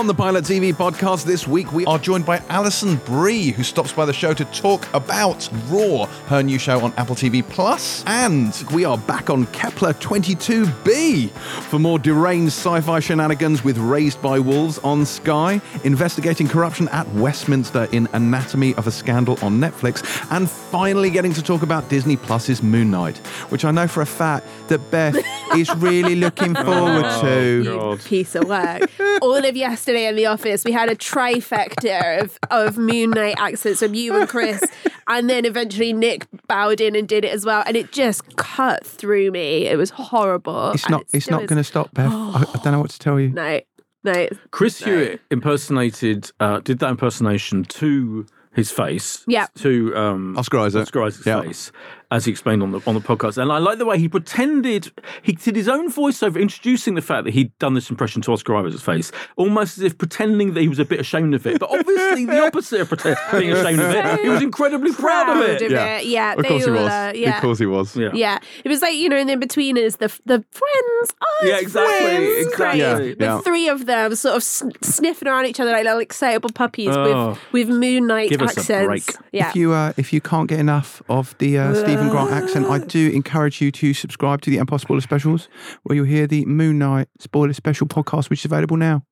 On the Pilot TV podcast this week, we are joined by Alison Brie, who stops by the show to talk about Roar, her new show on Apple TV Plus, and we are back on Kepler 22b for more deranged sci-fi shenanigans with Raised by Wolves on Sky, investigating corruption at Westminster in Anatomy of a Scandal on Netflix, and finally getting to talk about Disney Plus's Moon Knight, which I know for a fact that Beth is really looking forward oh, to. You piece of work. All of yesterday in the office, we had a trifecta of, of Moon Knight accents from you and Chris, and then eventually Nick bowed in and did it as well, and it just cut through me. It was horrible. It's not. it It's not is. going to stop, Beth. I, I don't know what to tell you. No, no. Chris Hewitt impersonated, uh, did that impersonation to his face, Yeah. to um, Oscar Isaac. Oscar Isaac's Yeah. face, as he explained on the on the podcast. And I like the way he pretended he did his own voiceover, introducing the fact that he'd done this impression to Oscar Isaac's face, almost as if pretending that he was a bit ashamed of it. But obviously, the opposite of pretend, being ashamed of it, he was incredibly proud, of it. Yeah, yeah. Of they course he was. are, yeah. Of course he was. Yeah. Yeah, it was like you know, and in between is the the friends. Oh, Yeah, exactly, friends. exactly. Yeah, The yeah. three of them sort of sn- sniffing around each other like little excitable puppies Oh. with with Moon Knight Give us a accents. break. Yeah, If you uh, if you can't get enough of the uh, Grant accent, I do encourage you to subscribe to the Empire Spoiler Specials, where you'll hear the Moon Knight Spoiler Special podcast, which is available now.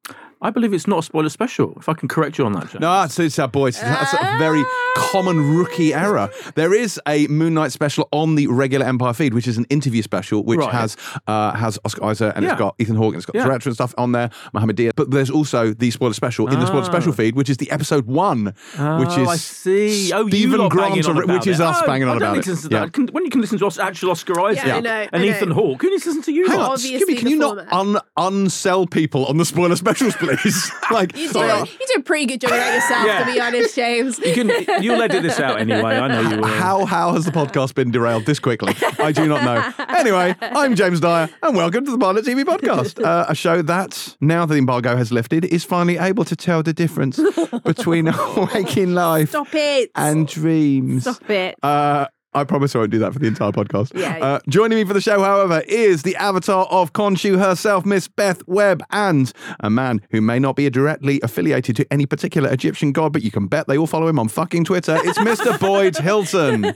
I believe it's not a spoiler special. If I can correct you on that, Jack. No, it's, it's our boys. That's a very common rookie error. There is a Moon Knight special on the regular Empire feed, which is an interview special, which Right. has uh, has Oscar Isaac and Yeah. it's got Ethan Hawke and it's got Yeah. the director and stuff on there, Mohamed Diab. But there's also the spoiler special in the spoiler Ah. special feed, which is the episode one, which Oh, is I see. Oh, you Steven lot Grant, banging on about which is it. us Oh, banging on I don't about need it. to listen to Yeah. Can, when you can listen to us, actual Oscar Isaac Yeah, I know, and I Ethan know. Hawke, who needs to listen to you? Hang lot? on, Obviously excuse me, can the you not format. un- unsell people on the spoiler specials, please? like, you do, you do a pretty good job about yourself, Yeah. to be honest, James. You can, you'll edit this out anyway. I know you will. how how has the podcast been derailed this quickly? I do not know. Anyway, I'm James Dyer, and welcome to the Pilot TV podcast, uh, a show that now that the embargo has lifted is finally able to tell the difference between waking life Stop it. and dreams. Stop it. Uh, I promise I won't do that for the entire podcast. Yeah. Uh, joining me for the show, however, is the avatar of Khonshu herself, Miss Beth Webb, and a man who may not be directly affiliated to any particular Egyptian god, but you can bet they all follow him on fucking Twitter. It's Mr. Boyd Hilton.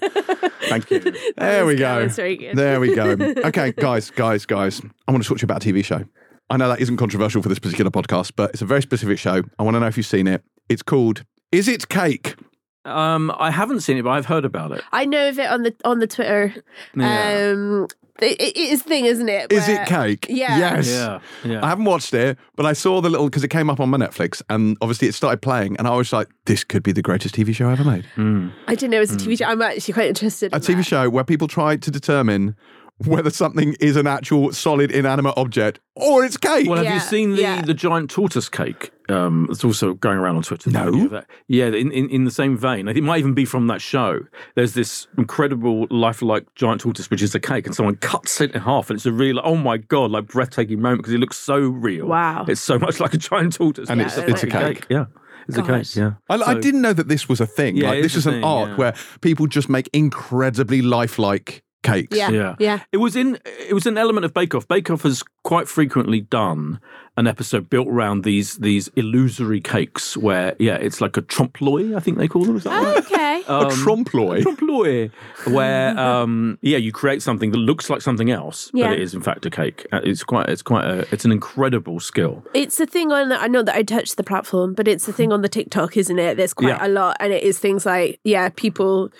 Thank you. There was- we go. very good. There we go. Okay, guys, guys, guys. I want to talk to you about a TV show. I know that isn't controversial for this particular podcast, but it's a very specific show. I want to know if you've seen it. It's called Is It Cake? Um, I haven't seen it, but I've heard about it. I know of it on the on the Twitter. Yeah. Um, it, it is a thing, isn't it? Is where- it cake? Yeah. Yes. Yeah, yeah. I haven't watched it, but I saw the little because it came up on my Netflix, and obviously it started playing, and I was like, "This could be the greatest TV show ever made." I didn't know it was a TV show. I'm actually quite interested. A in TV that. show where people try to determine whether something is an actual solid inanimate object or it's cake. Well, have Yeah, you seen the, yeah. the giant tortoise cake? Um, it's also going around on Twitter. No. The video of that. Yeah, in, in, in the same vein. It might even be from that show. There's this incredible lifelike giant tortoise, which is a cake, and someone cuts it in half, and it's a real, oh my God, like breathtaking moment because it looks so real. Wow. It's so much like a giant tortoise. And but it's- a it's a fucking cake. Yeah. It's a Gosh. cake, yeah. I, I didn't know that this was a thing. Yeah, like this is is an thing, art yeah. where people just make incredibly lifelike cakes. Yeah. Yeah. Yeah. It was in it was an element of Bake Off. Bake Off has quite frequently done an episode built around these these illusory cakes where yeah, it's like a trompe l'oeil, I think they call them. Is that right? Okay. A trompe l'oeil. Trompe l'oeil, where um, yeah, you create something that looks like something else, Yeah. but it is in fact a cake. Uh, It's quite it's quite a it's an incredible skill. It's a thing on. I know that I touched the platform, but it's a thing on the TikTok, isn't it? There's quite Yeah. a lot, and it is things like yeah, people.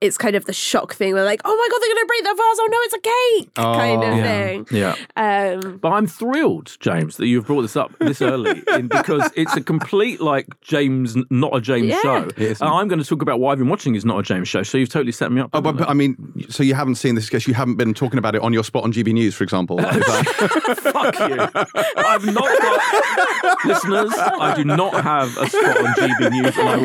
It's kind of the shock thing. We're like, oh my god, they're going to break the vase. Oh no, it's a cake, kind of Oh. thing. Yeah. Um, But I'm thrilled, James, that you've brought this up this early in, because it's a complete like James, not a James Yeah. show. And I'm going to talk about why I've been watching is not a James show. So you've totally set me up. Oh, but, but I mean, so you haven't seen this because you haven't been talking about it on your spot on GB News, for example. Is that- Fuck you. I've not got listeners. I do not have a spot on GB News, and I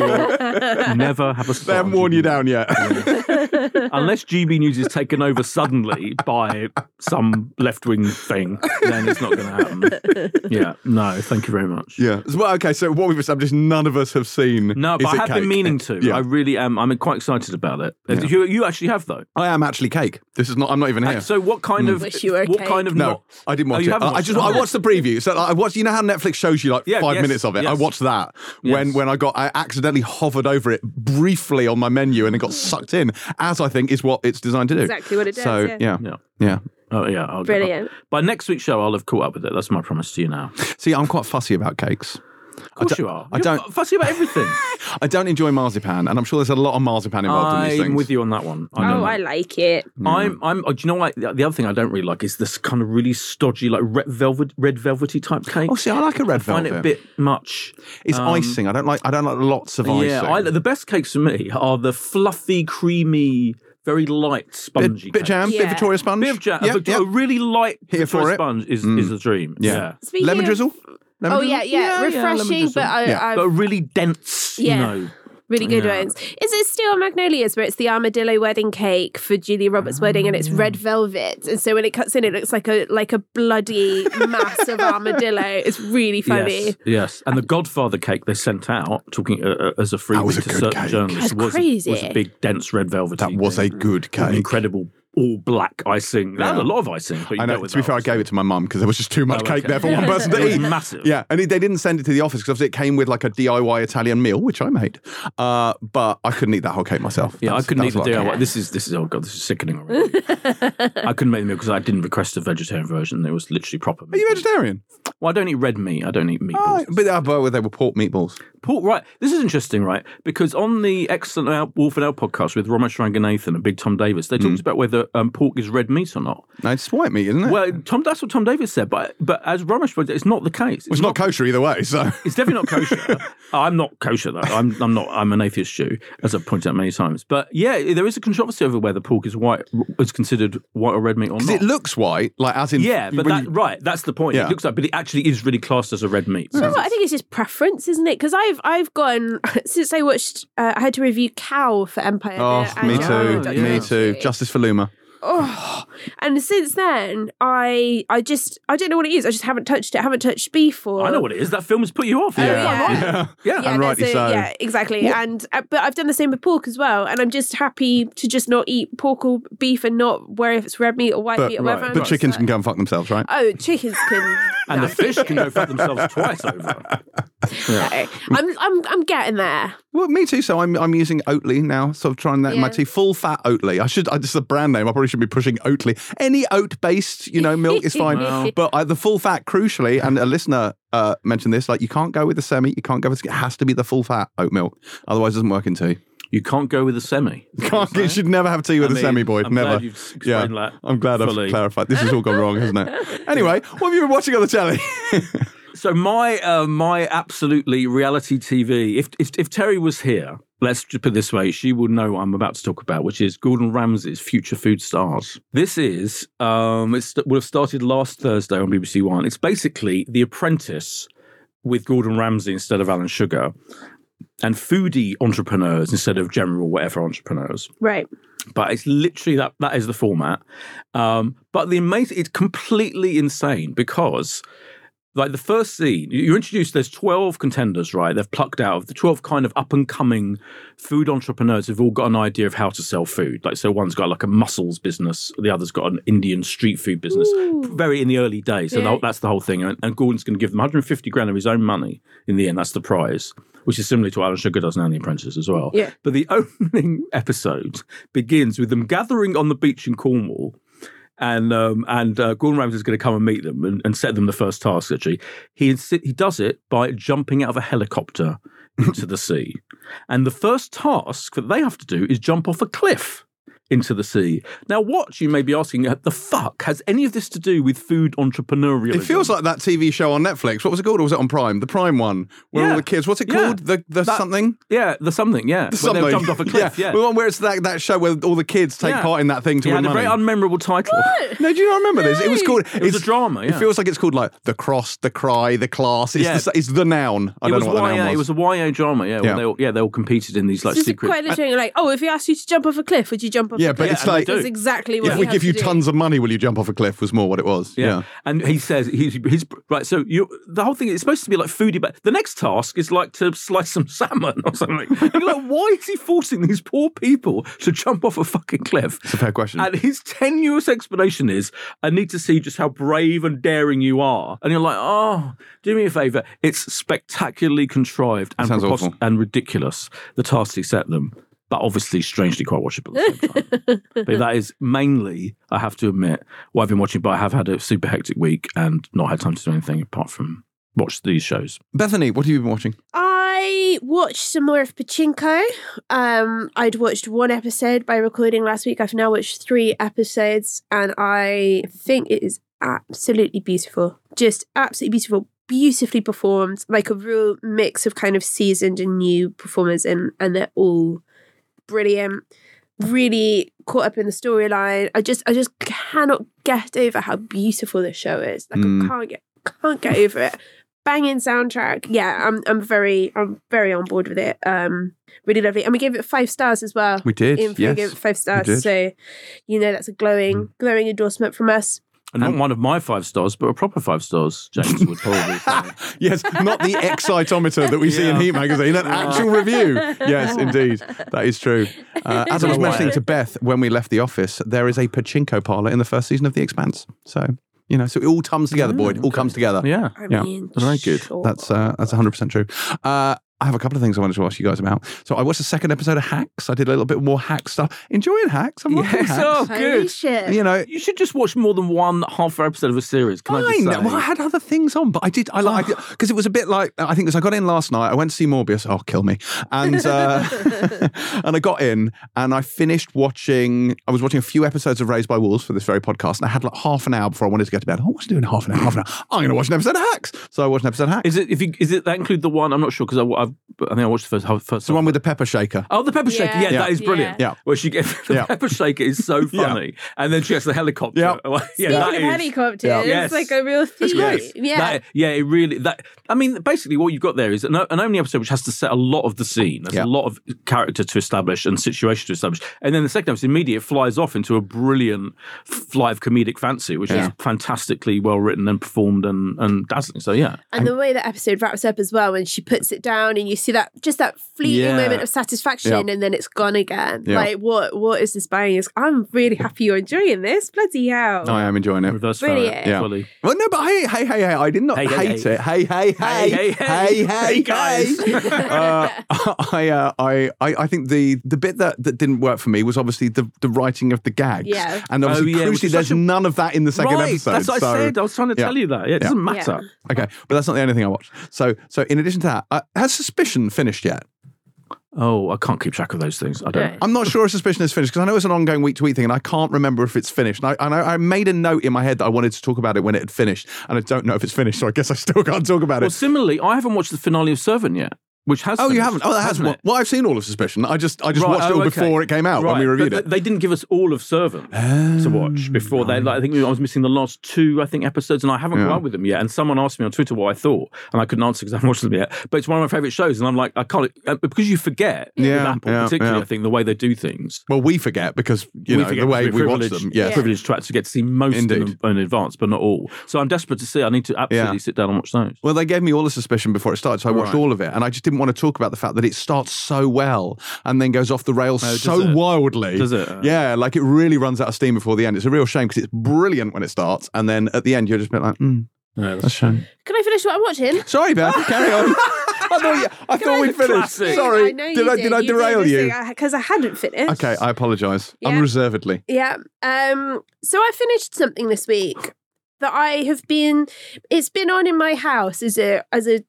will never have a spot. they haven't on worn GB you down yet. Unless GB News is taken over suddenly by some left wing thing, then it's not going to happen. Yeah, no, thank you very much. Yeah. Well, okay. So what we've established, none of us have seen. No, but Is I It have been meaning to. Yeah. I really am. I'm quite excited about it. Uh, you, you actually have though. I am actually cake. This is not. I'm not even uh, here. So what kind hmm. of? Wish you were what cake. kind of? no, not- I didn't Oh, watch you it. haven't I, I just it? I oh. watched the preview. So I watched. You know how Netflix shows you like Yeah, five yes, minutes of it. I watched that when Yes. when I got I accidentally hovered over it briefly on my menu and it got sucked in, as I think is what it's designed to do. Exactly what it does, So yeah. yeah, Yeah. yeah. Oh yeah. I'll, Brilliant. By next week's show, I'll have caught up with it. That's my promise to you now. Of See, I'm quite fussy about cakes. Course don't- you are. I You're don't- fussy about everything. I don't enjoy marzipan, and I'm sure there's a lot of marzipan involved in these I'm things. with you on that one. I know Oh, that. I like it. I'm, I'm. oh, Do you know what? The the other thing I don't really like is this kind of really stodgy, like red velvet, red velvety type cake. Oh, see, I like a red velvet. I find velvet. it a bit much. It's Um, icing. I don't like. I don't like lots of icing. Yeah, I, the best cakes for me are the fluffy, creamy, very light, spongy. bit, bit cakes. jam, bit Yeah. Victoria sponge. Bit of jam. Yeah, a, yeah. a really light Here for Victoria it. Mm. sponge is, is a dream. Yeah. Yeah. Speaking Lemon of- drizzle. Lemon Oh yeah, yeah, Yeah, yeah, refreshing, drizzle. but I, Yeah. I've But really dense, Yeah. you know. really good Yeah. ones. Is it Steel Magnolias where it's the armadillo wedding cake for Julia Roberts' wedding and it's red velvet? And so when it cuts in, it looks like a like a bloody mass of armadillo. It's really funny. Yes, yes. And the Godfather cake they sent out, talking uh, uh, as a freebie was a to good certain cake. journalists, That's was, crazy. A, was a big, dense red velvet. That was a good cake. incredible all black icing. That had a lot of icing. But you I know. To be fair, I gave it to my mum because there was just too much Oh, cake okay. there for one person to eat. massive. Yeah, and it, they didn't send it to the office because it came with like a DIY Italian meal, which I made. Uh, but I couldn't eat that whole cake myself. Yeah, That I couldn't eat the was a lot of DIY. This is this is oh god, this is sickening already. I couldn't make the meal because I didn't request a vegetarian version. It was literally proper. Are you vegetarian? Well, I don't eat red meat. I don't eat meatballs. Oh, but, uh, but they were pork meatballs. Pork, right. This is interesting, right? Because on the excellent Wolf and Owl podcast with Romesh Ranganathan and Big Tom Davis, they Hmm. talked about whether um, pork is red meat or not. No, it's white meat, isn't it? Well, Tom, that's what Tom Davis said, but but as Romesh pointed, out, it's not the case. it's not kosher either way. So It's definitely not kosher. I'm not kosher though. I'm I'm not. I'm an atheist Jew, as I've pointed out many times. But yeah, there is a controversy over whether pork is white is considered white or red meat or not. it looks white, like as in yeah, but when that, you- right, that's the point. Yeah. It looks like, but it actually is really classed as a red meat. You know what? I think it's just preference, isn't it? Because I've I've gone since I watched. Uh, I had to review Cow for Empire. Oh, the me annual too. yeah. Me too. Justice for Luma. Oh, and since then, I I just I don't know what it is. I just haven't touched it. I haven't touched beef or. I know what it is. That film has put you off. Oh, You're yeah. quite. Yeah. Yeah. Yeah, and no, rightly so. Yeah, exactly. And uh, but I've done the same with pork as well, and I'm just happy to just not eat pork or beef and not worry if it's red meat or white But- meat or right, whatever. But I'm chickens just can go and fuck themselves, right? Oh, chickens can. And no. the fish can go fuck themselves twice over. No. I'm I'm I'm getting there. Well, me too. So I'm I'm using Oatly now, sort of trying that in my tea. Full fat Oatly. I should. I, this is a brand name. I probably should be pushing Oatly. Any oat based, you know, milk is fine. Wow. But uh, the full fat, crucially, and a listener uh, mentioned this. Like, you can't go with the semi. You can't go with. It has to be the full fat oat milk. Otherwise, it doesn't work in tea. You can't go with a semi. Can't, you should never have tea with I a mean, semi, boy. I'm never. glad you've explained that I'm glad I've clarified. This has all gone wrong, hasn't it? Anyway, what have you been watching on the telly? So my uh, my absolutely reality TV. If, if if Terry was here, let's just put it this way, she will know what I'm about to talk about, which is Gordon Ramsay's Future Food Stars. This is um, it would have started last Thursday on BBC One. It's basically The Apprentice with Gordon Ramsay instead of Alan Sugar. And foodie entrepreneurs instead of general whatever entrepreneurs Right. but it's literally that that is the format. Um, but the amazing, it's completely insane because. Like the first scene, you- you're introduced. There's 12 contenders, right? They've plucked out of the 12 kind of up and coming food entrepreneurs who've all got an idea of how to sell food. Like, so one's got like a mussels business, the other's got an Indian street food business. Very in the early days, so Yeah. whole- that's the whole thing. And, and Gordon's going to give them 150 grand of his own money in the end. That's the prize, which is similar to what Alan Sugar does now in The Apprentice as well. Yeah. But the opening episode begins with them gathering on the beach in Cornwall. And um, and uh, Gordon Ramsay is going to come and meet them and, and set them the first task. Actually, he insi- he does it by jumping out of a helicopter into the sea. And the first task that they have to do is jump off a cliff. Into the sea. Now, what you may be asking, uh, the fuck has any of this to do with food entrepreneurial? It feels like that TV show on Netflix. What was it called? Or was it on Prime? The Prime one, where Yeah. all the kids. What's it Yeah. called? The the That- something. yeah, the something, yeah, The they something. jumped off a cliff, yeah. The one where it's that, that show where all the kids take Yeah. part in that thing to It win had a very unmemorable title. no, do you not remember this? It was called. It was it's- a drama. It feels like it's called like the cross, the cry, the class. It's, Yeah. the, it's the noun. I it don't was know what the YA. noun It was. was a YA drama. Yeah, Yeah. They all, yeah, they all competed in these like This secret. quite literally like, oh, if he asked you to jump off a cliff, would you jump off Yeah, but cliff? it's and like do. That's exactly what if we have give you do. tons of money, will you jump off a cliff? Was more what it was. Yeah. Yeah. and he says he's, he's right. So you, the whole thing is supposed to be like foodie, but the next task is like to slice some salmon or something. and you're like, why is he forcing these poor people to jump off a fucking cliff? It's a fair question. And his tenuous explanation is, I need to see just how brave and daring you are. And you're like, oh, do me a favour. It's spectacularly contrived and, sounds prepos- awful. and ridiculous, the tasks he set them. But obviously, strangely quite watchable at the same time. but that is mainly, I have to admit, what I've been watching. But I have had a super hectic week and not had time to do anything apart from watch these shows. Bethany, what have you been watching? I watched some more of Pachinko. Um, I'd watched one episode by recording last week. I've now watched three episodes, and I think it is absolutely beautiful. Just absolutely beautiful. Beautifully performed, like a real mix of kind of seasoned and new performers, and and they're all brilliant. Really caught up in the storyline. I just I just cannot get over how beautiful this show is. Like Mm. I can't get can't get over it. Banging soundtrack. Yeah, I'm I'm very I'm very on board with it. Um really lovely. And we gave it five stars as well. We did. Ian yes. gave it five stars. So you know that's a glowing glowing endorsement from us. And not one of my five stars, but a proper five stars, James would probably say. yes, not the excitometer that we see in Heat magazine, an actual review. Yes, indeed. That is true. Uh, as I was Right. mentioning to Beth when we left the office, there is a pachinko parlor in the first season of The Expanse. So, you know, so it all comes together, Boyd. All comes together. Yeah. I Yeah. Very good. sure. That's uh, that's 100% true. Uh, I have a couple of things I wanted to ask you guys about. So I watched the second episode of Hacks. I did a little bit more hack stuff. Enjoying Hacks. I'm liking Yes, Hacks. oh, Holy good. shit. You know, You should just watch more than one half hour episode of a series. Can I just Fine. say? Well, I had other things on, but I did. I like because it was a bit like I think as I got in last night, I went to see Morbius. Oh, kill me! And uh, and I got in and I finished watching. I was watching a few episodes of Raised by Wolves for this very podcast, and I had like half an hour before I wanted to go to bed. Oh, what's doing in half an hour? Half an hour. I'm going to watch an episode of Hacks. So I watched an episode of Hacks. Is it if you is it that include the one? I'm not sure because I, I've, I think I watched the first. First the one with the pepper shaker. Oh, the pepper shaker. Yeah, Yeah. that is brilliant. Yeah. Where she gets the Yeah. pepper shaker is so Yeah. funny, and then she has the helicopter. Yeah. yeah, Speaking that of is- helicopters, Yeah. Yes. it's like a real theme. great. Yeah. That- yeah, it really. That I mean, basically, what you've got there is an, an only episode which has to set a lot of the scene. There's Yeah. a lot of character to establish and situation to establish, and then the second episode immediately flies off into a brilliant f- live comedic fancy, which Yeah. is fantastically well written and performed and, and dazzling. So yeah, And the way that episode wraps up as well, when she puts it down and you see that just that fleeting Yeah. moment of satisfaction, Yeah. and then it's gone again. Yeah. Like what? What is this buying? Is I'm really happy you're enjoying this. Bloody hell! No, I am enjoying it. reverse Brilliant. Farrah, Yeah. fully. Well, no, but hey, hey, hey, hey! I did not Hey, hey, hate hey. it. Hey, hey, hey, Hey, hey, hey. hey, Hey, guys. uh, I, uh, I, I, I think the the bit that, that didn't work for me was obviously the, the writing of the gags. Yeah. and obviously, Oh, yeah, crucially, there's a- none of that in the second right, episode. that's what so, I said. I was trying to yeah. tell you that. Yeah, it doesn't Yeah. matter. Okay, but that's not the only thing I watched. So, so in addition to that, uh, has Suspicion finished yet? Oh, I can't keep track of those things. I don't. No. I'm not sure if Suspicion is finished because I know it's an ongoing week to week thing, and I can't remember if it's finished. And I, and I, I made a note in my head that I wanted to talk about it when it had finished, and I don't know if it's finished, so I guess I still can't talk about it. Well, it. similarly, I haven't watched the finale of Servant yet, which has. Oh, you haven't? Oh, that has. hasn't Well, well, I've seen all of Suspicion. I just, I just Right, watched it oh, all okay. before it came out when we reviewed but it. th- They didn't give us all of Servant to watch before. They, like, I think I was missing the last two, I think, episodes, and I haven't Yeah. caught up with them yet. And someone asked me on Twitter what I thought, and I couldn't answer because I haven't watched them yet. But it's one of my favourite shows, and I'm like, I can't uh, because you forget Yeah, with Apple, yeah, particularly. yeah. I think the way they do things. well, we forget because you we know the way we watch them. Yes. privileged to actually get to see most Indeed. of them in advance, but not all. So I'm desperate to see. I need to absolutely Yeah. sit down and watch those. Well, they gave me all the suspicion before it started, so I watched all of it, and I just didn't want to talk about the fact that it starts so well and then goes off the rails Oh, so it? wildly. Does it? Yeah, like it really runs out of steam before the end. It's a real shame because it's brilliant when it starts, and then at the end you're just a bit like, mm, Yeah, that's a shame. Can I finish what I'm watching? Sorry, Beth, carry on. I thought, you, I thought we'd finished. Classic. Sorry, I know did I did I derail you? Because I hadn't finished. Okay, I apologise. Yeah. Unreservedly. Yeah. Um. So I finished something this week that I have been. It's been on in my house as a as a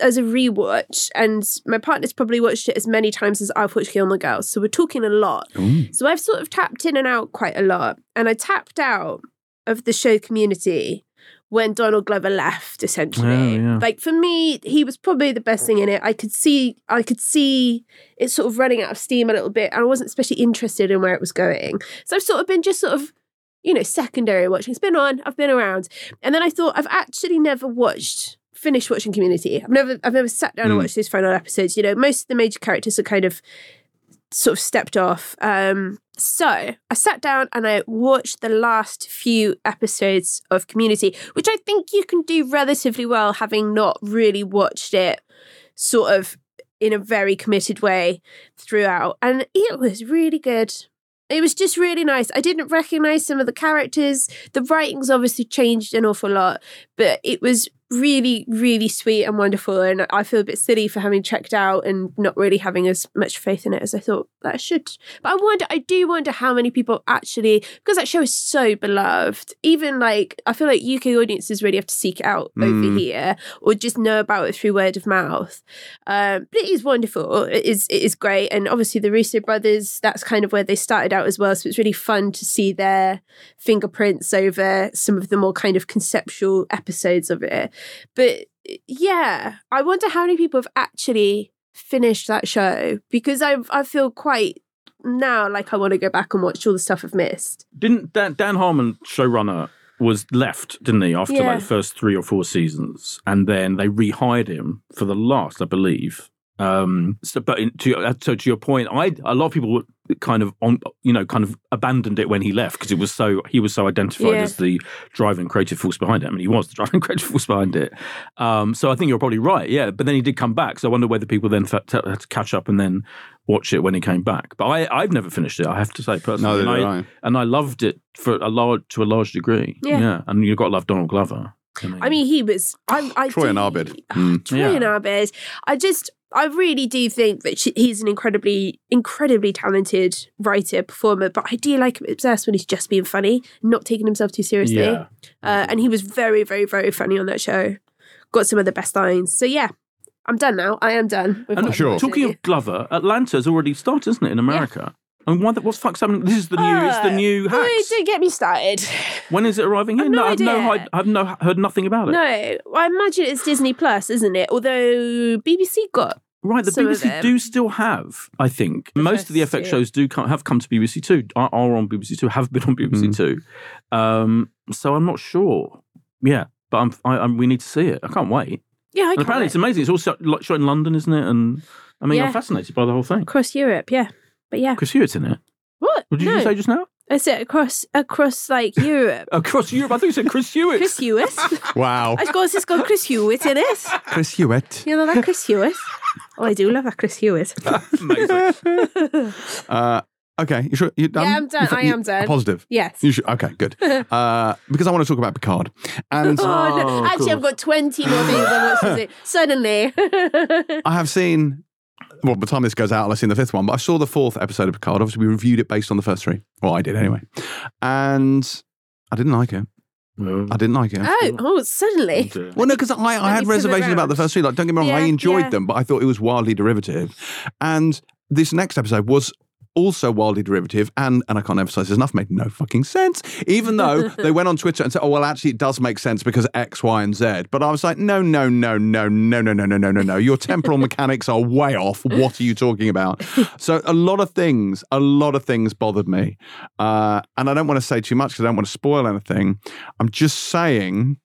as a rewatch, and my partner's probably watched it as many times as I've watched Gilmore Girls. So we're talking a lot. So I've sort of tapped in and out quite a lot. And I tapped out of the show community when Donald Glover left, essentially. Oh, yeah. Like for me, he was probably the best thing in it. I could see I could see it sort of running out of steam a little bit, and I wasn't especially interested in where it was going. So I've sort of been just sort of, you know, secondary watching. It's been on, I've been around. And then I thought I've actually never watched finished watching community. I've never I've never sat down and Mm. watched those final episodes. You know, most of the major characters are kind of sort of stepped off. Um, so I sat down and I watched the last few episodes of Community, which I think you can do relatively well having not really watched it sort of in a very committed way throughout. And it was really good. It was just really nice. I didn't recognize some of the characters. The writing's obviously changed an awful lot, but it was really, really sweet and wonderful. And I feel a bit silly for having checked out and not really having as much faith in it as I thought that I should. But I wonder, I do wonder how many people actually, because that show is so beloved, even like, I feel like UK audiences really have to seek it out over Mm. here or just know about it through word of mouth. Um, but it is wonderful. It is, it is great. And obviously, the Russo brothers, that's kind of where they started out as well. So it's really fun to see their fingerprints over some of the more kind of conceptual episodes of it. But yeah, I wonder how many people have actually finished that show because I I feel quite now like I want to go back and watch all the stuff I've missed. Didn't Dan, Dan Harmon, showrunner, was left, didn't he, after Yeah. like the first three or four seasons, and then they rehired him for the last, I believe. Um, so, but in, to uh, so to your point, I a lot of people kind of on, you know, kind of abandoned it when he left because it was so he was so identified Yeah. as the driving creative force behind it. I mean, he was the driving creative force behind it. Um, so I think you're probably right, yeah. But then he did come back, so I wonder whether people then fa- t- had to catch up and then watch it when he came back. But I, I've never finished it. I have to say personally, Neither and I, I. and I loved it for a large to a large degree. Yeah. and you've got to love Donald Glover. I mean, he was. I, I Troy and Abed. Mm. Troy Yeah. and Abed. I just, I really do think that she, he's an incredibly, incredibly talented writer, performer. But I do like him obsessed when he's just being funny, not taking himself too seriously. yeah, Uh, and he was very, very, very funny on that show. Got some of the best lines. So yeah, I'm done now. I am done. with and Sure. talking of Glover, Atlanta's already started, isn't it, in America? And why? the- What's fuck's happening? This is the new. it's the Uh, new Oh, hacks. don't get me started. When is it arriving here? I've no I've no, idea. I've no heard nothing about it. No, I imagine it's Disney Plus, isn't it? Although BBC got Right, the Some of BBC them. do still have, I think, most of the FX two. shows do come, have come to BBC Two, are, are on BBC Two, have been on BBC Mm. Two. Um, so I'm not sure. Yeah, but I'm, I, I'm, we need to see it. I can't wait. yeah, I And can't apparently, wait. it's amazing. It's all shot, like, shot in London, isn't it? And I mean, Yeah. I'm fascinated by the whole thing. across Europe. Yeah, but yeah, Chris Hewitt's in it. what? What did no, you say just now? I said across across like Europe. Across Europe. I think you said Chris Hewitt. Chris Hewitt. Wow. Of course, it's got Chris Hewitt in it. Chris Hewitt. You know that Chris Hewitt? Oh, I do love that Chris Hewitt. Amazing. Uh, okay, you sure? You done? Yeah, I'm done. You fe- I you- am done. Positive. Yes. You should. Okay, good. Uh, because I want to talk about Picard, and Oh, no. Oh, Actually, I've got 20 more things I want to see. Suddenly. I have seen. Well, by the time this goes out, I'll have seen the fifth one. But I saw the fourth episode of Picard. Obviously, we reviewed it based on the first three. Well, I did anyway, and I didn't like it. Mm. I didn't like it. oh, oh, suddenly. Well, no, because I, I had me flip it reservations about the first three. Like, don't get me wrong, I enjoyed yeah. them, but I thought it was wildly derivative. And this next episode was also wildly derivative, and and I can't emphasize this enough, made no fucking sense. Even though they went on Twitter and said, "Oh, well, actually, it does make sense because X, Y, and Z." But I was like, "No, no, no, no, no, no, no, no, no, no, no. Your temporal mechanics are way off. What are you talking about?" So a lot of things, a lot of things bothered me, uh, and I don't want to say too much because I don't want to spoil anything. I'm just saying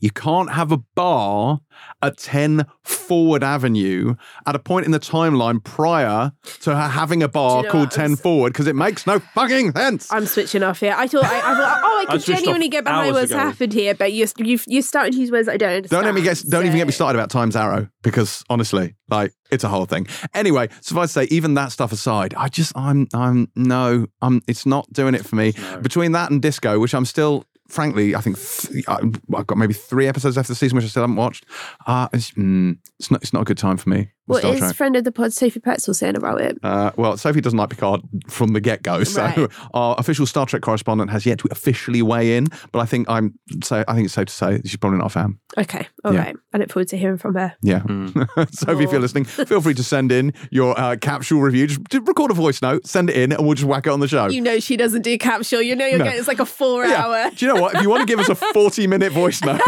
you can't have a bar at 10 Forward Avenue at a point in the timeline prior to her having a bar you know called what? 10 Forward because it makes no fucking sense. I'm switching off here. I thought, I, I thought, oh, I I could switched genuinely get behind what's ago. happened here, but you're, you've, you're starting to use words I don't understand. Don't let me get. Don't even get me started about Times Arrow because honestly, like it's a whole thing. Anyway, suffice to say, even that stuff aside, I just I'm I'm no, I'm it's not doing it for me. Between that and Disco, which I'm still, frankly, I think th- I've got maybe three episodes left of the season which I still haven't watched. Uh, it's mm, it's not it's not a good time for me What Star is Trek. friend of the pod Sophie Pretzel saying about it? Uh, well, Sophie doesn't like Picard from the get go, so Right. our official Star Trek correspondent has yet to officially weigh in. But I think I'm so I think it's safe to say she's probably not a fan. Okay, all right. Yeah. I look forward to hearing from her. Yeah, Hmm. Sophie, if you're listening, feel free to send in your uh, capsule review. Just, just record a voice note, send it in, and we'll just whack it on the show. You know she doesn't do capsule. You know you're No. getting it's like a four Yeah. hour. Do you know what? If you want to give us a 40 minute voice note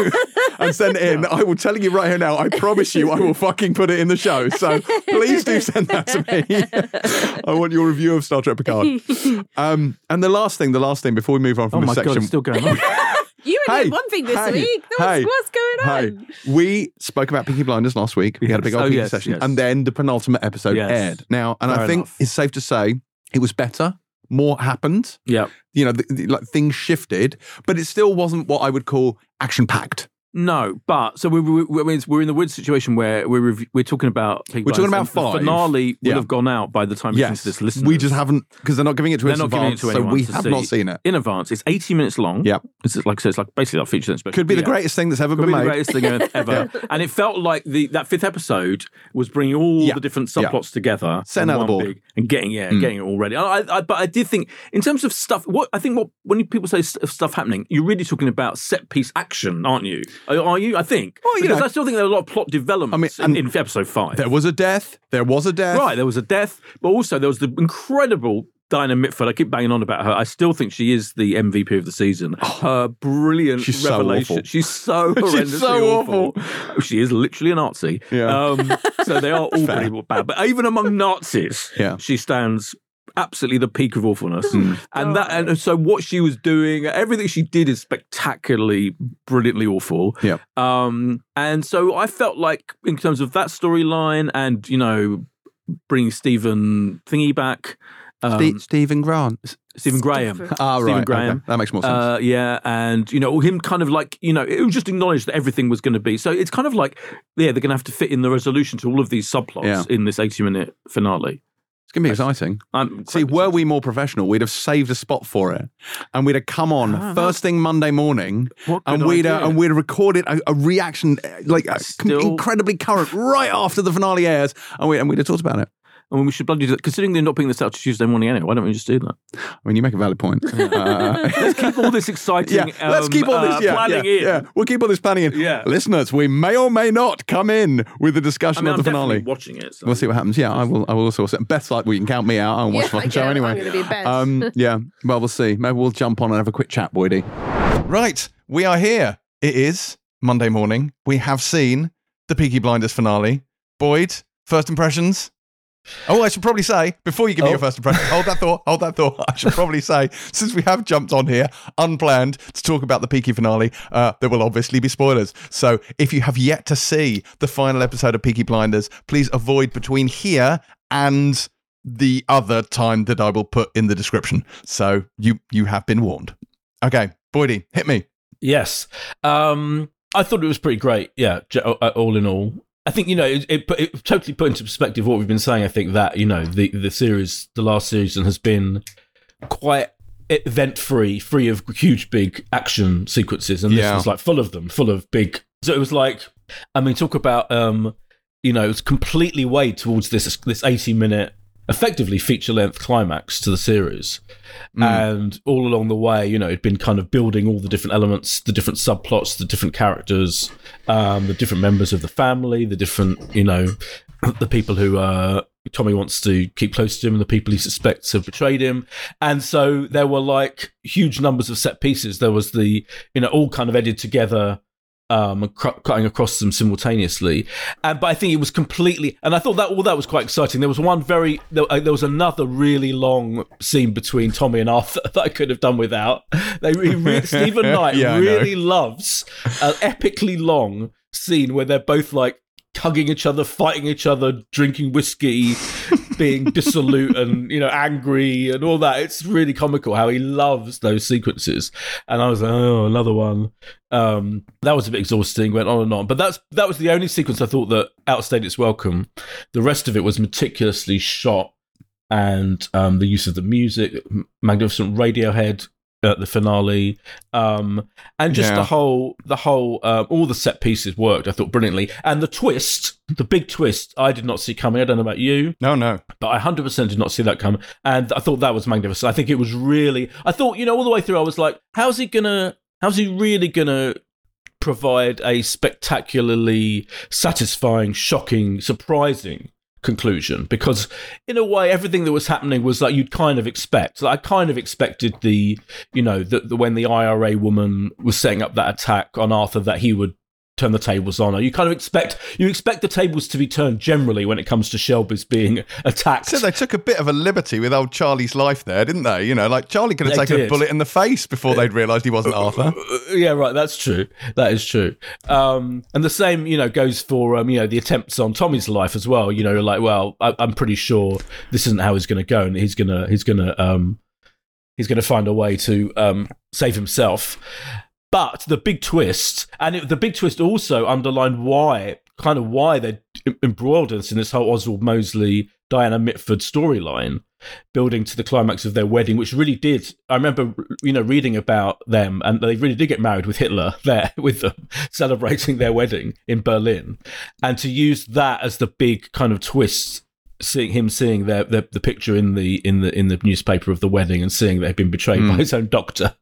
and send it in, I will tell you right here now, I promise you, I will fucking put it in the show. So please do send that to me. I want your review of Star Trek Picard. Um, and the last thing, the last thing before we move on from Oh this my god, it's still going on. You only Hey, did one thing this hey, week. What's, hey, what's going Hey, on? we spoke about Peaky Blinders last week. We had a big Yes. old Oh, yes, session, yes. and then the penultimate episode Yes. aired. Now, and I think enough. it's safe to say it was better. More happened. yeah. You know, the, the- like things shifted, but it still wasn't what I would call action packed. No, but so we're, we're, we're in the weird situation where we're we're talking about We're talking about five. The finale Yeah. have gone out by the time you listen to this. Listeners. we just haven't because they're not giving it to They're us not in giving it advance, to so we have see. not seen it. in advance. It's 80 minutes long. Yeah, It's like I said, it's like basically like feature length special. Could be the Yeah. greatest thing that's ever Could been be the made. greatest thing ever. And it felt like the that fifth episode was bringing all the different subplots together, Setting out the big- and getting yeah, Mm. getting it all ready. I, I, but I did think in terms of stuff. What I think what when people say stuff happening, you're really talking about set piece action, aren't you? Are, you? I think. Well, you because know- I still think there are a lot of plot developments I mean, in, in episode five. There was a death. There was a death. Right, there was a death, but also there was the incredible Diana Mitford. I keep banging on about her. I still think she is the MVP of the season. Her brilliant Oh, She's so revelation. awful. She's so She's horrendously so awful. She is literally a Nazi. Yeah. Um, so they are all Fair. pretty bad. But even among Nazis, Yeah. she stands absolutely the peak of awfulness. Hmm. And that and so what she was doing, everything she did is spectacularly, brilliantly awful. Yeah. Um, and so I felt like in terms of that storyline and, you know, bringing Stephen Thingy back. Um, Ste- Stephen Grant. Stephen Graham. Stephen- Ah, Stephen. Graham. okay. That makes more sense. Uh, yeah, and you know him kind of like you know it was just acknowledged that everything was going to be so it's kind of like yeah they're going to have to fit in the resolution to all of these subplots Yeah. in this eighty minute finale. It's going to be exciting. I'm See, were we more professional, we'd have saved a spot for it, and we'd have come on Ah, first thing Monday morning, What and we'd uh, idea. and we'd have recorded a, a reaction uh, like uh, com- Still- incredibly current right after the finale airs, and we and we'd have talked about it. I mean, we should bloody do that. Considering they're not putting this out to Tuesday morning anyway, why don't we just do that? I mean, you make a valid point. Uh, Let's keep all this exciting. yeah, let's um, keep all this uh, yeah, planning yeah, in. yeah. We'll keep all this planning in. Yeah. listeners, we may or may not come in with the I discussion mean, of I'm the finale. watching it. So. We'll see what happens. Yeah, I will. I will also. Beth's like, well, you can count me out. I won't watch Yeah, the fucking show anyway. I'm be. Um, yeah. Well, we'll see. Maybe we'll jump on and have a quick chat, Boydie. Right. We are here. It is Monday morning. We have seen the Peaky Blinders finale. Boyd, first impressions? Oh, I should probably say, before you give me Oh. your first impression, hold that thought, hold that thought. I should probably say, since we have jumped on here unplanned to talk about the Peaky finale, uh, there will obviously be spoilers. So if you have yet to see the final episode of Peaky Blinders, please avoid between here and the other time that I will put in the description. So you you have been warned. Okay, Boydie, hit me. Yes. Um, I thought it was pretty great. Yeah, uh, all in all. I think you know it, it, put- it totally put into perspective what we've been saying. I think that you know the the series, the last season has been quite event free, free of huge big action sequences, and Yeah. this was like full of them, full of big. So it was like, I mean, talk about um, you know, it's completely weighed towards this this eighty minute, effectively feature length climax to the series. And all along the way, you know, it'd been kind of building all the different elements, the different subplots, the different characters, um, the different members of the family, the different, you know, the people who uh, Tommy wants to keep close to him, and the people he suspects have betrayed him. And so there were like huge numbers of set pieces. There was the, you know, all kind of edited together um, cr- cutting across them simultaneously. And but I think it was completely, and I thought that all that was quite exciting. There was one very, there, uh, there was another really long scene between Tommy and Arthur that I could have done without. They he re- Steven Knight Yeah, really loves an epically long scene where they're both like hugging each other, fighting each other, drinking whiskey, being dissolute and you know angry and all that. It's really comical how he loves those sequences. And I was like, oh, another one. Um, that was a bit exhausting. Went on and on, but that's that was the only sequence I thought that outstayed its welcome. The rest of it was meticulously shot. And um, the use of the music, magnificent Radiohead at the finale, um, and just Yeah. the whole the whole uh, all the set pieces worked. I thought brilliantly, and the twist, the big twist, I did not see coming. I don't know about you, No, no. but I hundred percent did not see that coming, and I thought that was magnificent. I think it was really. I thought you know all the way through, I was like, how's he gonna? How's he really gonna? provide a spectacularly satisfying, shocking, surprising conclusion because in a way everything that was happening was like you'd kind of expect like i kind of expected the you know that when the ira woman was setting up that attack on arthur that he would turn the tables on her you kind of expect you expect the tables to be turned generally when it comes to shelby's being attacked So they took a bit of a liberty with old Charlie's life there, didn't they? You know, like Charlie could have They taken a bullet in the face before they'd realised he wasn't Arthur. Uh, yeah, right. That's true. That is true. Um, and the same, you know, goes for um, you know the attempts on Tommy's life as well. You know, like, well, I, I'm pretty sure this isn't how he's going to go, and he's gonna he's gonna um, he's gonna find a way to um, save himself. But the big twist, and it, the big twist also underlined why, kind of why they embroiled us in this whole Oswald Mosley, Diana Mitford storyline, building to the climax of their wedding, which really did. I remember, you know, reading about them, and they really did get married with Hitler there with them, celebrating their wedding in Berlin, and to use that as the big kind of twist. Seeing him seeing their, their the picture in the in the in the newspaper of the wedding and seeing that he'd been betrayed by hmm. his own doctor,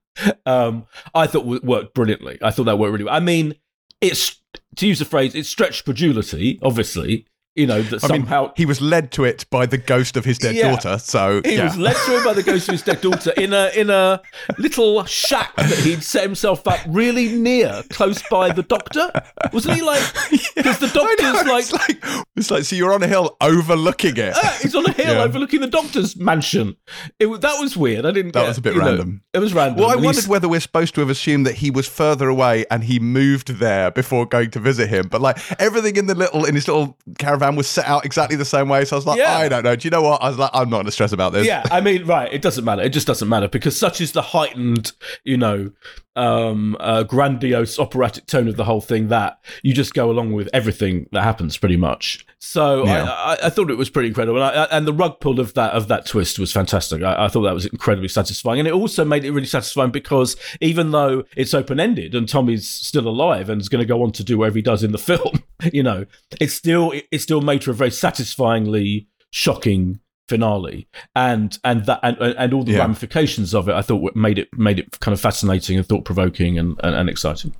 um, I thought worked brilliantly. I thought that worked really well. I mean, it's to use the phrase, it's stretched credulity, obviously. You know that I mean, somehow he was led to it by the ghost of his dead Yeah. daughter. So he yeah. was led to it by the ghost of his dead daughter in a in a little shack that he'd set himself up really near, close by the doctor. Wasn't he like? Because the I know, doctor's like, it's like it's like so you're on a hill overlooking it. "Ah, he's on a hill Yeah. overlooking the doctor's mansion. It that was weird. I didn't. That get- was a bit you know, random. it was random. Well, I wondered whether we're supposed to have assumed that he was further away and he moved there before going to visit him. But like everything in the little in his little caravan was set out exactly the same way. So I was like, Yeah. I don't know. Do you know what? I was like, I'm not going to stress about this. yeah, I mean, right. It doesn't matter. It just doesn't matter because such is the heightened, you know, um, uh, grandiose operatic tone of the whole thing that you just go along with everything that happens, pretty much. So Yeah. I, I, I thought it was pretty incredible, and, I, and the rug pull of that of that twist was fantastic. I, I thought that was incredibly satisfying, and it also made it really satisfying because even though it's open ended and Tommy's still alive and is going to go on to do whatever he does in the film, you know, it's still it, it still made for a very satisfyingly shocking finale and and that and, and all the Yeah. ramifications of it i thought made it made it kind of fascinating and thought-provoking and, and, and exciting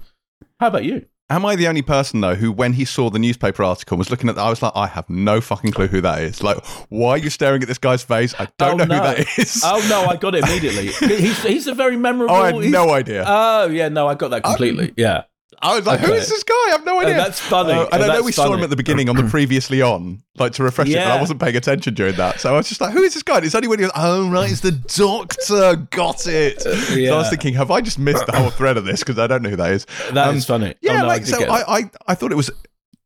how about you Am I the only person though who, when he saw the newspaper article, was looking at that? I was like, I have no fucking clue who that is. Like, why are you staring at this guy's face? I don't Oh, know no. who that is. oh no i got it immediately he's, he's a very memorable Oh, I had no idea. oh yeah no i got that completely yeah I was like, who okay. is this guy? I have no idea. that's funny. Uh, and Oh, I know we saw him at the beginning on the previously on, like to refresh it, but I wasn't paying attention during that. So I was just like, who is this guy? And it's only when he was, oh, right, it's the doctor. Got it. So I was thinking, have I just missed the whole thread of this? Because I don't know who that is. That is Um, funny Yeah, oh, no, like, I so I. I, I thought it was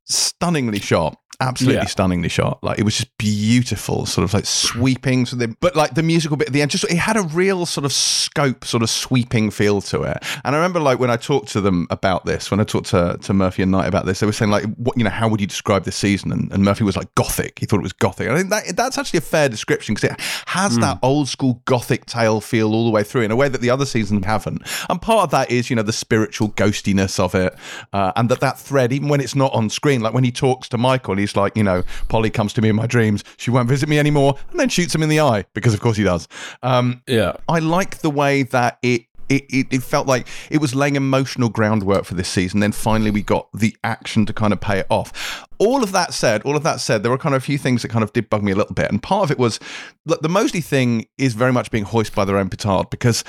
stunningly shot. Absolutely Yeah. stunningly shot. Like it was just beautiful, sort of like sweeping. So the, but like the musical bit at the end, just it had a real sort of scope, sort of sweeping feel to it. And I remember like when I talked to them about this, when I talked to, to Murphy and Knight about this, they were saying like, what you know, how would you describe this season? And, and Murphy was like gothic. He thought it was gothic. I think that that's actually a fair description because it has that old school gothic tale feel all the way through in a way that the other seasons haven't. And part of that is you know the spiritual ghostiness of it, uh, and that that thread, even when it's not on screen, like when he talks to Michael, he's like, you know, Polly comes to me in my dreams, she won't visit me anymore, and then shoots him in the eye because of course he does. Um, yeah I like the way that it. It, it, it felt like it was laying emotional groundwork for this season. Then finally, we got the action to kind of pay it off. All of that said, all of that said, there were kind of a few things that kind of did bug me a little bit. And part of it was look, the Mosley thing is very much being hoisted by their own petard because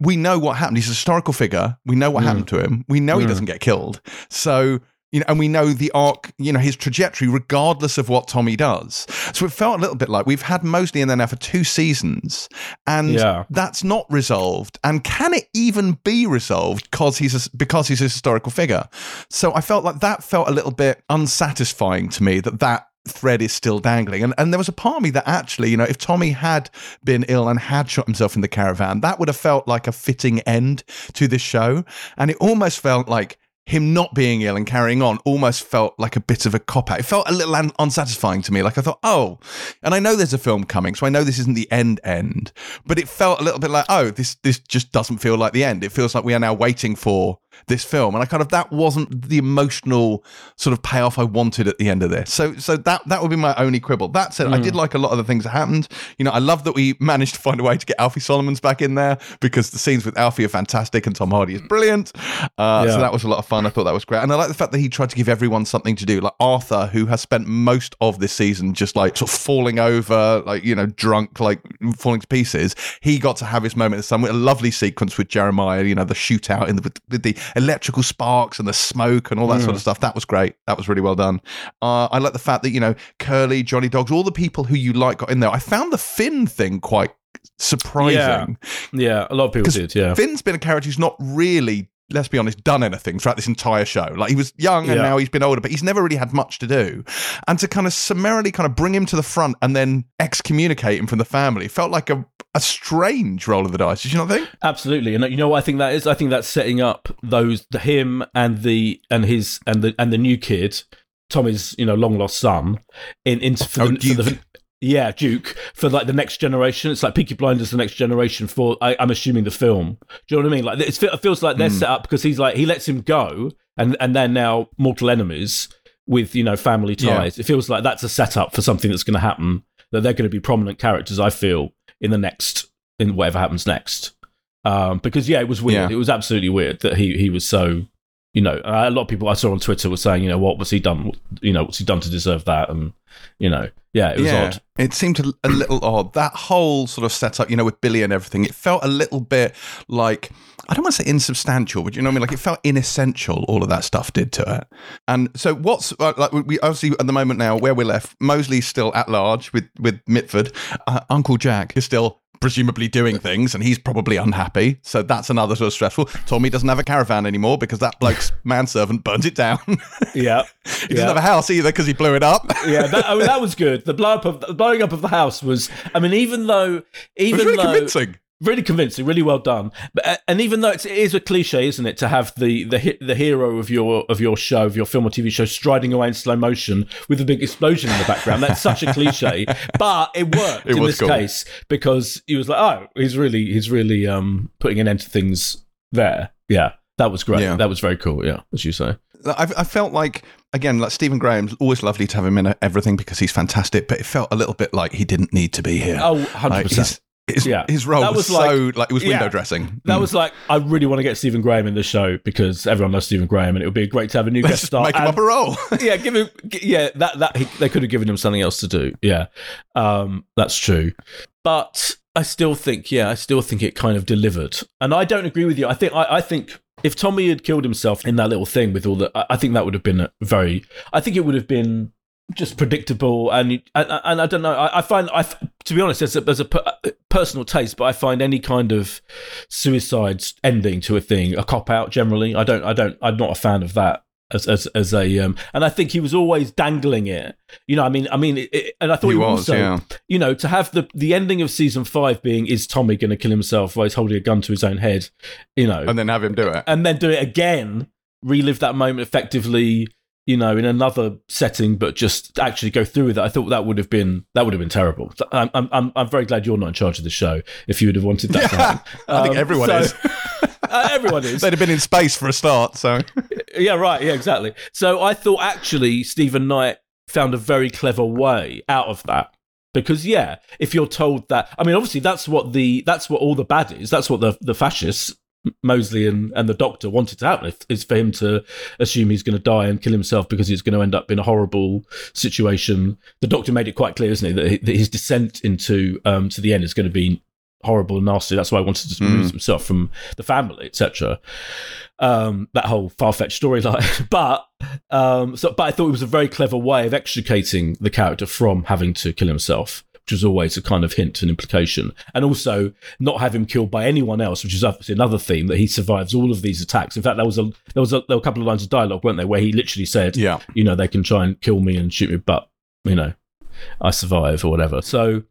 we know what happened. He's a historical figure. We know what happened to him. We know he doesn't get killed. So, you know, and we know the arc, you know, his trajectory, regardless of what Tommy does. So it felt a little bit like we've had Mosley in there now for two seasons, and Yeah. that's not resolved. And can it even be resolved because he's a, because he's a historical figure? So I felt like that felt a little bit unsatisfying to me. That that thread is still dangling. And and there was a part of me that actually, you know, if Tommy had been ill and had shot himself in the caravan, that would have felt like a fitting end to this show. And it almost felt like him not being ill and carrying on almost felt like a bit of a cop out. It felt a little un- unsatisfying to me. Like I thought, oh, and I know there's a film coming, so I know this isn't the end end, but it felt a little bit like, oh, this this just doesn't feel like the end. It feels like we are now waiting for this film, and I kind of that wasn't the emotional sort of payoff I wanted at the end of this. So so that that would be my only quibble. That said, I did like a lot of the things that happened. You know, I love that we managed to find a way to get Alfie Solomons back in there because the scenes with Alfie are fantastic and Tom Hardy is brilliant. Uh, Yeah. So that was a lot of fun. I thought that was great, and I like the fact that he tried to give everyone something to do. Like Arthur, who has spent most of this season just like sort of falling over, like you know, drunk, like falling to pieces. He got to have his moment in with a lovely sequence with Jeremiah. You know, the shootout in the the electrical sparks and the smoke and all that sort of stuff. That was great. That was really well done. Uh, I like the fact that you know Curly, Johnny Dogs, all the people who you like got in there. I found the Finn thing quite surprising. Yeah, a lot of people did. Yeah, Finn's been a character who's not really, let's be honest, done anything throughout this entire show. Like he was young and Yeah. now he's been older, but he's never really had much to do. And to kind of summarily kind of bring him to the front and then excommunicate him from the family felt like a, a strange roll of the dice. Did you not think? absolutely. And you know what I think that is? I think that's setting up those the him and the and his and the and the new kid, Tommy's you know long lost son, in into for, Oh, the, for the Duke. Yeah Duke for like the next generation. It's like Peaky Blinders, the next generation for I, I'm assuming the film. Do you know what I mean? Like it's, it feels like they're set up because he's like he lets him go, and and they're now mortal enemies with you know family Yeah. ties. It feels like that's a setup for something that's going to happen. That they're going to be prominent characters. I feel in the next in whatever happens next. Um, because yeah, it was weird. Yeah. It was absolutely weird that he he was so. You know, a lot of people I saw on Twitter were saying, you know, what was he done? You know, what's he done to deserve that? And you know, yeah, it was odd. It seemed a, a little odd. That whole sort of setup, you know, with Billy and everything, it felt a little bit like I don't want to say insubstantial, but you know what I mean. Like it felt inessential. All of that stuff did to it. And so, what's uh, like we obviously at the moment now where we're left, Mosley's still at large with with Mitford. Uh, Uncle Jack is still presumably doing things and he's probably unhappy so that's another sort of stressful tommy doesn't have a caravan anymore because that bloke's manservant burnt it down yeah. he Yeah, doesn't have a house either because he blew it up yeah, that, I mean, that was good. The blow up of the blowing up of the house was. I mean, even though, it even was really though, convincing really convincing, really well done. But uh, and even though it's, it is a cliche, isn't it, to have the the the hero of your of your show, of your film or TV show, striding away in slow motion with a big explosion in the background. That's such a cliche, but it worked It in this cool. case because he was like, oh, he's really he's really um putting an end to things there. Yeah, that was great. Yeah. That was very cool. Yeah, as you say. I, I felt like again, like Stephen Graham's always lovely to have him in everything because he's fantastic. But it felt a little bit like he didn't need to be here. Oh, 100 Like, percent. His, Yeah. his role That was, was like- so like it was window yeah. dressing. That Mm. was like, I really want to get Stephen Graham in the show because everyone loves Stephen Graham, and it would be great to have a new Let's guest star. make him up a role. yeah, give him. Yeah, that that he, they could have given him something else to do. Yeah, um, that's true. But I still think, yeah, I still think it kind of delivered. And I don't agree with you. I think I, I think if Tommy had killed himself in that little thing with all the, I, I think that would have been a very. I think it would have been just predictable and and, and I don't know. I, I find I, to be honest, there's a, there's a per, personal taste, but I find any kind of suicide ending to a thing a cop out. Generally, I don't. I don't. I'm not a fan of that as as as a um. And I think he was always dangling it. You know, I mean, I mean, it, it- and I thought He he, was, also, yeah. you know, to have the the ending of season five being is Tommy going to kill himself while he's holding a gun to his own head, you know, and then have him do it. and then do it again, relive that moment effectively, you know, in another setting, but just actually go through with it. I thought that would have been that would have been terrible. I'm I'm I'm, very glad you're not in charge of the show. If you would have wanted that, to happen. I think Um, everyone so- is. uh, everyone is. They'd have been in space for a start. So Yeah, right. Yeah, exactly. So I thought actually Steven Knight found a very clever way out of that. Because yeah, if you're told that, I mean, obviously that's what the that's what all the baddies, that's what the the fascists, Mosley and and the Doctor wanted to happen, is for him to assume he's going to die and kill himself because he's going to end up in a horrible situation. The Doctor made it quite clear, isn't he, that, he, that his descent into um to the end is going to be horrible and nasty. That's why he wanted to remove himself from the family, etc um, that whole far fetched storyline. but um, so, but I thought it was a very clever way of extricating the character from having to kill himself, which was always a kind of hint and implication, and also not have him killed by anyone else, which is obviously another theme that he survives all of these attacks. In fact, there was a there was a, there were a couple of lines of dialogue, weren't there, where he literally said, yeah, you know, they can try and kill me and shoot me, but you know. I survive or whatever. So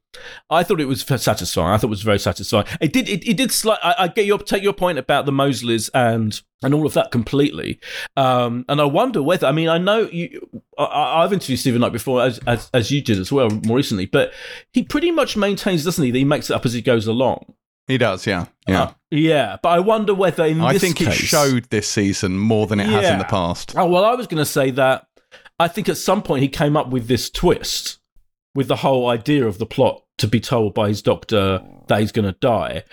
I thought it was satisfying. I thought it was very satisfying. It did. It, it did. Slight, I, I get your take your point about the Mosleys and and all of that completely. Um, and I wonder whether. I mean, I know you. I, have interviewed Steven Knight before, as, as as you did as well more recently. But he pretty much maintains, doesn't he, that he makes it up as he goes along. He does, yeah, yeah, uh, yeah. But I wonder whether in I this think case, it showed this season more than it has in the past. Oh well, I was going to say that I think at some point he came up with this twist with the whole idea of the plot to be told by his doctor that he's going to die.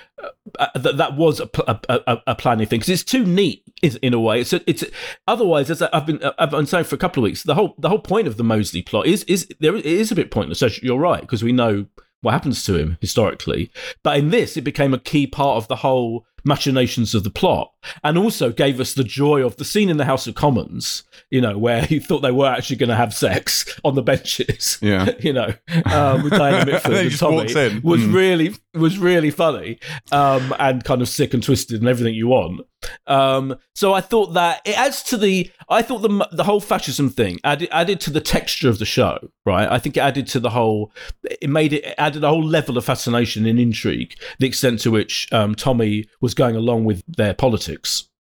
Uh, that that was a, a, a, a planning thing because it's too neat in a way. It's a, it's otherwise as I've been I've been saying for a couple of weeks. The whole the whole point of the Mosley plot is is there it is a bit pointless. So you're right because we know what happens to him historically. But in this, it became a key part of the whole machinations of the plot and also gave us the joy of the scene in the House of Commons, you know, where he thought they were actually going to have sex on the benches. Yeah. you know, um, with Diana Mitford And and Tommy was Mm. really was really funny um, and kind of sick and twisted and everything you want. Um, so I thought that it adds to the. I thought the the whole fascism thing added added to the texture of the show. Right, I think it added to the whole. It made it, it added a whole level of fascination and intrigue. The extent to which um, Tommy was going along with their politics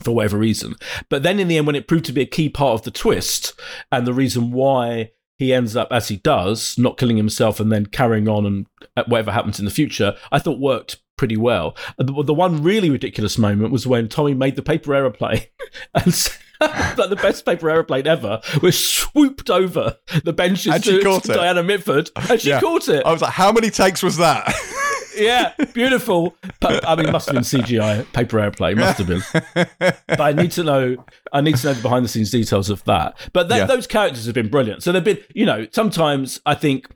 for whatever reason, but then in the end, when it proved to be a key part of the twist and the reason why he ends up as he does, not killing himself and then carrying on and uh, whatever happens in the future, I thought worked pretty well. The, the one really ridiculous moment was when Tommy made the paper aeroplane and like the best paper aeroplane ever was swooped over the benches And she to, caught to it. Diana Mitford and she Yeah. caught it. I was like, how many takes was that? yeah, beautiful. But, I mean, it must have been CGI paper airplane. Must have been. but I need to know. I need to know the behind the scenes details of that. But th- Yeah. those characters have been brilliant. So they've been, you know, sometimes I think.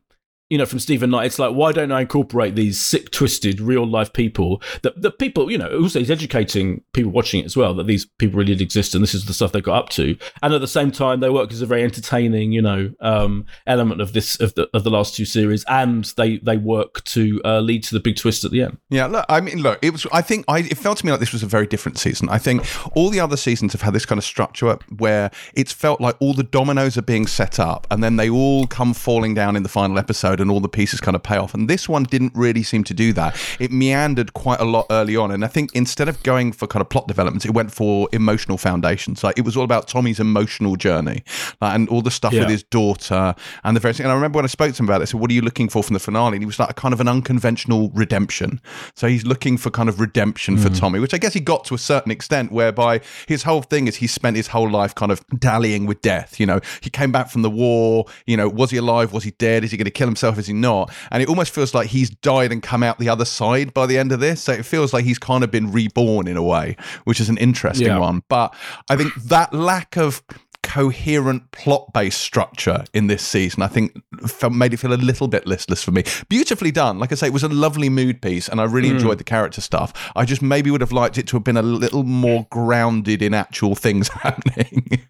You know, from Steven Knight, it's like, why don't I incorporate these sick, twisted, real life people that that people, you know, also he's educating people watching it as well that these people really did exist and this is the stuff they got up to, and at the same time they work as a very entertaining, you know, um, element of this of the of the last two series, and they they work to uh, lead to the big twist at the end. Yeah, look, I mean, look, it was. I think I, it felt to me like this was a very different season. I think all the other seasons have had this kind of structure where it's felt like all the dominoes are being set up, and then they all come falling down in the final episode, and all the pieces kind of pay off. And this one didn't really seem to do that. It meandered quite a lot early on, and I think instead of going for kind of plot developments, it went for emotional foundations. Like it was all about Tommy's emotional journey, like, and all the stuff Yeah. with his daughter and the various. And I remember when I spoke to him about it, I said, "What are you looking for from the finale?" And he was like, "A kind of an unconventional redemption." So he's looking for kind of redemption for hmm. Tommy, which I guess he got to a certain extent, whereby his whole thing is he spent his whole life kind of dallying with death. You know, he came back from the war. You know, was he alive? Was he dead? Is he going to kill himself? Is he not? And it almost feels like he's died and come out the other side by the end of this. So it feels like he's kind of been reborn in a way, which is an interesting Yeah. one. But I think that lack of coherent plot based structure in this season i think felt, made it feel a little bit listless for me beautifully done like i say it was a lovely mood piece and i really enjoyed the character stuff i just maybe would have liked it to have been a little more grounded in actual things happening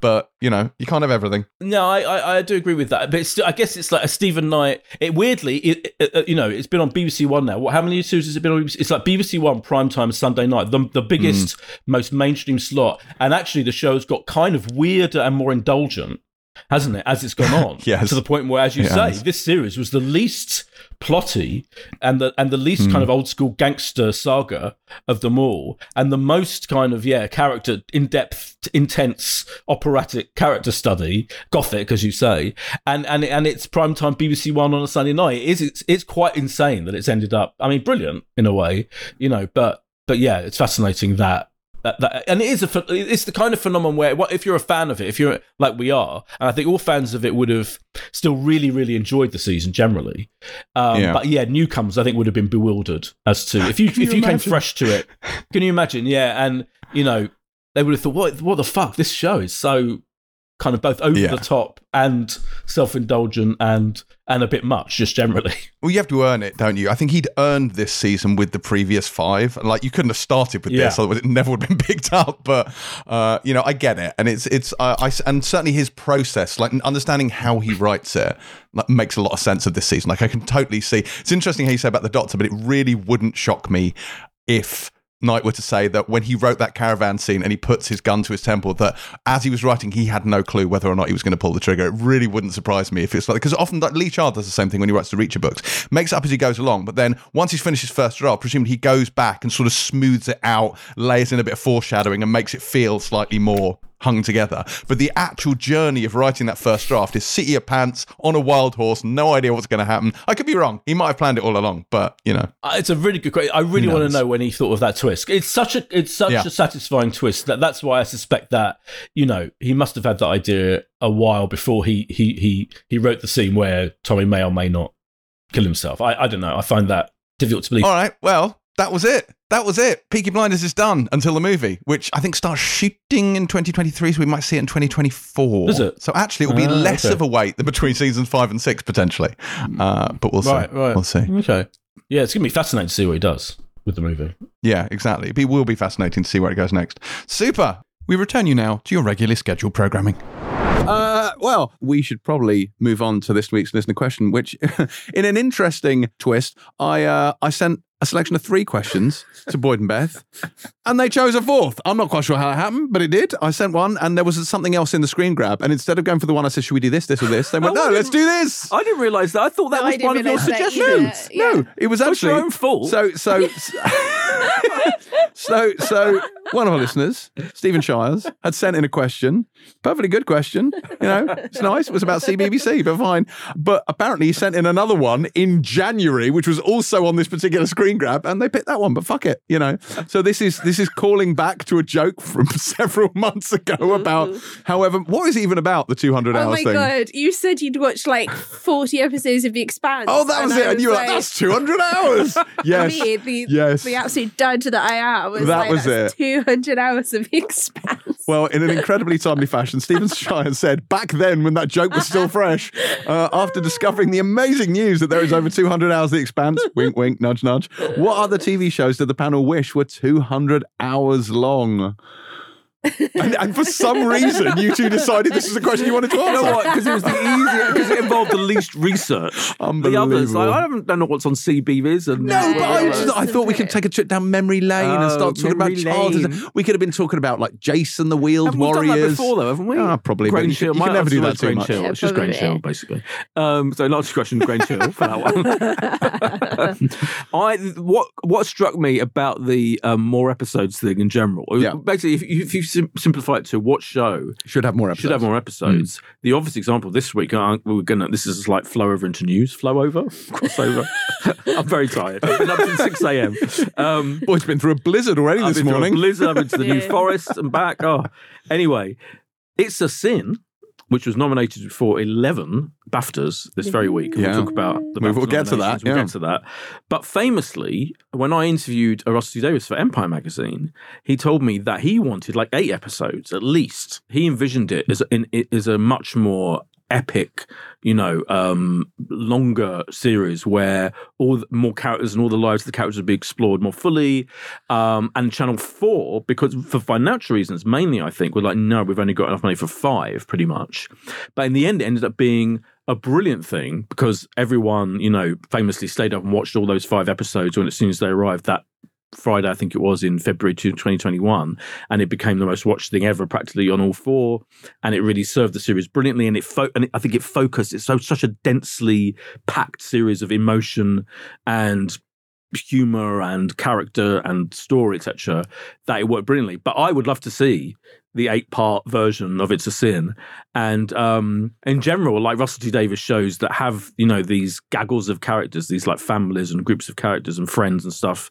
but you know you can't have everything No, I, I, I do agree with that, but I guess it's like a Steven Knight. It weirdly, it, it, uh, you know, it's been on BBC One now. What? How many series has it been on? BBC? It's like BBC One primetime Sunday night, the the biggest, most mainstream slot, and actually the show's got kind of weirder and more indulgent, hasn't it? As it's gone on, Yes. to the point where, as you It say, has. this series was the least plotty and the and the least Hmm. kind of old school gangster saga of them all, and the most kind of yeah character in depth, intense operatic character study, gothic as you say, and and and it's primetime BBC One on a Sunday night. It is it's it's quite insane that it's ended up. I mean, brilliant in a way, you know, but but yeah, it's fascinating that. That, that, and it is a it's the kind of phenomenon where what if you're a fan of it if you're like we are and I think all fans of it would have still really really enjoyed the season generally. Um, Yeah. but yeah newcomers I think would have been bewildered as to if you, Can if you you came fresh to it can you imagine? Yeah and you know they would have thought what what the fuck? This show is so kind of both over Yeah. the top and self-indulgent and and a bit much just generally. Well you have to earn it don't you? I think he'd earned this season with the previous five. And like you couldn't have started with this Yeah. otherwise it never would have been picked up. But uh, you know i get it. And it's it's uh, I, and certainly his process like understanding how he writes it like, makes a lot of sense of this season. Like i can totally see it's interesting how you say about the doctor but it really wouldn't shock me if Knight were to say that when he wrote that caravan scene and he puts his gun to his temple, that as he was writing, he had no clue whether or not he was going to pull the trigger. It really wouldn't surprise me if it's like because often like, Lee Child does the same thing when he writes the Reacher books, makes it up as he goes along, but then once he's finished his first draft, presumably he goes back and sort of smooths it out, layers in a bit of foreshadowing, and makes it feel slightly more hung together. But the actual journey of writing that first draft is sit your pants on a wild horse, no idea what's going to happen. I could be wrong. He might have planned it all along, but you know. Uh, It's a really good question. I really want to know when he thought of that twist. It's such a it's such Yeah. a satisfying twist that that's why I suspect that you know he must have had that idea a while before he he he he wrote the scene where Tommy may or may not kill himself. I I don't know. I find that difficult to believe. All right, well, that was it. That was it. Peaky Blinders is done until the movie, which I think starts shooting in 2023, so we might see it in 2024. Does it? So actually, it will be Ah, less okay. of a wait than between seasons five and six, potentially. Uh, but we'll see. Right, right. We'll see. Okay. Yeah, it's gonna be fascinating to see what he does with the movie. Yeah, exactly. It will be fascinating to see where it goes next. Super. We return you now to your regularly scheduled programming. Uh, well, we should probably move on to this week's listener question, which, in an interesting twist, I uh, I sent a selection of three questions to Boyd and Beth, and they chose a fourth. I'm not quite sure how it happened, but it did. I sent one, and there was something else in the screen grab, and instead of going for the one I said, "Should we do this, this, or this?" They went, "No, let's do this." I didn't realise that. I thought that No, I was didn't one of your realise that suggestions. either. No, it was It's actually your own fault. So, so, so, so, one of our listeners, Stephen Shires, had sent in a question. Perfectly good question. You know, it's nice. It was about CBBC, but fine. But apparently, he sent in another one in January, which was also on this particular screen grab, and they picked that one. But fuck it, you know. So this is this is calling back to a joke from several months ago about, however, what is it even about the two hundred Oh hours Oh my thing? god! You said you'd watched like forty episodes of The Expanse. Oh, that was it. And you were like, that's 200 hours. Yes. me, the, yes. the absolute dud that I am was That like, was that's it. 200 hours of The Expanse. Well, in an incredibly timely fashion, Stephen Shire said back then, when that joke was still fresh, uh, after discovering the amazing news that there is over 200 hours of The Expanse, wink, wink, nudge, nudge, what other TV shows did the panel wish were 200 hours long? And, and for some reason, you two decided this is a question you wanted to You know answer. what? Because it was the easiest, because it involved the least research. The others, Unbelievable. like, I don't, don't know what's on CBBC. And No, but I, just, I thought we could take a trip down memory lane and Oh, start talking about memory childhood. We could have been talking about like Jayce and the Wheeled Haven't done Warriors. that before, though, haven't we? Ah, probably, but Grange you can- you can never do that too much. Hill. Yeah, It's just Grange probably. Hill, basically. Um, so, last question, Grange Hill for that one. I what what struck me about the um, more episodes thing in general. Yeah. Basically, if you, if you sim- simplify it to what show Should have more episodes. should have more episodes. The obvious example this week, uh, we're gonna. This is like flow over into news. Flow over, crossover. I'm very tired. I've been up since six a.m. Um, Boyd's been through a blizzard already I've this been through a morning. blizzard. I've been to the New Forest and back. Oh, anyway, it's a sin. Which was nominated for eleven BAFTAs this very week. and Yeah. We'll talk about the We will get to that, nominations. We'll yeah. get to that. But famously, when I interviewed Russell T Davies for Empire magazine, he told me that he wanted like eight episodes at least. He envisioned it as in, as a much more epic, you know, um, longer series where all the, more characters and all the lives of the characters would be explored more fully. Um, and Channel Four, because for financial reasons, mainly I think, were like, no, we've only got enough money for five, pretty much. But in the end, it ended up being a brilliant thing because everyone, you know, famously stayed up and watched all those five episodes when as soon as they arrived that Friday, I think it was in February 2021, and it became the most watched thing ever, practically on all four. And it really served the series brilliantly. And it, fo- and it, I think it focused. It's so such a densely packed series of emotion and humor and character and story, etc., that it worked brilliantly. But I would love to see the eight part version of It's a Sin. And um, in general, like Russell T Davies shows that have, you know, these gaggles of characters, these like families and groups of characters and friends and stuff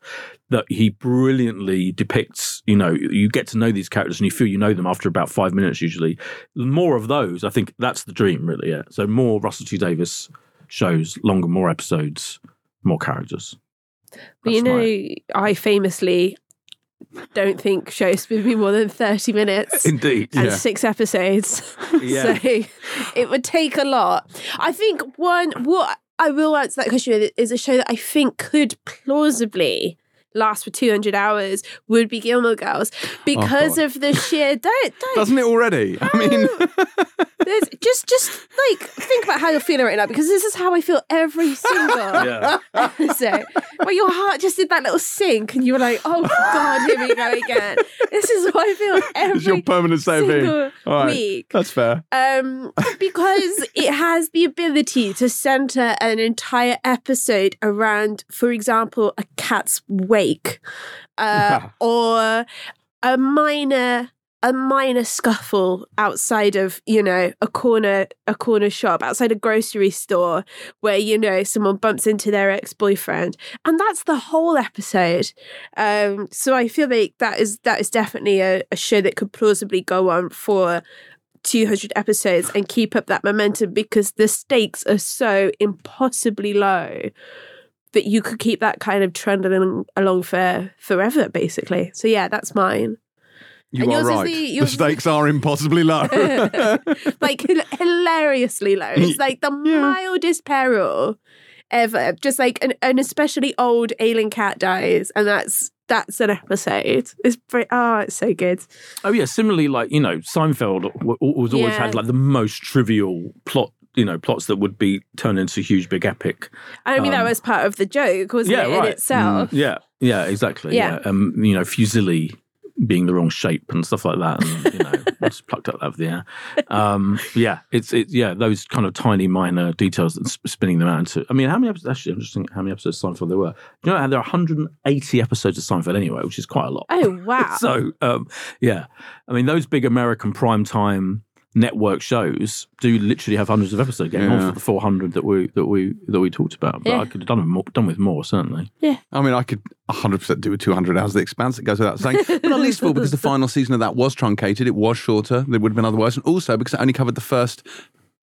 that he brilliantly depicts. You know, you get to know these characters and you feel you know them after about five minutes usually. More of those, I think that's the dream, really. Yeah. So more Russell T Davies shows, longer, more episodes, more characters. But you know, I famously don't think shows would be more than 30 minutes. Indeed. and Yeah. six episodes. Yeah. so it would take a lot. I think one what I will answer that question with is a show that I think could plausibly last for 200 hours would be Gilmore Girls because God. of the sheer don't don't Doesn't it already? I mean, there's just just like think about how you're feeling right now because this is how I feel every single Yeah. episode. Where your heart just did that little sink and you were like, oh God, here we go again. This is how I feel every it's your permanent state single right. week. That's fair. Um, because it has the ability to center an entire episode around, for example, a cat's wake, uh, or a minor a minor scuffle outside of you know a corner a corner shop outside a grocery store where you know someone bumps into their ex-boyfriend. And that's the whole episode. Um so i feel like that is that is definitely a, a show that could plausibly go on for 200 episodes and keep up that momentum because the stakes are so impossibly low that you could keep that kind of trending along, along for forever basically so yeah that's mine You And are right. the- The, the- stakes are impossibly low. like hil- hilariously low. It's like the Yeah. mildest peril ever. Just like an, an especially old ailing cat dies, and that's that's an episode. It's pretty, oh, ah, it's so good. Oh yeah, similarly, like you know, Seinfeld w- w- was always Yeah. had like the most trivial plot. You know, plots that would be turned into huge, big epic. I mean, that Um, was part of the joke, wasn't yeah, it, in right. itself? Yeah, yeah, exactly. Yeah. Yeah, um, you know, Fusilli being the wrong shape and stuff like that, and you know, just plucked up out of the air. Um, yeah, it's it. Yeah, those kind of tiny, minor details and sp- spinning them out into. I mean, how many episodes? Actually, I'm just thinking how many episodes of Seinfeld there were. You know, there are 180 episodes of Seinfeld anyway, which is quite a lot. Oh wow! So, um, yeah, I mean, those big American primetime network shows do literally have hundreds of episodes getting on for the 400 that we that we that we talked about. But Yeah. I could have done with more, done with more certainly. Yeah. I mean, I could 100% do with 200 hours of The Expanse. It goes without saying. But not least of because the final season of that was truncated. It was shorter. There would have been otherwise. And also because it only covered the first,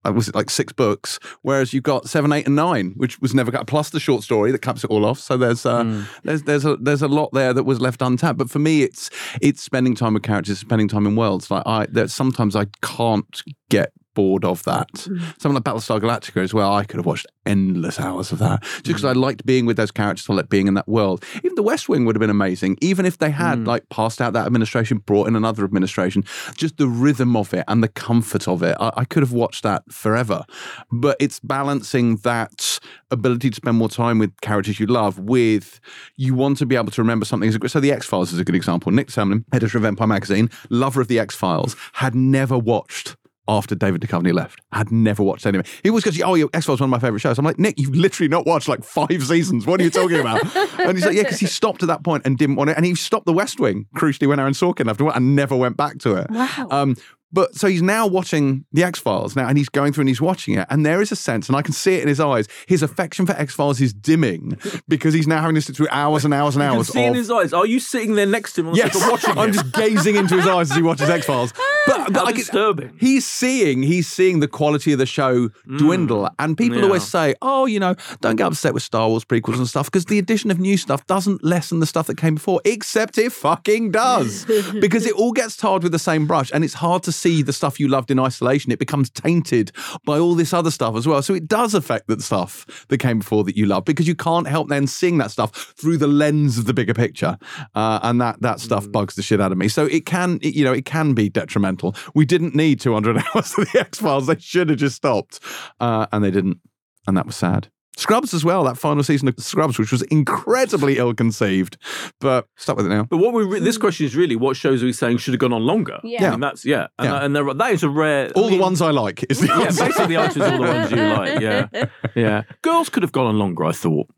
uh, was it like six books? Whereas you've got seven, eight, and nine, which was never got, plus the short story that caps it all off. So there's uh, there's there's a there's a lot there that was left untapped. But for me, it's it's spending time with characters, spending time in worlds. Like I, there's sometimes I can't get bored of that. Mm. Something like Battlestar Galactica as well. I could have watched endless hours of that just because mm. I liked being with those characters. I liked being in that world. Even The West Wing would have been amazing, even if they had mm. like passed out that administration, brought in another administration. Just the rhythm of it and the comfort of it. I, I could have watched that forever. But it's balancing that ability to spend more time with characters you love with you want to be able to remember something. So The X Files is a good example. Nick Tamlin, editor of Empire Magazine, lover of The X Files, had never watched after David Duchovny left. I had never watched any of it. He always goes, Oh, X Files one of my favorite shows. I'm like, Nick, you've literally not watched like five seasons. What are you talking about? and he's like, Yeah, because he stopped at that point and didn't want it. And he stopped The West Wing, crucially, when Aaron Sorkin left and never went back to it. Wow. Um, but so he's now watching the X Files now, and he's going through and he's watching it, and there is a sense, and I can see it in his eyes. His affection for X Files is dimming because he's now having to sit through hours and hours and You can hours see in his eyes. Are you sitting there next to him on Yes, watching I'm just gazing into his eyes as he watches X Files. But, but can- disturbing. he's seeing he's seeing the quality of the show dwindle, and people Mm. yeah. always say, "Oh, you know, don't get upset with Star Wars prequels and stuff because the addition of new stuff doesn't lessen the stuff that came before." Except it fucking does, because it all gets tarred with the same brush, and it's hard to see the stuff you loved in isolation. It becomes tainted by all this other stuff as well. So it does affect the stuff that came before that you love because you can't help then seeing that stuff through the lens of the bigger picture, uh, and that that stuff bugs the shit out of me. So it can, it- you know, it can be detrimental. We didn't need 200 hours of the X Files. They should have just stopped, uh, and they didn't, and that was sad. Scrubs as well. That final season of Scrubs, which was incredibly ill-conceived, but stuck with it now. But what we re- this question is really what shows are we saying should have gone on longer? Yeah. I mean, that's yeah, and, Yeah. that, and there, that is a rare. I All the ones I like is the Yeah, answer. basically the answer is all the ones you like. Yeah, yeah. Girls could have gone on longer. I thought.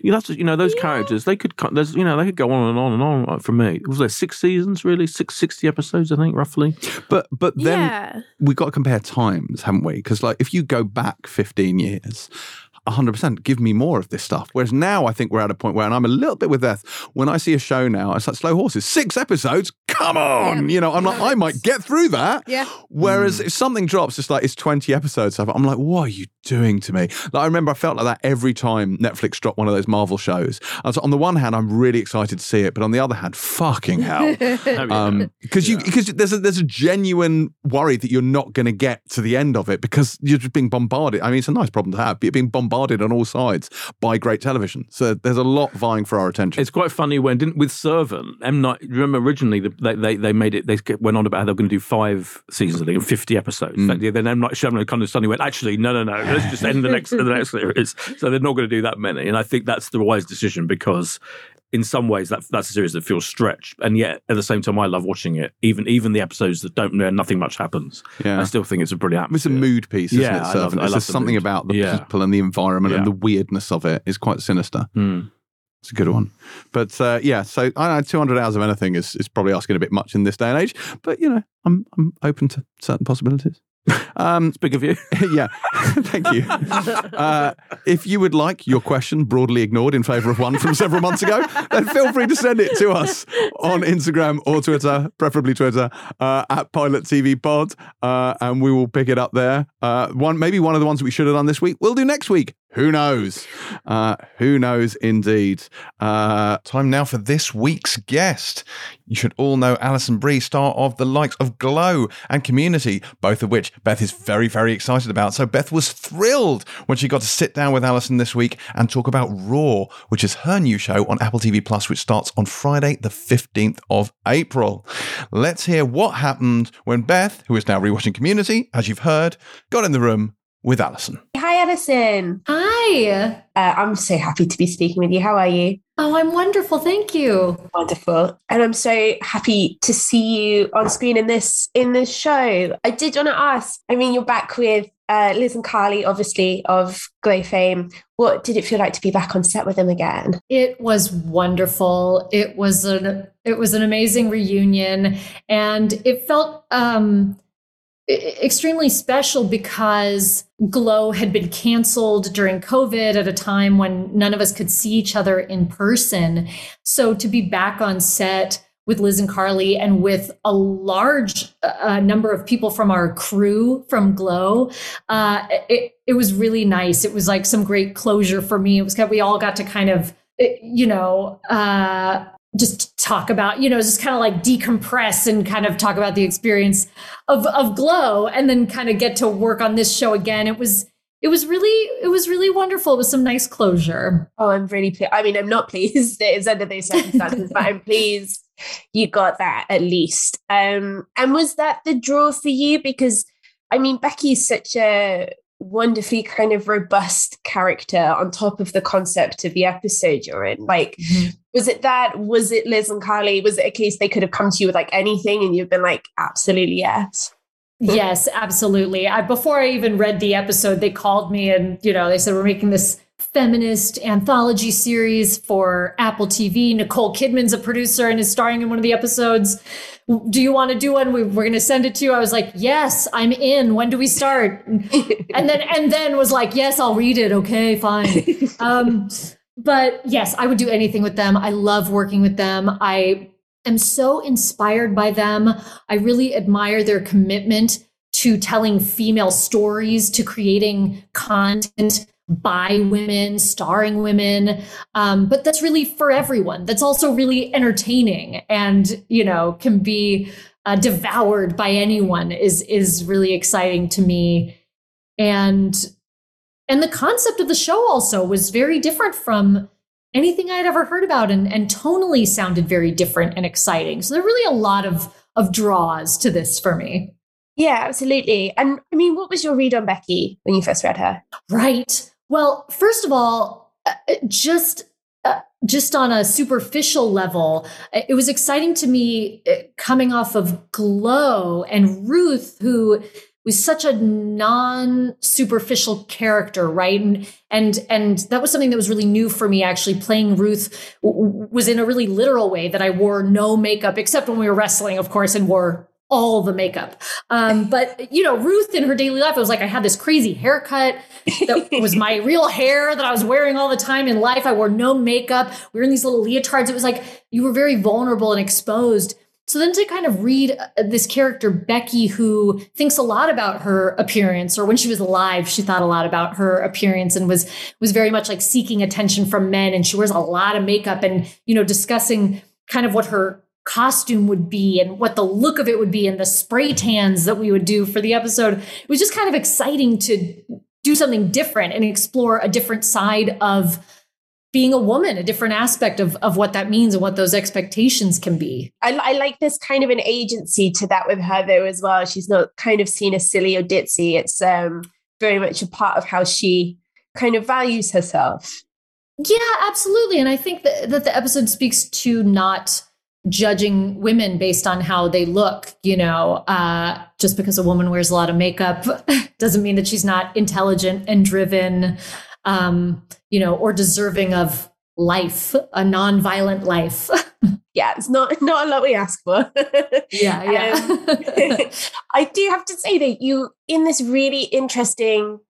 You know, that's you know those characters. They could there's you know they could go on and on and on. Like, for me, was there six seasons really? Six sixty episodes, I think, roughly. But but then yeah. we've got to compare times, haven't we? Because like if you go back 15 years, 100% give me more of this stuff. Whereas now I think we're at a point where, and I'm a little bit with Beth, when I see a show now, it's like Slow Horses, six episodes, come on, you know, I'm like, I might get through that. Yeah. Whereas if something drops, it's like it's 20 episodes. I'm like, what are you doing to me? Like I remember I felt like that every time Netflix dropped one of those Marvel shows. And so on the one hand, I'm really excited to see it, but on the other hand, fucking hell. Um, because you because there's a there's a genuine worry that you're not going to get to the end of it because you're just being bombarded. I mean, it's a nice problem to have. But you're being bombarded on all sides by great television. So there's a lot vying for our attention. It's quite funny when didn't with Servant M Night. Remember originally the, they, they they made it. They went on about how they were going to do five seasons of it and fifty episodes. Mm. Then M Night Shyamalan kind of suddenly went, actually, no, no, no, let's just end the next the next series. So they're not going to do that many. And I think that's the wise decision because in some ways that that's a series that feels stretched, and yet at the same time I love watching it. Even even the episodes that don't where nothing much happens, yeah. I still think it's a brilliant. Atmosphere. It's a mood piece, isn't yeah, it? Servant? I love, I love something mood. about the yeah. people and the environment Yeah. and the weirdness of it is quite sinister. Mm. It's a good one. But uh, yeah, so I know, 200 hours of anything is, is probably asking a bit much in this day and age. But, you know, I'm, I'm open to certain possibilities. Um, It's big of you. yeah, thank you. Uh, if you would like your question broadly ignored in favour of one from several months ago, then feel free to send it to us on Instagram or Twitter, preferably Twitter, uh, at Pilot TV Pod, uh, and we will pick it up there. Uh, one, maybe one of the ones that we should have done this week, we'll do next week. Who knows? Uh, who knows indeed? Uh, time now for this week's guest. You should all know Alison Brie, star of the likes of Glow and Community, both of which Beth is very, very excited about. So Beth was thrilled when she got to sit down with Alison this week and talk about Roar, which is her new show on Apple TV Plus, which starts on Friday, the 15th of April. Let's hear what happened when Beth, who is now rewatching Community, as you've heard, got in the room with Alison. Hi, Hi. Uh, I'm so happy to be speaking with you. How are you? Oh, I'm wonderful. Thank you. Wonderful. And I'm so happy to see you on screen in this in this show. I did want to ask. I mean, you're back with uh, Liz and Carly, obviously of Glow fame. What did it feel like to be back on set with them again? It was wonderful. It was an it was an amazing reunion, and it felt um, extremely special because Glow had been canceled during COVID at a time when none of us could see each other in person. So to be back on set with Liz and Carly and with a large uh, number of people from our crew from Glow, uh, it, it was really nice. It was like some great closure for me. It was we all got to kind of, you know, uh, just talk about, you know, just kind of like decompress and kind of talk about the experience of of Glow, and then kind of get to work on this show again. It was it was really it was really wonderful. It was some nice closure. Oh, I'm really pleased. I mean, I'm not pleased that it's under those circumstances, but I'm pleased you got that at least. Um, and was that the draw for you? Because I mean, Becky's such a wonderfully kind of robust character on top of the concept of the episode you're in. Like, mm-hmm. was it that? Was it Liz and Carly? Was it a case they could have come to you with like anything and you've been like, absolutely yes? Yes, absolutely. I, before I even read the episode, they called me and you know they said we're making this feminist anthology series for Apple TV. Nicole Kidman's a producer and is starring in one of the episodes. Do you want to do one? We, we're going to send it to you. I was like, yes, I'm in. When do we start? and then and then was like, yes, I'll read it. Okay, fine. Um, but yes, I would do anything with them. I love working with them. I am so inspired by them. I really admire their commitment to telling female stories, to creating content by women, starring women. Um, but that's really for everyone. That's also really entertaining and, you know, can be uh, devoured by anyone is is really exciting to me. And and the concept of the show also was very different from anything I'd ever heard about and, and tonally sounded very different and exciting. So there are really a lot of of draws to this for me. Yeah, absolutely. And I mean, what was your read on Becky when you first read her? Right. Well, first of all, uh, just uh, just on a superficial level, uh, it was exciting to me uh, coming off of Glow and Ruth, who was such a non-superficial character, right? And and and that was something that was really new for me. Actually, playing Ruth w- was in a really literal way that I wore no makeup except when we were wrestling, of course, and wore all the makeup. Um, but you know, Ruth in her daily life, it was like I had this crazy haircut that was my real hair that I was wearing all the time in life. I wore no makeup. We were in these little leotards. It was like you were very vulnerable and exposed. so then to kind of read uh, this character Becky who thinks a lot about her appearance or when she was alive she thought a lot about her appearance and was was very much like seeking attention from men and she wears a lot of makeup and you know discussing kind of what her costume would be and what the look of it would be and the spray tans that we would do for the episode it was just kind of exciting to do something different and explore a different side of being a woman, a different aspect of, of what that means and what those expectations can be. I, I, like this kind of an agency to that with her though as well. She's not kind of seen as silly or ditzy. It's um, very much a part of how she kind of values herself. Yeah, absolutely. And I think that, that the episode speaks to not judging women based on how they look. You know, uh, just because a woman wears a lot of makeup doesn't mean that she's not intelligent and driven um, you know, or deserving of life, a non-violent life. yeah, it's not not a lot we ask for. yeah, yeah. Um, I do have to say that you in this really interesting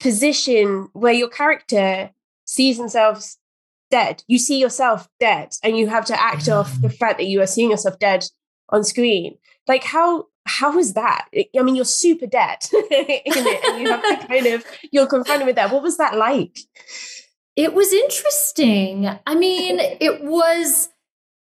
position where your character sees themselves dead. You see yourself dead, and you have to act off the mm. fact that you are seeing yourself dead on screen. Like how how was that? I mean, you're super dead in it, and you have to kind of you're confronted with that. What was that like? It was interesting. I mean, it was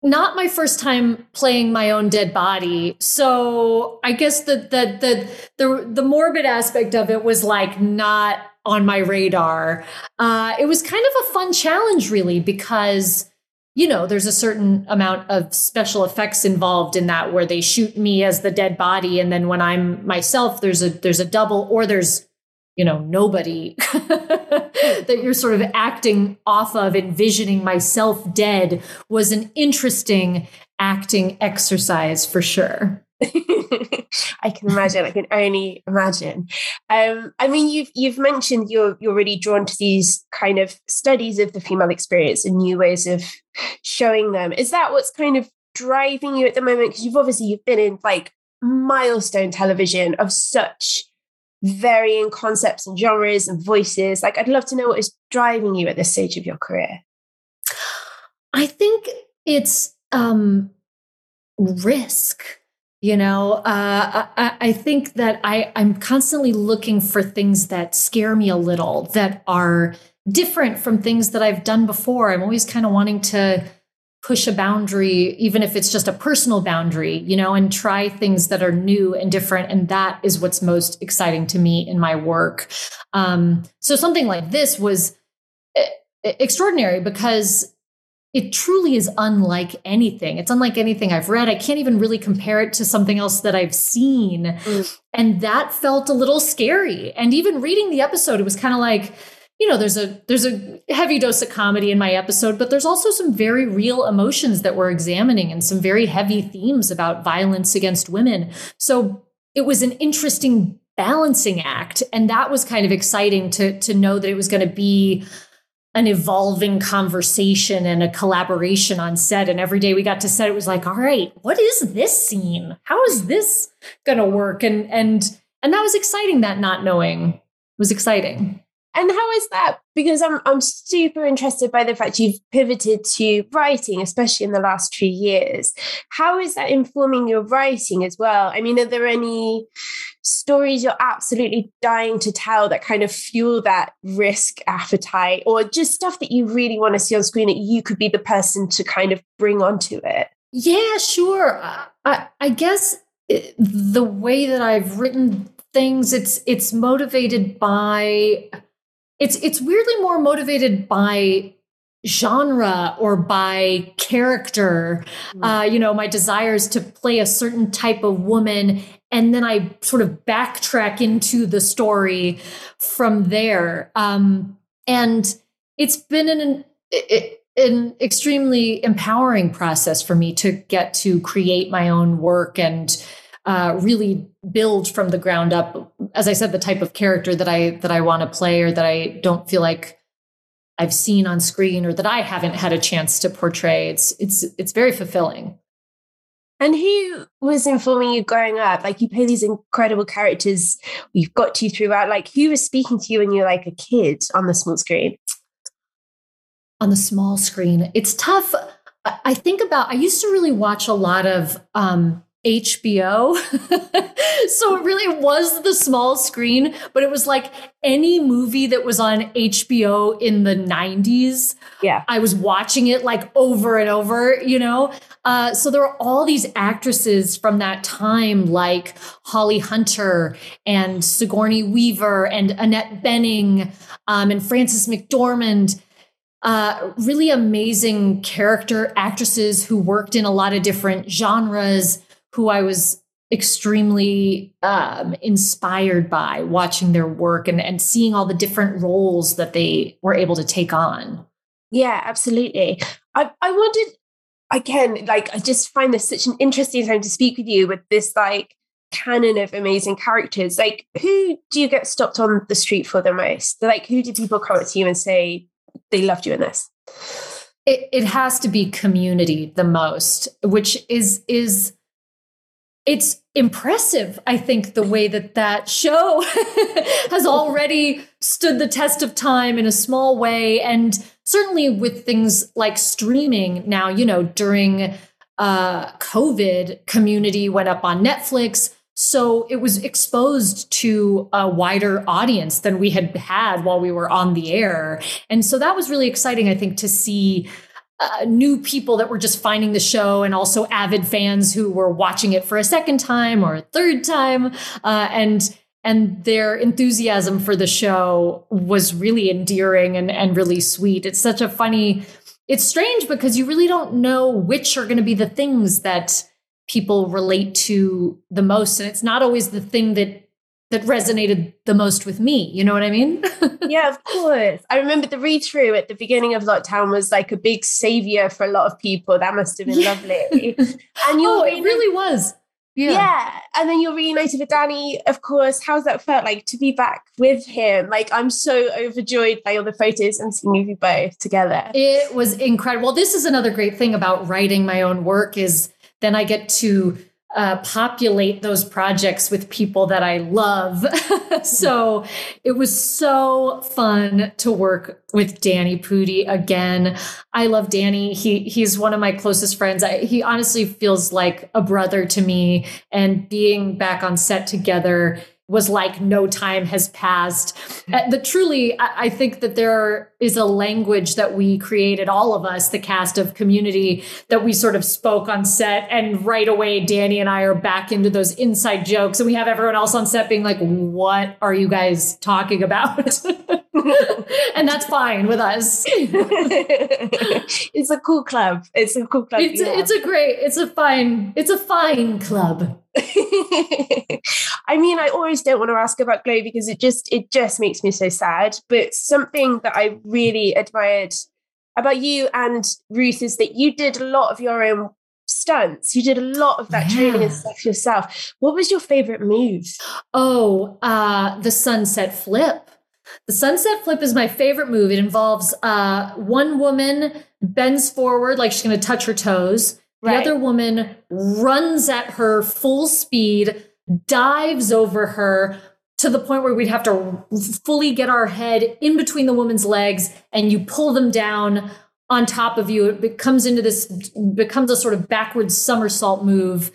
not my first time playing my own dead body. So I guess the the the the, the morbid aspect of it was like not on my radar. Uh, it was kind of a fun challenge, really, because you know, there's a certain amount of special effects involved in that where they shoot me as the dead body and then when I'm myself there's a there's a double or there's you know nobody that you're sort of acting off of envisioning myself dead was an interesting acting exercise for sure. I can imagine. I can only imagine. Um, I mean, you've you've mentioned you're you're really drawn to these kind of studies of the female experience and new ways of showing them. Is that what's kind of driving you at the moment? Because you've obviously you've been in like milestone television of such varying concepts and genres and voices. Like, I'd love to know what is driving you at this stage of your career. I think it's um, risk you know, uh, I, I, think that I, I'm constantly looking for things that scare me a little, that are different from things that I've done before. I'm always kind of wanting to push a boundary, even if it's just a personal boundary, you know, and try things that are new and different. And that is what's most exciting to me in my work. Um, so something like this was eh, extraordinary because it truly is unlike anything. It's unlike anything I've read. I can't even really compare it to something else that I've seen. Mm. And that felt a little scary. And even reading the episode, it was kind of like, you know, there's a there's a heavy dose of comedy in my episode, but there's also some very real emotions that we're examining and some very heavy themes about violence against women. So it was an interesting balancing act. And that was kind of exciting to to know that it was going to be an evolving conversation and a collaboration on set. And every day we got to set, it was like, all right, what is this scene? How is this gonna work? And and and that was exciting. That not knowing was exciting. And how is that? Because I'm I'm super interested by the fact you've pivoted to writing, especially in the last few years. How is that informing your writing as well? I mean, are there any stories you're absolutely dying to tell that kind of fuel that risk appetite, or just stuff that you really want to see on screen that you could be the person to kind of bring onto it? Yeah, sure. I, I guess the way that I've written things, it's it's motivated by it's it's weirdly more motivated by genre or by character mm. uh, you know my desires to play a certain type of woman and then i sort of backtrack into the story from there um, and it's been an an extremely empowering process for me to get to create my own work and uh, really build from the ground up. As I said, the type of character that I that I want to play, or that I don't feel like I've seen on screen, or that I haven't had a chance to portray. It's it's it's very fulfilling. And who was informing you growing up? Like you play these incredible characters you've got to throughout. Like who was speaking to you when you're like a kid on the small screen? On the small screen, it's tough. I I think about, I used to really watch a lot of um, HBO. so it really was the small screen, but it was like any movie that was on HBO in the 90s. Yeah. I was watching it like over and over, you know? Uh, so there are all these actresses from that time, like Holly Hunter and Sigourney Weaver and Annette Bening um, and Frances McDormand uh, really amazing character actresses who worked in a lot of different genres, who I was extremely um, inspired by watching their work and, and seeing all the different roles that they were able to take on. Yeah, absolutely. I, I wondered again, like I just find this such an interesting time to speak with you with this like canon of amazing characters. Like, who do you get stopped on the street for the most? Like, who do people come up to you and say they loved you in this? It, it has to be community the most, which is is it's impressive i think the way that that show has already stood the test of time in a small way. And certainly with things like streaming now you know during uh, covid community went up on netflix. So it was exposed to a wider audience than we had had while we were on the air. And so that was really exciting i think to see uh, new people that were just finding the show and also avid fans who were watching it for a second time or a third time. Uh, and and their enthusiasm for the show was really endearing and, and really sweet. It's such a funny it's strange because you really don't know which are going to be the things that people relate to the most. And it's not always the thing that that resonated the most with me. You know what I mean? yeah, of course. I remember the read through at the beginning of lockdown was like a big savior for a lot of people. That must have been Yeah. lovely. Oh, and you're oh, it really was. yeah. Yeah. And then you're reunited with Danny, of course. How's that felt like to be back with him? Like, I'm so overjoyed by all the photos and seeing you both together. It was incredible. Well, this is another great thing about writing my own work is then I get to uh, populate those projects with people that I love. so it was so fun to work with Danny Pudi again. I love Danny. He he's one of my closest friends. I, he honestly feels like a brother to me. And being back on set together was like no time has passed. Uh, the truly, I, I think that there is a language that we created, all of us, the cast of Community, that we sort of spoke on set, and right away, Danny and I are back into those inside jokes, and we have everyone else on set being like, "What are you guys talking about?" and that's fine with us. it's a cool club. It's a cool club. It's a, it's a great, it's a fine, it's a fine club. I mean, I always don't want to ask about Glow because it just it just makes me so sad. But something that I really admired about you and Ruth is that you did a lot of your own stunts. You did a lot of that training and stuff yourself. What was your favorite move? Oh, uh, the sunset flip. The sunset flip is my favorite move. It involves uh, one woman bends forward like she's going to touch her toes. The Right. other woman runs at her full speed, dives over her to the point where we'd have to fully get our head in between the woman's legs and you pull them down on top of you. It becomes into this, becomes a sort of backwards somersault move.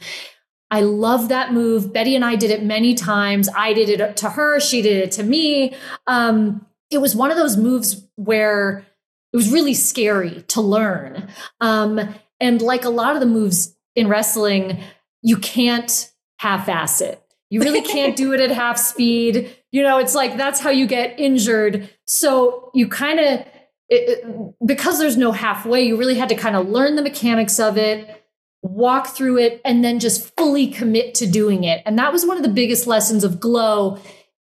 I love that move. Betty and I did it many times. I did it to her. She did it to me. Um, it was one of those moves where it was really scary to learn. Um, and like a lot of the moves in wrestling, you can't half ass it. You really can't do it at half speed. You know, it's like that's how you get injured. So you kind of, because there's no halfway, you really had to kind of learn the mechanics of it, walk through it, and then just fully commit to doing it. And that was one of the biggest lessons of Glow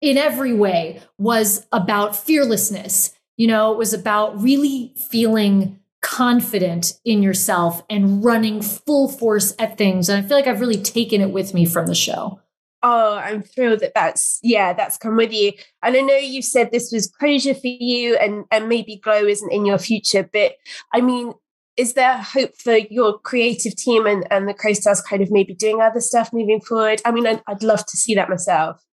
in every way was about fearlessness. You know, it was about really feeling confident in yourself and running full force at things. And I feel like I've really taken it with me from the show. Oh, I'm thrilled that that's yeah, that's come with you. And I know you said this was closure for you, and and maybe Glow isn't in your future, but I mean, is there hope for your creative team and and the co-stars kind of maybe doing other stuff moving forward? I mean, I'd, I'd love to see that myself.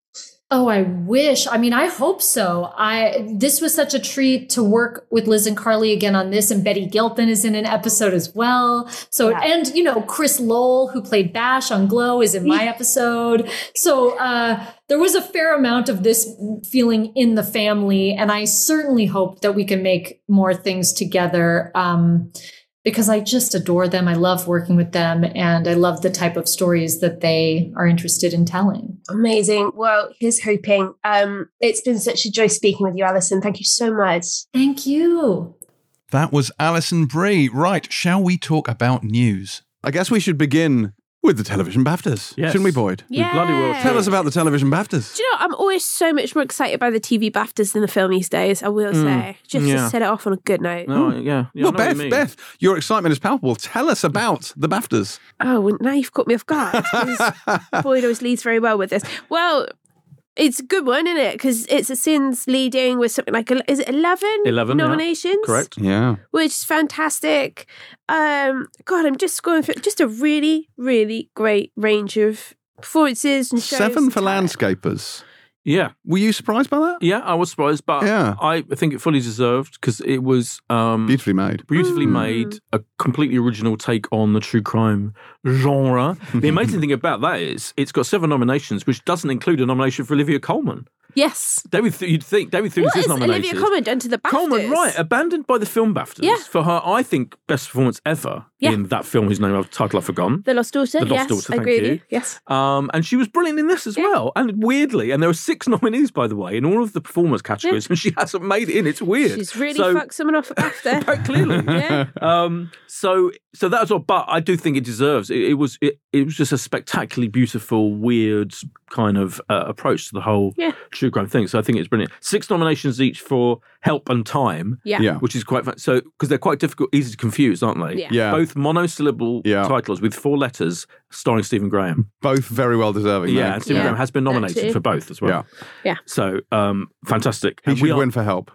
Oh, I wish. I mean, I hope so. I this was such a treat to work with Liz and Carly again on this, and Betty Gilpin is in an episode as well. So, Yeah. and you know, Chris Lowell, who played Bash on Glow, is in my episode. So, uh, there was a fair amount of this feeling in the family, and I certainly hope that we can make more things together. Um, because I just adore them. I love working with them, and I love the type of stories that they are interested in telling. Amazing. Well, here's hoping. Um, it's been such a joy speaking with you, Alison. Thank you so much. Thank you. That was Alison Brie. Right, shall we talk about news? I guess we should begin with the television BAFTAs, Yes. shouldn't we, Boyd? We bloody well Tell us about the television BAFTAs. Do you know, I'm always so much more excited by the TV BAFTAs than the film these days, I will mm. say. Just yeah. to set it off on a good note. No, yeah. yeah I well, know what you Beth, mean. Beth, your excitement is palpable. Tell us about the BAFTAs. Oh, well, now you've caught me off guard. 'cause Boyd always leads very well with this. Well, it's a good one, isn't it? Because it's a sins leading with something like, is it 11? 11, yeah. nominations? Correct. Yeah. Which is fantastic. Um, God, I'm just going for just a really, really great range of performances and shows. Seven for talent. landscapers. Yeah. Were you surprised by that? Yeah, I was surprised, but Yeah. I think it fully deserved because it was um, Beautifully made. beautifully Mm. made, a completely original take on the true crime genre. the amazing thing about that is it's got seven nominations, which doesn't include a nomination for Olivia Colman. Yes. David, Th- you'd think David Thewlis What is has nominated. Olivia Colman done to the BAFTAs? Colman, right, abandoned by the film BAFTAs Yeah. for her, I think, best performance ever Yeah. in that film whose name I've title I've forgotten. The Lost Daughter. The Lost yes, Daughter, I thank agree with you. you. Yes. Um, and she was brilliant in this as Yeah. well. And weirdly, and there were six nominees, by the way, in all of the performance categories, and she hasn't made it in. It's weird. She's really so, fucked someone off at BAFTA. Quite clearly. yeah. Um, so, so that's all. But I do think it deserves. It, it was. It, it was just a spectacularly beautiful, weird kind of uh, approach to the whole Yeah. true crime thing. So I think it's brilliant. Six nominations each for Help and Time, Yeah. Yeah. which is quite fun. So because they're quite difficult, easy to confuse, aren't they? Yeah. Yeah. Both monosyllable Yeah. titles with four letters, starring Stephen Graham. Both very well deserving. Yeah, and Stephen Yeah. Graham has been nominated for both as well. Yeah. Yeah. So um, fantastic. He And should we are- win for help.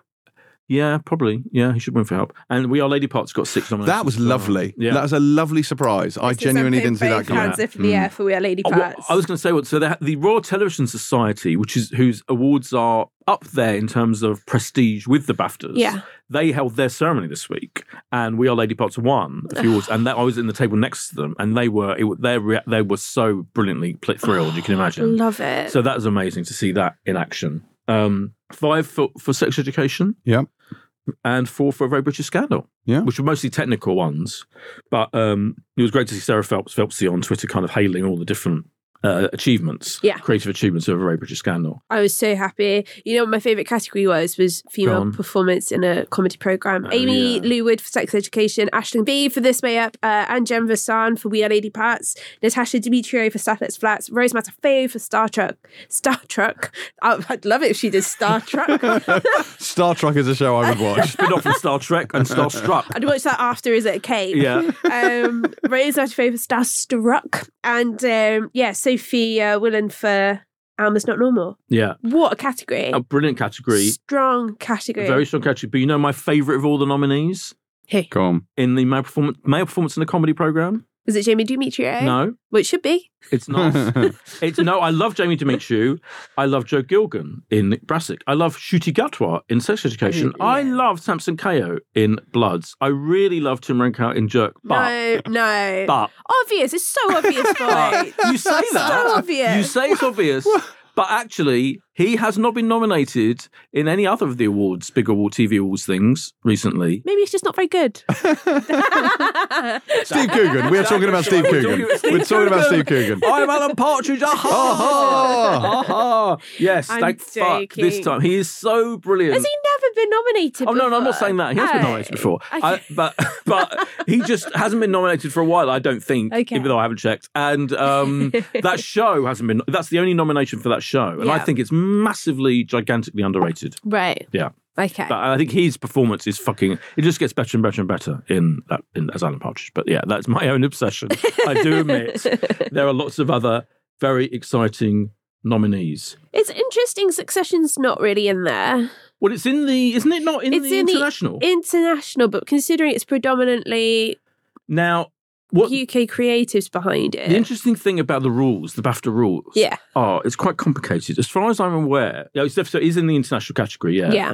Yeah, probably. Yeah, he should win for help. And We Are Lady Parts got six nominations. That was as well. lovely. Yeah. That was a lovely surprise. I This is genuinely didn't see that coming. hands up in the air for We Are Lady Oh, well, Parts. I was going to say what. So the, the Royal Television Society, which is whose awards are up there in terms of prestige with the BAFTAs. Yeah. They held their ceremony this week, and We Are Lady Parts won a few awards, and that, I was in the table next to them, and they were it, they rea- they were so brilliantly pl- thrilled. You can imagine. Love it. So that was amazing to see that in action. Um, five for, for sex education. Yeah. And four for a very British scandal. Yeah. Which were mostly technical ones. But um, it was great to see Sarah Phelps Phelpsy on Twitter kind of hailing all the different uh, achievements, Yeah. creative achievements of a very British scandal. I was so happy. You know what my favourite category was? Was female performance in a comedy programme. Oh, Aimee yeah. Lou-Wood for Sex Education, Aisling Bea for This Way Up, uh, and Jen Vasan for We Are Lady Parts, Natasha Demetriou for Stath Lets Flats, Rose Matafeo for Star Trek. Star Trek. I- I'd love it if she did Star Trek. Star Trek is a show I would watch. Spin off from Star Trek and Starstruck. I'd watch that after Is It a Cape? Yeah. um, Rose Matafeo for Starstruck, and um, yeah, Sophie Willan for Alma's Not Normal. Yeah. What a category! A brilliant category. Strong category. Very strong category. But you know my favourite of all the nominees Hey, Come on. in the male performance, male performance in a comedy programme? Is it Jamie Demetriou? No, Well, it should be. it's not. It's no. I love Jamie Demetriou. I love Joe Gilgun in Brassic. I love Ncuti Gatwa in Sex Education. Oh, yeah. I love Samson Kayo in Bloods. I really love Tim Renkow in Jerk. But no, no. but obvious. It's so obvious, boy. you say that. so obvious. You say it's obvious. But actually, he has not been nominated in any other of the awards, big award TV awards things recently. Maybe it's just not very good. Steve Coogan. We are talking about Steve Coogan. talking about Steve We're talking about Steve Coogan. I'm Alan Partridge. Aha! Aha! Aha! Yes, I'm thank fuck this time. He is so brilliant. Has he never been nominated? Oh no, no, I'm not before? saying that. He has been Oh, nominated before, okay. I, but but he just hasn't been nominated for a while. I don't think, Okay. even though I haven't checked. And um, that show hasn't been. That's the only nomination for that show, and I Yeah. think it's massively, gigantically underrated. Right. Yeah, Okay. but I think his performance is fucking. It just gets better and better and better in that in as Alan Partridge. But yeah, that's my own obsession. I do admit there are lots of other very exciting nominees. it's interesting. Succession's not really in there. Well, it's in the, isn't it? Not in It's the in the international. International, but considering it's predominantly now, What- UK creatives behind it. The interesting thing about the rules, the BAFTA rules, Yeah. are it's quite complicated. As far as I'm aware, yeah, it's, so it is in the international category, yeah. Yeah.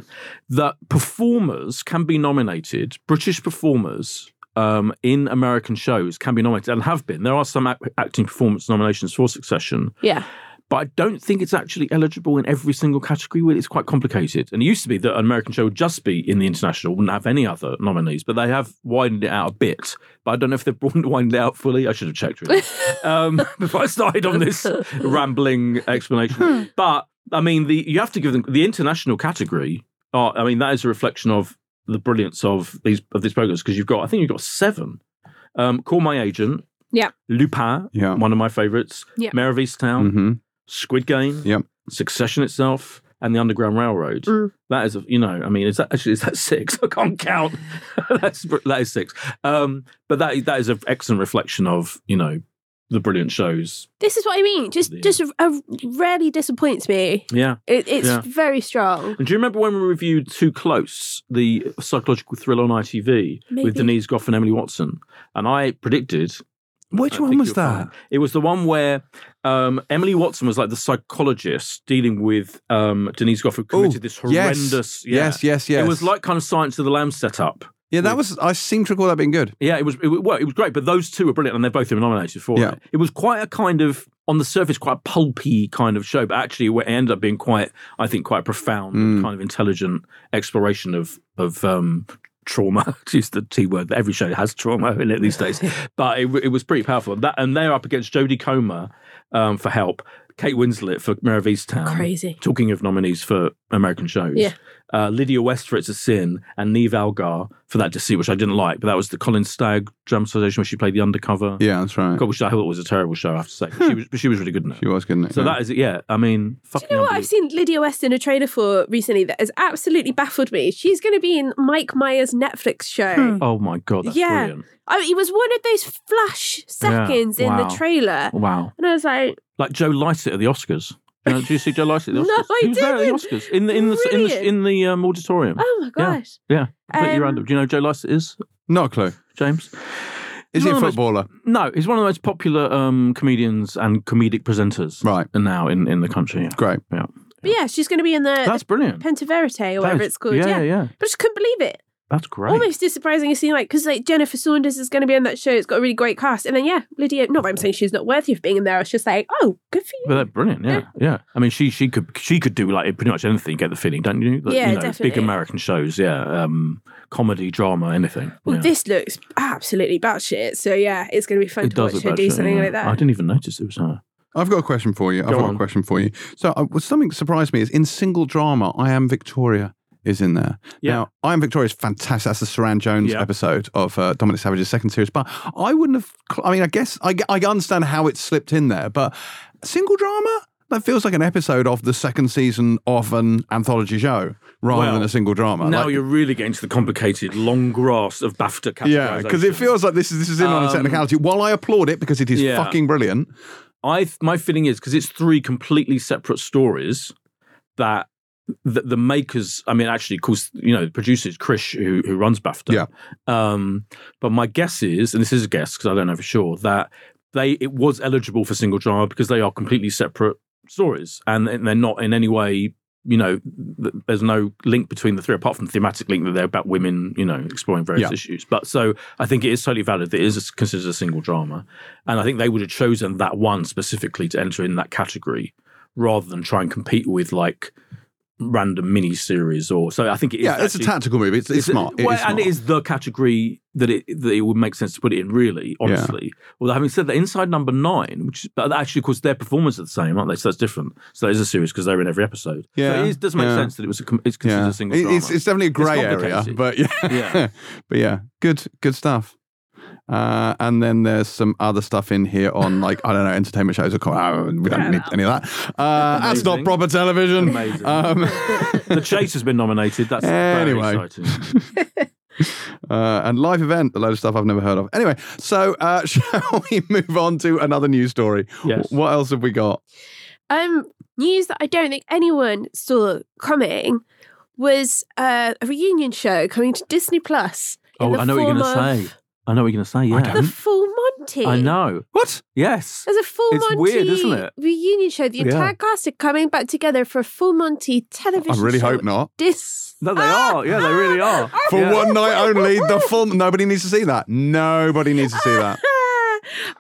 That performers can be nominated, British performers um, in American shows can be nominated and have been. There are some ac- acting performance nominations for Succession, Yeah. But I don't think it's actually eligible in every single category. Well, It's quite complicated. And it used to be that an American show would just be in the international, wouldn't have any other nominees, but they have widened it out a bit. But I don't know if they've widened it out fully. I should have checked really um, before I started on this rambling explanation. but I mean, the you have to give them the international category. Uh, I mean, that is a reflection of the brilliance of these of these programs because you've got I think you've got seven. Um, Call My Agent. Yeah. Lupin, Yeah. one of my favourites. Yeah. Mare of Easttown. hmm Squid Game, Yep. Succession itself, and the Underground Railroad. Mm. That is, a, you know, I mean, is that actually is that six? I can't count. That's that is six. Um, but that that is an excellent reflection of you know the brilliant shows. This is what I mean. Just, Yeah. just uh, rarely disappoints me. Yeah. It, it's Yeah. very strong. And do you remember when we reviewed Too Close, the psychological thriller on ITV Maybe. with Denise Gough and Emily Watson? And I predicted Which one was that? find. It was the one where um, Emily Watson was like the psychologist dealing with um, Denise Gough, who committed this Oh, yes. horrendous. yeah. Yes, yes, yes. It was like kind of Silence of the Lamb setup. yeah, that was. I seem to recall that being good. Yeah, it was. It, well, it was great, but those two were brilliant, and they've both been nominated for Yeah. it. It was quite a kind of, on the surface, quite a pulpy kind of show, but actually, it ended up being quite, I think, quite profound, Mm. kind of intelligent exploration of of um, trauma. to use the T word. Every show has trauma in it these days, but it, it was pretty powerful. That and they're up against Jodie Comer um, for Help, Kate Winslet for Mare of Easttown. Crazy. Talking of nominees for American shows, Yeah. Uh, Lydia West for It's a Sin, and Niamh Algar for That Deceit, which I didn't like, but that was the Colin Stagg dramatisation where she played the undercover. Yeah, that's right. God, which I thought it was a terrible show, I have to say. But she was, but she was really good in it. She was good. in it, So yeah. that is it. Yeah, I mean, Do you know what I've seen Lydia West in a trailer for recently that has absolutely baffled me? She's going to be in Mike Myers' Netflix show. Oh my god, that's Yeah. brilliant! I mean, it was one of those flash seconds in wow. the trailer. Wow, And I was like, like Joe Lycett at the Oscars. You know, do you see Joe Lycett at the Oscars? No, I he was there at the. Oscars in the in the in the, in the um, auditorium. oh my Yeah. gosh. Yeah, completely Um, random. Do you know who Joe Lycett is, Not a clue. James? Is he a one of the most- footballer? No, he's one of the most popular um, comedians and comedic presenters Right. now in, in the country. Yeah. Great. Yeah. But yeah, she's going to be in the, That's brilliant. the Pentaverate or That whatever is- it's called. Yeah, Yeah, yeah, yeah. But I just couldn't believe it. That's great. Almost as surprising as seeing like, because like Jennifer Saunders is going to be in that show. It's got a really great cast. And then, yeah, Lydia, not that I'm saying she's not worthy of being in there. I was just like, oh, good for you. But they're brilliant, yeah, yeah. I mean, she she could she could do like pretty much anything. Get the feeling, don't you? That, Yeah, you know, Big. American shows, yeah. Um, comedy, drama, anything. Well, yeah. this looks absolutely batshit. So yeah, it's going to be fun it to watch her do shit, something yeah. like that. I didn't even notice it was her. I've got a question for you. I've got on. a question for you. So, uh, well, something surprised me is in single drama, I Am Victoria is in there. Yeah. Now, I Am Victoria is fantastic. That's the Suranne Jones Yeah. episode of uh, Dominic Savage's second series. But I wouldn't have, I mean, I guess I, I understand how it slipped in there, but single drama? That feels like an episode of the second season of an anthology show rather Well, than a single drama. now Like- you're really getting to the complicated long grass of BAFTA yeah, because it feels like this is this is in on a Um, technicality. While I applaud it because it is Yeah. fucking brilliant. I my feeling is because it's three completely separate stories that the, the makers. I mean, actually, of course, you know, the producer is Chris who who runs BAFTA. Yeah. Um, but my guess is, and this is a guess because I don't know for sure, that they it was eligible for single drama because they are completely separate stories and, and they're not in any way. You know, th- there's no link between the three apart from the thematic link that they're about women. You know, exploring various Yeah. issues. But so I think it is totally valid that it is considered a single drama, and I think they would have chosen that one specifically to enter in that category rather than try and compete with like random mini series or so. I think it is. Yeah, it's a tactical movie. It's, it's, smart. It well, and it smart. is the category that it that it would make sense to put it in. Really, honestly. Although having said that, inside number nine, which but actually, of course, their performers are the same, aren't they? So that's different. So that is a series because they're in every episode. Yeah, so it is, does make yeah. sense that it was a, it's considered yeah. a single It- drama. it's, it's definitely a grey area, but yeah, Yeah. but yeah, good, good stuff. Uh, and then there's some other stuff in here on like I don't know entertainment shows. Or, co- oh, we don't need any of that. Uh, that's not proper television. Um, the Chase has been nominated. That's Anyway. very exciting. uh, and live event, a load of stuff I've never heard of. Anyway, so uh, shall we move on to another news story? Yes. What else have we got? Um, news that I don't think anyone saw coming was uh, a reunion show coming to Disney Plus. Oh, I know what you're going to say. I know what you're going to say. Yeah. The Full Monty. I know. What? Yes. There's a full It's Monty weird, isn't it? reunion show. The Yeah. entire cast are coming back together for a full Monty television I really show. hope not. This. No, they are. Yeah, they really are. For Yeah. one night only, the full. Nobody needs to see that. Nobody needs to see that.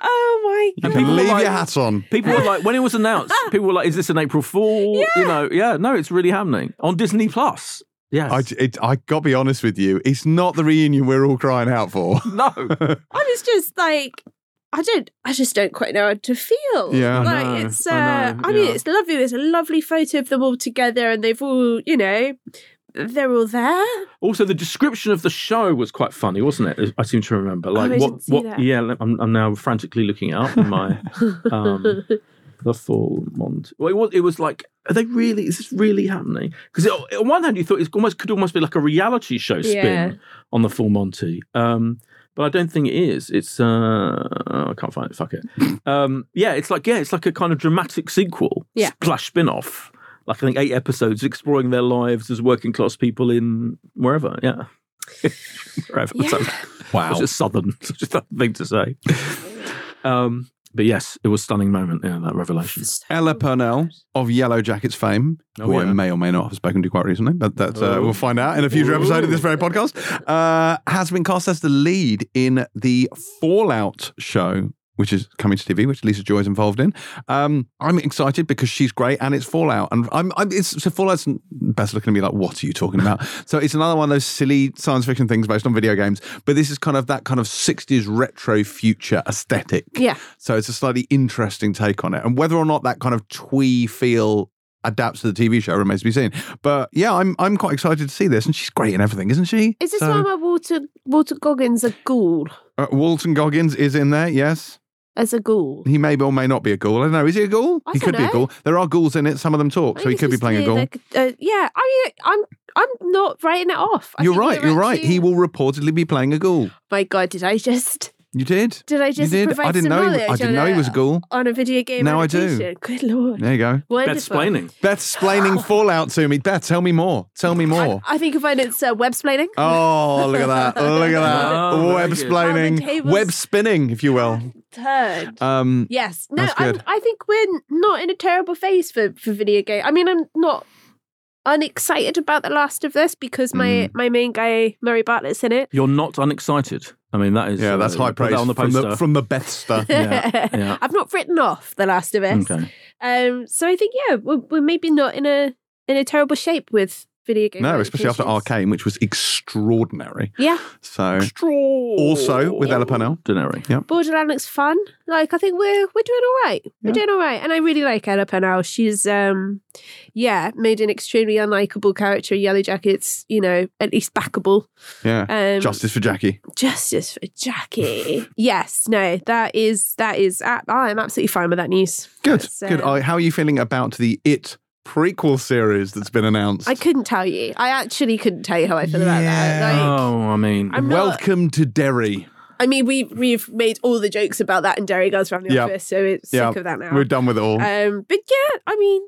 oh my You god. can people leave like- your hat on. People were like, when it was announced, people were like, "Is this an April Fool?" You know, yeah, no, it's really happening on Disney Plus. Yes, I, it, I got to be honest with you. It's not the reunion we're all crying out for. no, I was just like, I don't, I just don't quite know how to feel. Yeah. I like know, it's, uh, I I, mean, yeah. it's lovely. There's a lovely photo of them all together, and they've all, you know, they're all there. Also, the description of the show was quite funny, wasn't it? I seem to remember. Like I what? didn't see what? that. Yeah, I'm, I'm now frantically looking it up in my um, the full Mont. Well, it was, it was like, are they really? Is this really happening? Because on one hand, you thought it almost could almost be like a reality show spin Yeah. on the full Monty. Um, but I don't think it is. It's uh, I can't find it. Fuck it. Um, yeah, it's like yeah, it's like a kind of dramatic sequel Yeah. slash spin off. Like I think eight episodes exploring their lives as working class people in wherever. Yeah. wherever. Yeah. So- Wow. it's just southern. It's just a thing to say. Um, but yes, it was a stunning moment. Yeah, that revelation. Ella Purnell of Yellow Jackets fame, Oh, who I may or may not have spoken to quite recently, but that uh, Oh. we'll find out in a future episode of this very podcast, uh, has been cast as the lead in the Fallout show. Which is coming to TV, which Lisa Joy is involved in. Um, I'm excited because she's great, and it's Fallout, and I'm, I'm it's so Fallout's best looking at me like, what are you talking about? so it's another one of those silly science fiction things based on video games, but this is kind of that kind of 60s retro future aesthetic. Yeah. So it's a slightly interesting take on it. And whether or not that kind of twee feel adapts to the TV show remains to be seen. But yeah, I'm I'm quite excited to see this. And she's great in everything, isn't she? Is this So- one where Walter Walter Goggins a ghoul? uh, Walton Goggins is in there, yes. As a ghoul. He may or may not be a ghoul. I don't know. Is he a ghoul? I he don't could be a know. ghoul. There are ghouls in it. Some of them talk, so he could be playing a ghoul. Like, uh, yeah, I mean, I'm I'm not writing it off. I You're right. You're right. actually- He will reportedly be playing a ghoul. My God, did I just You did. did I just you did. I didn't know. He, I didn't know he was a ghoul. on a video game? Now I do. Good lord, There you go. wonderful. Beth explaining. Beth's explaining Fallout to me. Beth, tell me more. Tell me more. I, I think you'll find it's uh, web splaining. Oh, look at that. Look at that. Oh, Web very good. splaining. Oh, the tables- Web spinning, if you will. Turd. Um, Yes. No, I'm. I think we're not in a terrible phase for, for video game. I mean, I'm not unexcited about the last of us because my, Mm. my main guy, Murray Bartlett's in it. You're not unexcited. I mean, that is yeah, that's uh, high praise that on the from the, from the Bethster. Yeah, yeah. I've not written off The Last of Us. okay. Um, so I think, yeah, we're, we're maybe not in a in a terrible shape with video game. no, especially after. Arcane, which was extraordinary. Yeah. So, also with Ella Purnell. Ordinary. Borderlands looks fun. Like I think we're we're doing all right. We're Yeah. doing all right, and I really like Ella Purnell. She's um, yeah, made an extremely unlikable character. in Yellow Jackets, you know, at least backable. Yeah. Um, Justice for Jackie. justice for Jackie. yes, no, that is that is. I I'm absolutely fine with that news. Good. Good. how are you feeling about the It prequel series that's been announced? I couldn't tell you. I actually couldn't tell you how I feel about that. Yeah. Like, Oh, I mean, I'm not- Welcome to Derry. I mean, we we've made all the jokes about that in Derry Girls from the Yeah. Office, so it's Yeah. sick of that now. We're done with it all. Um, but yeah, I mean,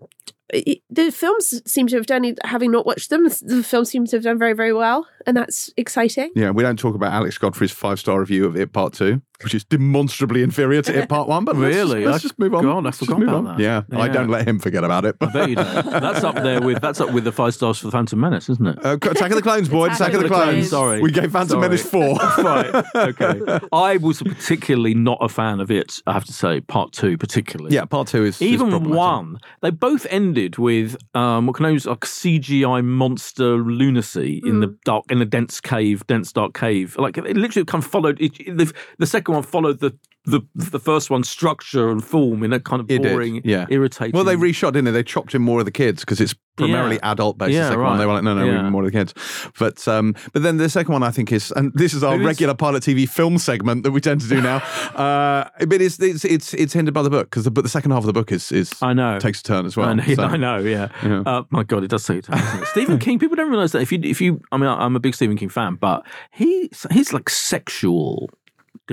it, the films seem to have done. Having not watched them, the films seem to have done very, very well, and that's exciting. yeah, we don't talk about Alex Godfrey's five star review of It Part 2, which is demonstrably inferior to It Part 1. But let's Really? let's, I- just move on. God, I Let's just forgot about on. that. Yeah, I don't let him forget about it. I bet you don't. That's up there with that's up with the five stars for Phantom Menace, isn't it? Uh, Attack of the Clones, boy. Attack of the Attack of the Clones. Clones. Sorry. We gave Phantom Sorry. Menace four. right. Okay. I was particularly not a fan of it. I have to say, part two particularly. yeah, Part 2 is is Even problematic. one, they both ended with um, what can I use like CGI monster lunacy in the dark, in a dense cave, dense dark cave. Like it literally kind of followed. It, it- the, the second one followed the the the first one structure and form in a kind of It boring, yeah. irritating. Well, they reshot, didn't they? They chopped in more of the kids because it's primarily Yeah. adult based. Yeah, the second one, right. they were like, no, no, Yeah. need more of the kids. But um, but then the second one, I think is, and this is our It is- regular pilot TV film segment that we tend to do now. uh, but it's it's it's it's hindered by the book because the, but the second half of the book is is I know. takes a turn as well. I know, so- I know, yeah. Yeah. Uh, my God, it does take time. doesn't? Stephen King. People don't realize that if you, if you, I mean, I'm a big Stephen King fan, but he, he's like sexual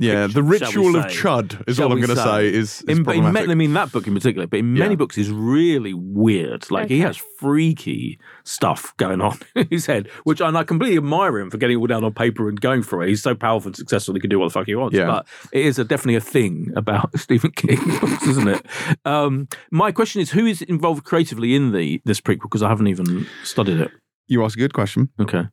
Yeah, the depiction, shall we ritual of chud is Shall all I'm going to say is, is in, in, I mean that book in particular, but in many Yeah. books is really weird. Like he has freaky stuff going on in his head, which and I completely admire him for getting it all down on paper and going for it. He's so powerful and successful; he can do what the fuck he wants. Yeah. But it is a, definitely a thing about Stephen King books, isn't it? Um, my question is, who is involved creatively in the this prequel? Because I haven't even studied it. you ask a good question. Okay,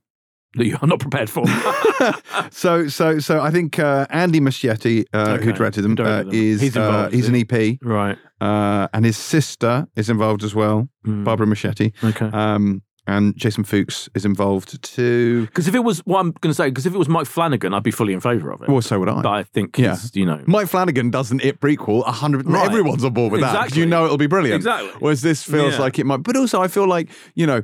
that you are not prepared for. so, so, so I think uh, Andy Muschietti, uh, who directed them, uh, them. is He's uh, involved, he's an? EP, right. uh, and his sister is involved as well, Mm. Barbara Muschietti, Okay. um, and Jason Fuchs is involved too. Because if it was what I'm going to say, because if it was Mike Flanagan, I'd be fully in favour of it. Well, so would I. but I think, Yeah. you know, Mike Flanagan does an It prequel. A hundred. Right. Everyone's on board with that because you know it'll be brilliant. Exactly. Whereas this feels Yeah. like it might. But also, I feel like you know,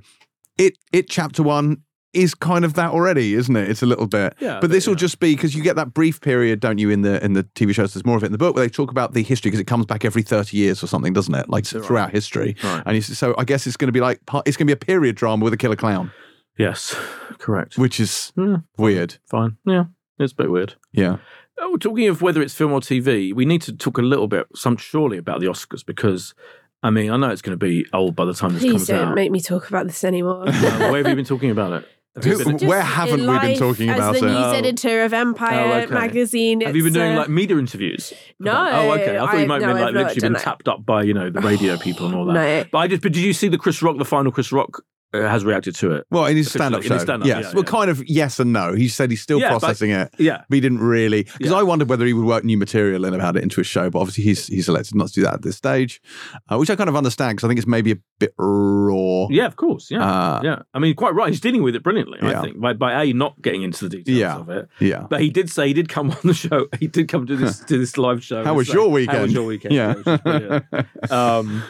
it. It chapter one is kind of that already, isn't it? It's a little bit. Yeah, But but this will just be because you get that brief period, don't you, in the in the TV shows? There's more of it in the book where they talk about the history because it comes back every thirty years or something, doesn't it? Like throughout history. Right. And you, so I guess it's going to be like part- it's going to be a period drama with a killer clown, yes, correct. which is Yeah, weird. fine. Yeah, it's a bit weird. Yeah. Oh, talking of whether it's film or TV, we need to talk a little bit, some surely, about the Oscars because, I mean, I know it's going to be old by the time this comes out. Please comes don't make me talk about this anymore. Uh, where have you been talking about it? Have Who- been, Where haven't we been talking about it? as the news Oh. editor of Empire Oh, okay. magazine. have you been doing uh, like media interviews? No, Oh, okay. I thought you I- might have no, been like I've literally been that. tapped up by you know the radio people and all that. No. But I just. But did you see the Chris Rock, the final Chris Rock has reacted to it? Well, in his stand-up in show, his stand-up, yes. yeah, well, yeah. kind of yes and no. He said he's still Yeah, but- processing it. Yeah. But he didn't really because. I wondered whether he would work new material in about it into his show. But obviously, he's he's elected not to do that at this stage, uh, which I kind of understand because I think it's maybe a bit raw. Yeah, of course. Yeah, Uh, yeah. I mean, quite right. He's dealing with it brilliantly. I think by by a not getting into the details of it. yeah. But he did say he did come on the show. He did come to this to this live show. How was say, your weekend? How was your weekend? Yeah. um,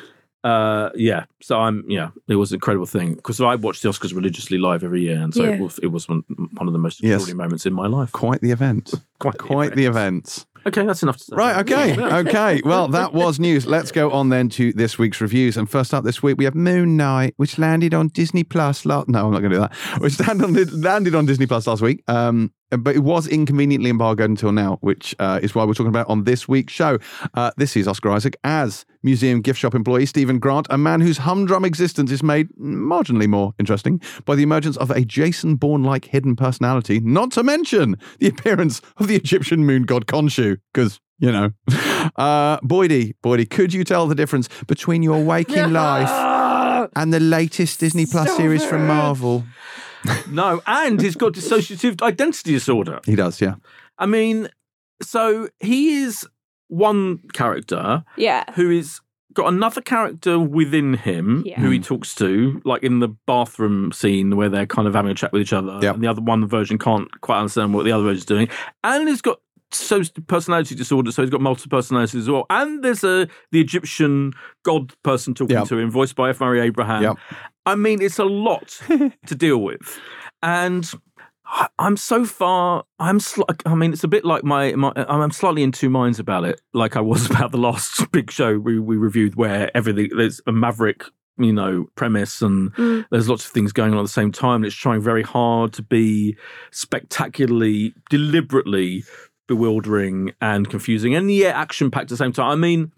uh, yeah. So I'm yeah. It was an incredible thing because I watch the Oscars religiously live every year, and so Yeah. it was it was one, one of the most Yes. extraordinary moments in my life. Quite the event. Quite, Quite the event. Okay, that's enough to say. Right, okay, okay. Well, that was news. Let's go on then to this week's reviews. And first up this week, we have Moon Knight, which landed on Disney Plus. Last, no, I'm not going to do that. Which landed on, landed on Disney Plus last week. Um, but it was inconveniently embargoed until now, which uh, is why we're talking about on this week's show. Uh, this is Oscar Isaac as museum gift shop employee Stephen Grant, a man whose humdrum existence is made marginally more interesting by the emergence of a Jason Bourne-like hidden personality, not to mention the appearance of the Egyptian moon god Khonshu, because you know. Uh, Boydie, Boydie, could you tell the difference between your waking life and the latest Disney Plus series from Marvel? No, and he's got dissociative identity disorder. He does, yeah. I mean, so he is one character Yeah. who is got another character within him Yeah. who he talks to, like in the bathroom scene where they're kind of having a chat with each other. Yep. And the other one version can't quite understand what the other version's doing. And he's got so personality disorder, so he's got multiple personalities as well. And there's a the Egyptian god person talking Yep. to him, voiced by F. Murray Abraham. Yep. I mean, it's a lot to deal with. And I- I'm so far. I'm. Sl- I mean, it's a bit like my, my. I'm slightly in two minds about it, like I was about the last big show we we reviewed, where everything there's a maverick, you know, premise, and Mm. there's lots of things going on at the same time. And it's trying very hard to be spectacularly, deliberately bewildering and confusing, and yet action packed at the same time. I mean.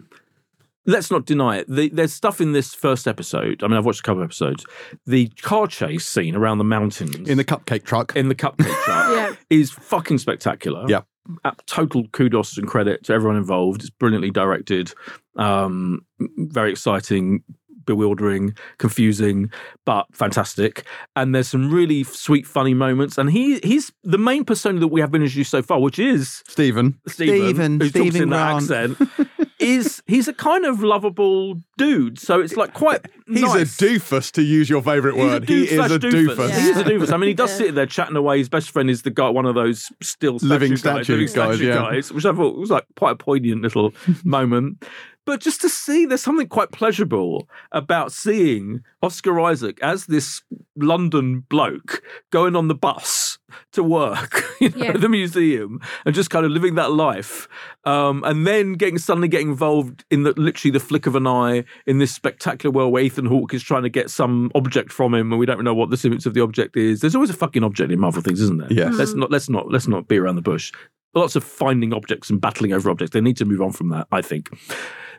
Let's not deny it. The, there's stuff in this first episode. I mean, I've watched a couple of episodes. The car chase scene around the mountains In the cupcake truck. in the cupcake truck Yeah. is fucking spectacular. Yeah. Uh, Total kudos and credit to everyone involved. It's brilliantly directed, um, very exciting, bewildering, confusing, but fantastic. And there's some really sweet, funny moments. And he he's the main persona that we have been introduced so far, which is Stephen. Stephen, who talks Stephen in that Grant. accent. is he's a kind of lovable dude. So it's like quite. He's nice. a doofus, to use your favourite word. He is a doofus. He is a doofus. I mean, he does Yeah. sit there chatting away. His best friend is the guy, one of those still statue Living guys, statue guys, statue yeah. guys, which I thought was like quite a poignant little moment. But just to see, there's something quite pleasurable about seeing Oscar Isaac as this London bloke going on the bus to work, you know, Yeah. the museum, and just kind of living that life, um, and then getting suddenly getting involved in the literally the flick of an eye in this spectacular world where Ethan Hawke is trying to get some object from him, and we don't know what the significance of the object is. There's always a fucking object in Marvel things, isn't there? Yes. Let's not let's not let's not be around the bush. lots of finding objects and battling over objects. They need to move on from that, I think.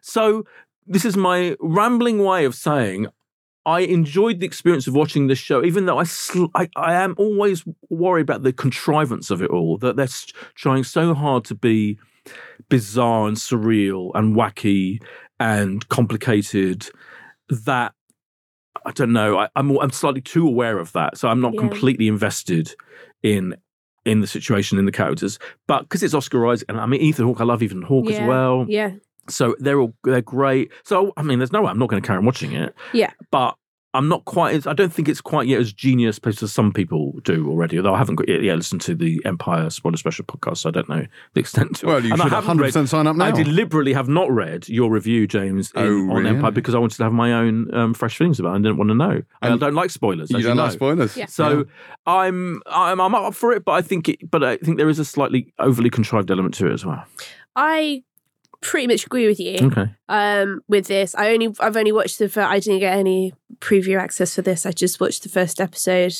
So this is my rambling way of saying I enjoyed the experience of watching this show, even though I, sl- I, I am always worried about the contrivance of it all. That they're trying so hard to be bizarre and surreal and wacky and complicated that I don't know. I, I'm I'm slightly too aware of that, so I'm not Yeah. completely invested in in the situation in the characters. But because it's Oscar Isaac, and I mean Ethan Hawke, I love Ethan Hawke as well. Yeah. So they're all they're great. So I mean, there's no way I'm not going to carry on watching it. Yeah. But I'm not quite. as- I don't think it's quite yet as genius as some people do already. Although I haven't got yet, yet listened to the Empire spoiler special podcast, so I don't know the extent to it. Well, you And I should haven't 100% sign up now. I deliberately have not read your review, James, in, Oh, on really? Empire because I wanted to have my own um, fresh feelings about it. I didn't want to know. I And don't like spoilers. you as don't know. like spoilers. Yeah. So I'm I'm I'm up for it, but I think it, but I think there is a slightly overly contrived element to it as well. I pretty much agree with you. Okay. um with this i only i've only watched the fir- i didn't get any preview access for this i just watched the first episode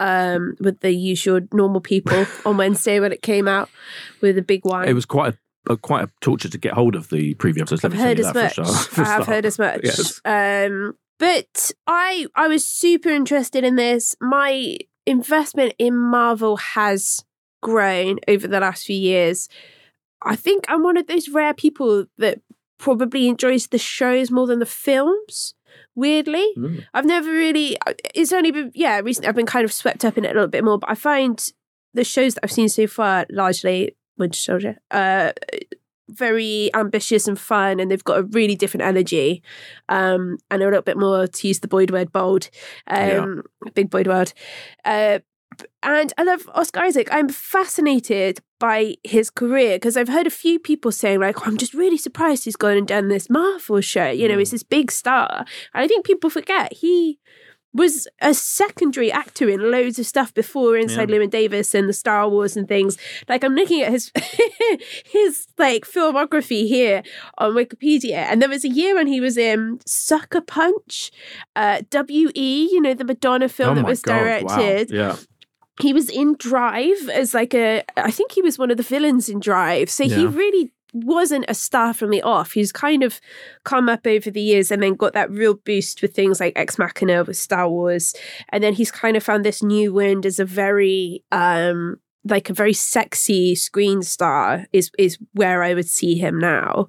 um with the usual normal people on wednesday when it came out with a big one It was quite a, a quite a torture to get hold of the preview episodes. Let i've heard as much a start- for a i have heard as much Yes. um but i i was super interested in this my investment in marvel has grown over the last few years i think i'm one of those rare people that probably enjoys the shows more than the films weirdly Mm. I've never really. It's only been yeah. Recently, I've been kind of swept up in it a little bit more. But I find the shows that I've seen so far, largely Winter Soldier, uh, very ambitious and fun, and they've got a really different energy, um, and a little bit more to use the Boyd word bold, um, big Boyd word. Uh, and I love Oscar Isaac. I'm fascinated by his career because I've heard a few people saying like, oh, "I'm just really surprised he's gone and done this Marvel show." You know, he's this big star, and I think people forget he was a secondary actor in loads of stuff before Inside Yeah. Llewyn Davis and the Star Wars and things. Like I'm looking at his his like filmography here on Wikipedia, and there was a year when he was in Sucker Punch, uh, W E, you know, the Madonna film Oh that was God, wow. directed. Yeah. He was in Drive as like a, I think he was one of the villains in Drive. So he really wasn't a star from the off. He's kind of come up over the years and then got that real boost with things like Ex Machina with Star Wars. And then he's kind of found this new wind as a very, um, like a very sexy screen star is is where I would see him now.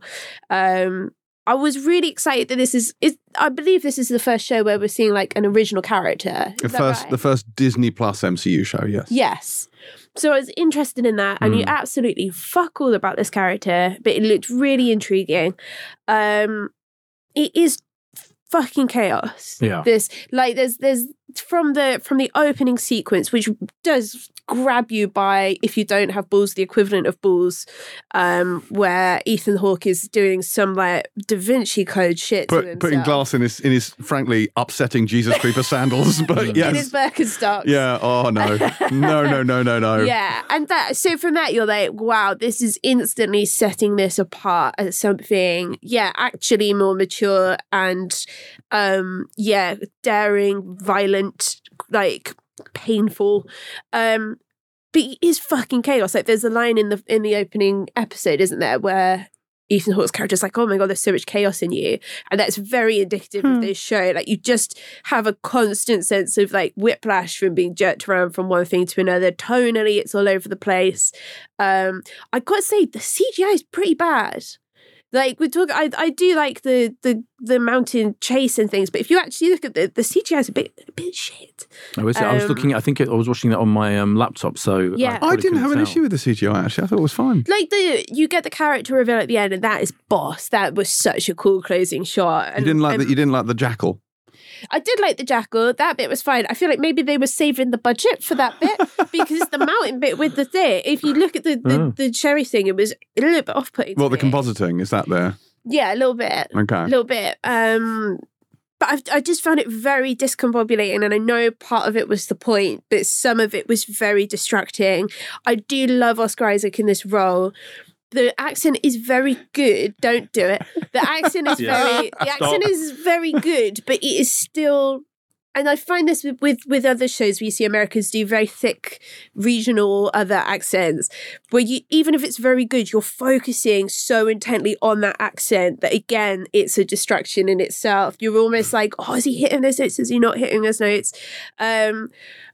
Um, I was really excited that this is is I believe this is the first show where we're seeing like an original character. The Is that first, right? the first Disney Plus MCU show. Yes. Yes. So I was interested in that, and you Mm. absolutely fuck all about this character, but it looked really intriguing. Um, it is fucking chaos. Yeah. This like there's there's from the from the opening sequence, which does grab you by if you don't have balls, the equivalent of balls, um, where Ethan Hawke is doing some like Da Vinci Code shit. to Put, putting glass in his in his frankly upsetting Jesus Creeper sandals, but in his Birkenstocks. yeah. Oh no, no, no, no, no, no. Yeah, and that so from that you're like, wow, this is instantly setting this apart as something, yeah, actually more mature and um yeah, daring, violent, like painful. Um but it is fucking chaos. Like there's a line in the in the opening episode, isn't there, where Ethan Hawke's character is like, "Oh my god, there's so much chaos in you," and that's very indicative Hmm. of this show. Like you just have a constant sense of like whiplash from being jerked around from one thing to another. Tonally, it's all over the place. Um, I gotta say, the CGI is pretty bad. Like we talk, I I do like the the the mountain chase and things, but if you actually look at the the CGI is a bit a bit shit. Oh, is it? I was Um, looking. I think it, I was watching that on my um, laptop. So Yeah. I probably didn't have couldn't an tell. issue with the CGI. Actually, I thought it was fine. Like the you get the character reveal at the end, and that is boss. That was such a cool closing shot. You didn't like and that. You didn't like the jackal. I did like the jackal. That bit was fine. I feel like maybe they were saving the budget for that bit because it's the mountain bit with the thing. If you look at the the, Oh. the cherry thing, it was a little bit off putting. Well, the compositing is that there? Yeah, a little bit. Okay, a little bit. Um, but I've, I just found it very discombobulating, and I know part of it was the point, but some of it was very distracting. I do love Oscar Isaac in this role. The accent is very good. Don't do it. The accent is Yeah. very. The accent is very good, but it is still and I find this with, with with other shows where you see Americans do very thick regional other accents, where you even if it's very good, you're focusing so intently on that accent that again, it's a distraction in itself. You're almost like, oh, is he hitting those notes? Is he not hitting those notes? Um,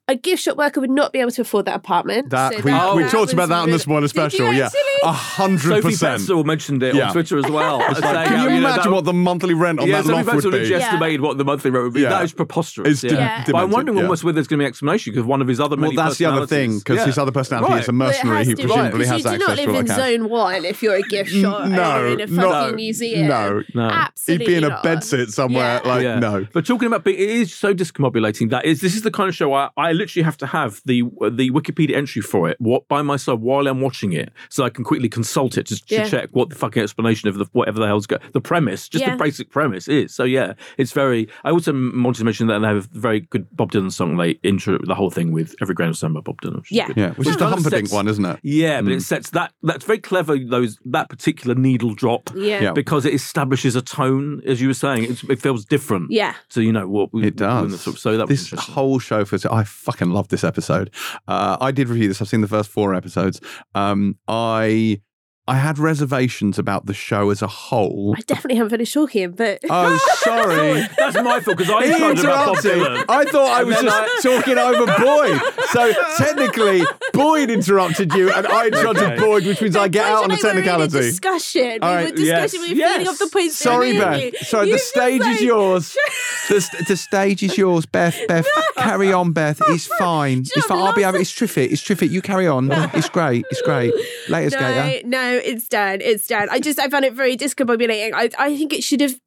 a gift shop worker would not be able to afford that apartment. That so we, that- we that talked about that on the really- spoiler special. Yeah, a hundred percent. Sophie percent. Betzel mentioned it Yeah. on Twitter as well. saying Can how, you know, imagine that- what the monthly rent on yeah, that Sophie loft would be? just Yeah. estimated what the monthly rent would be. Yeah. That is preposterous. It's yeah. de- Yeah. But I'm wondering yeah. almost whether there's going to be explanation because one of his other Well, that's the other thing because Yeah. his other personality Right. is a Well, it mercenary has who to be, presumably has you do access not to live all in zone one if you're a gift shop no, owner in a fucking museum. No, No. Absolutely he'd be in a bedsit somewhere. Like no. But talking about being, it is so discombobulating that is this is the kind of show I, I literally have to have the uh, the Wikipedia entry for it what by my side while I'm watching it so I can quickly consult it just to Yeah. check what the fucking explanation of the whatever the hell's go the premise just Yeah. the basic premise is. So yeah, it's very. I also m- wanted to mention that they have a very good Bob Dylan song. They intro the whole thing with "Every Grain of Sand" by Bob Dylan. which is Yeah. good. Yeah, which is the kind of Humperdinck sets- one, isn't it? Yeah, but it mm. sets that that's very clever. Those that particular needle drop. Yeah. Yeah. Because it establishes a tone, as you were saying, it's, it feels different. Yeah. So you know what we, It does. we- So that this interesting. whole show for I fucking love this episode. Uh, I did review this. I've seen the first four episodes. Um, I I had reservations about the show as a whole. I definitely haven't finished talking, but Oh, sorry. That's my fault because I He about Bob interrupted. Dylan. I thought I was then just talking over Boyd. So technically, Boyd interrupted you, and I interrupted Okay. Boyd, which means I get out on the We're in a technicality. discussion. All we right, were discussing. yes, we were yes. feeding off the points. Sorry, Beth. you- Sorry, you the just stage is yours. The, st- the stage is yours, Beth. Beth, carry on, Beth. It's fine. It's fine. I'll be lost over. It's terrific. It's terrific. You carry on. It's great. It's great. Later, skater. No, it's done. It's done. I just I found it very discombobulating. I I think it should have,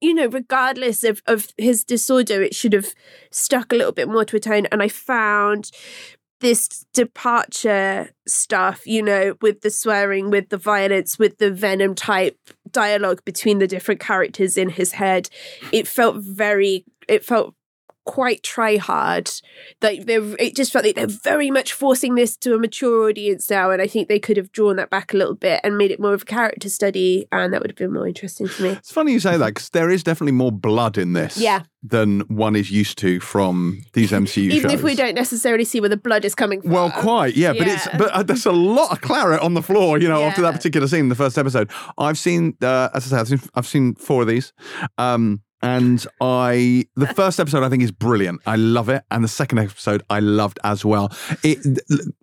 you know, regardless of of his disorder, it should have stuck a little bit more to a tone. And I found this departure stuff, you know, with the swearing, with the violence, with the venom type dialogue between the different characters in his head. It felt very. It felt quite try hard. Like they're, it just felt like they're very much forcing this to a mature audience now, and I think they could have drawn that back a little bit and made it more of a character study, and that would have been more interesting to me. It's funny you say that because there is definitely more blood in this Yeah. than one is used to from these MCU Even shows. if we don't necessarily see where the blood is coming from. Well, quite, yeah, but it's but uh, there's a lot of claret on the floor, you know, after that particular scene in the first episode. I've seen, uh, as I said, I've seen, I've seen four of these, um, and I the first episode I think is brilliant. I love it, and the second episode I loved as well. It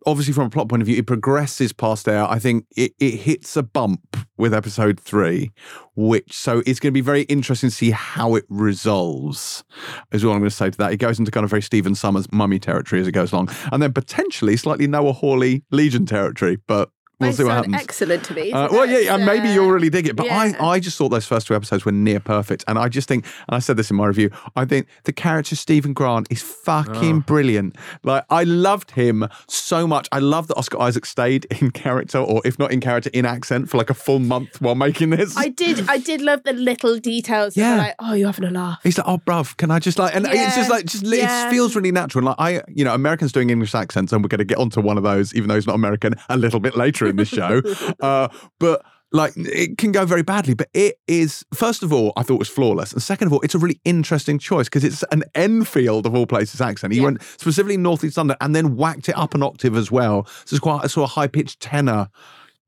obviously from a plot point of view, it progresses past there. I think it, it hits a bump with episode three, which so it's going to be very interesting to see how it resolves. Is what I'm going to say to that. It goes into kind of very Stephen Sommers mummy territory as it goes along, and then potentially slightly Noah Hawley Legion territory, but. We'll Both see what happens. excellent to me. Uh, well, yeah, and maybe uh, you'll really dig it. But yeah. I, I just thought those first two episodes were near perfect. And I just think, and I said this in my review, I think the character Stephen Grant is fucking brilliant. Like, I loved him so much. I love that Oscar Isaac stayed in character, or if not in character, in accent for like a full month while making this. I did. I did love the little details. Yeah. Yeah. Like, oh, you're having a laugh. He's like, oh, bruv, can I just like, and it's just like, just it feels really natural. And Like I, you know, Americans doing English accents, and we're going to get onto one of those, even though he's not American, a little bit later in this show. uh, but like, it can go very badly. But it is, first of all, I thought it was flawless, and second of all, it's a really interesting choice because it's an Enfield of all places accent. He Yeah. went specifically Northeast London, and then whacked it up an octave as well. So it's quite a sort of high pitched tenor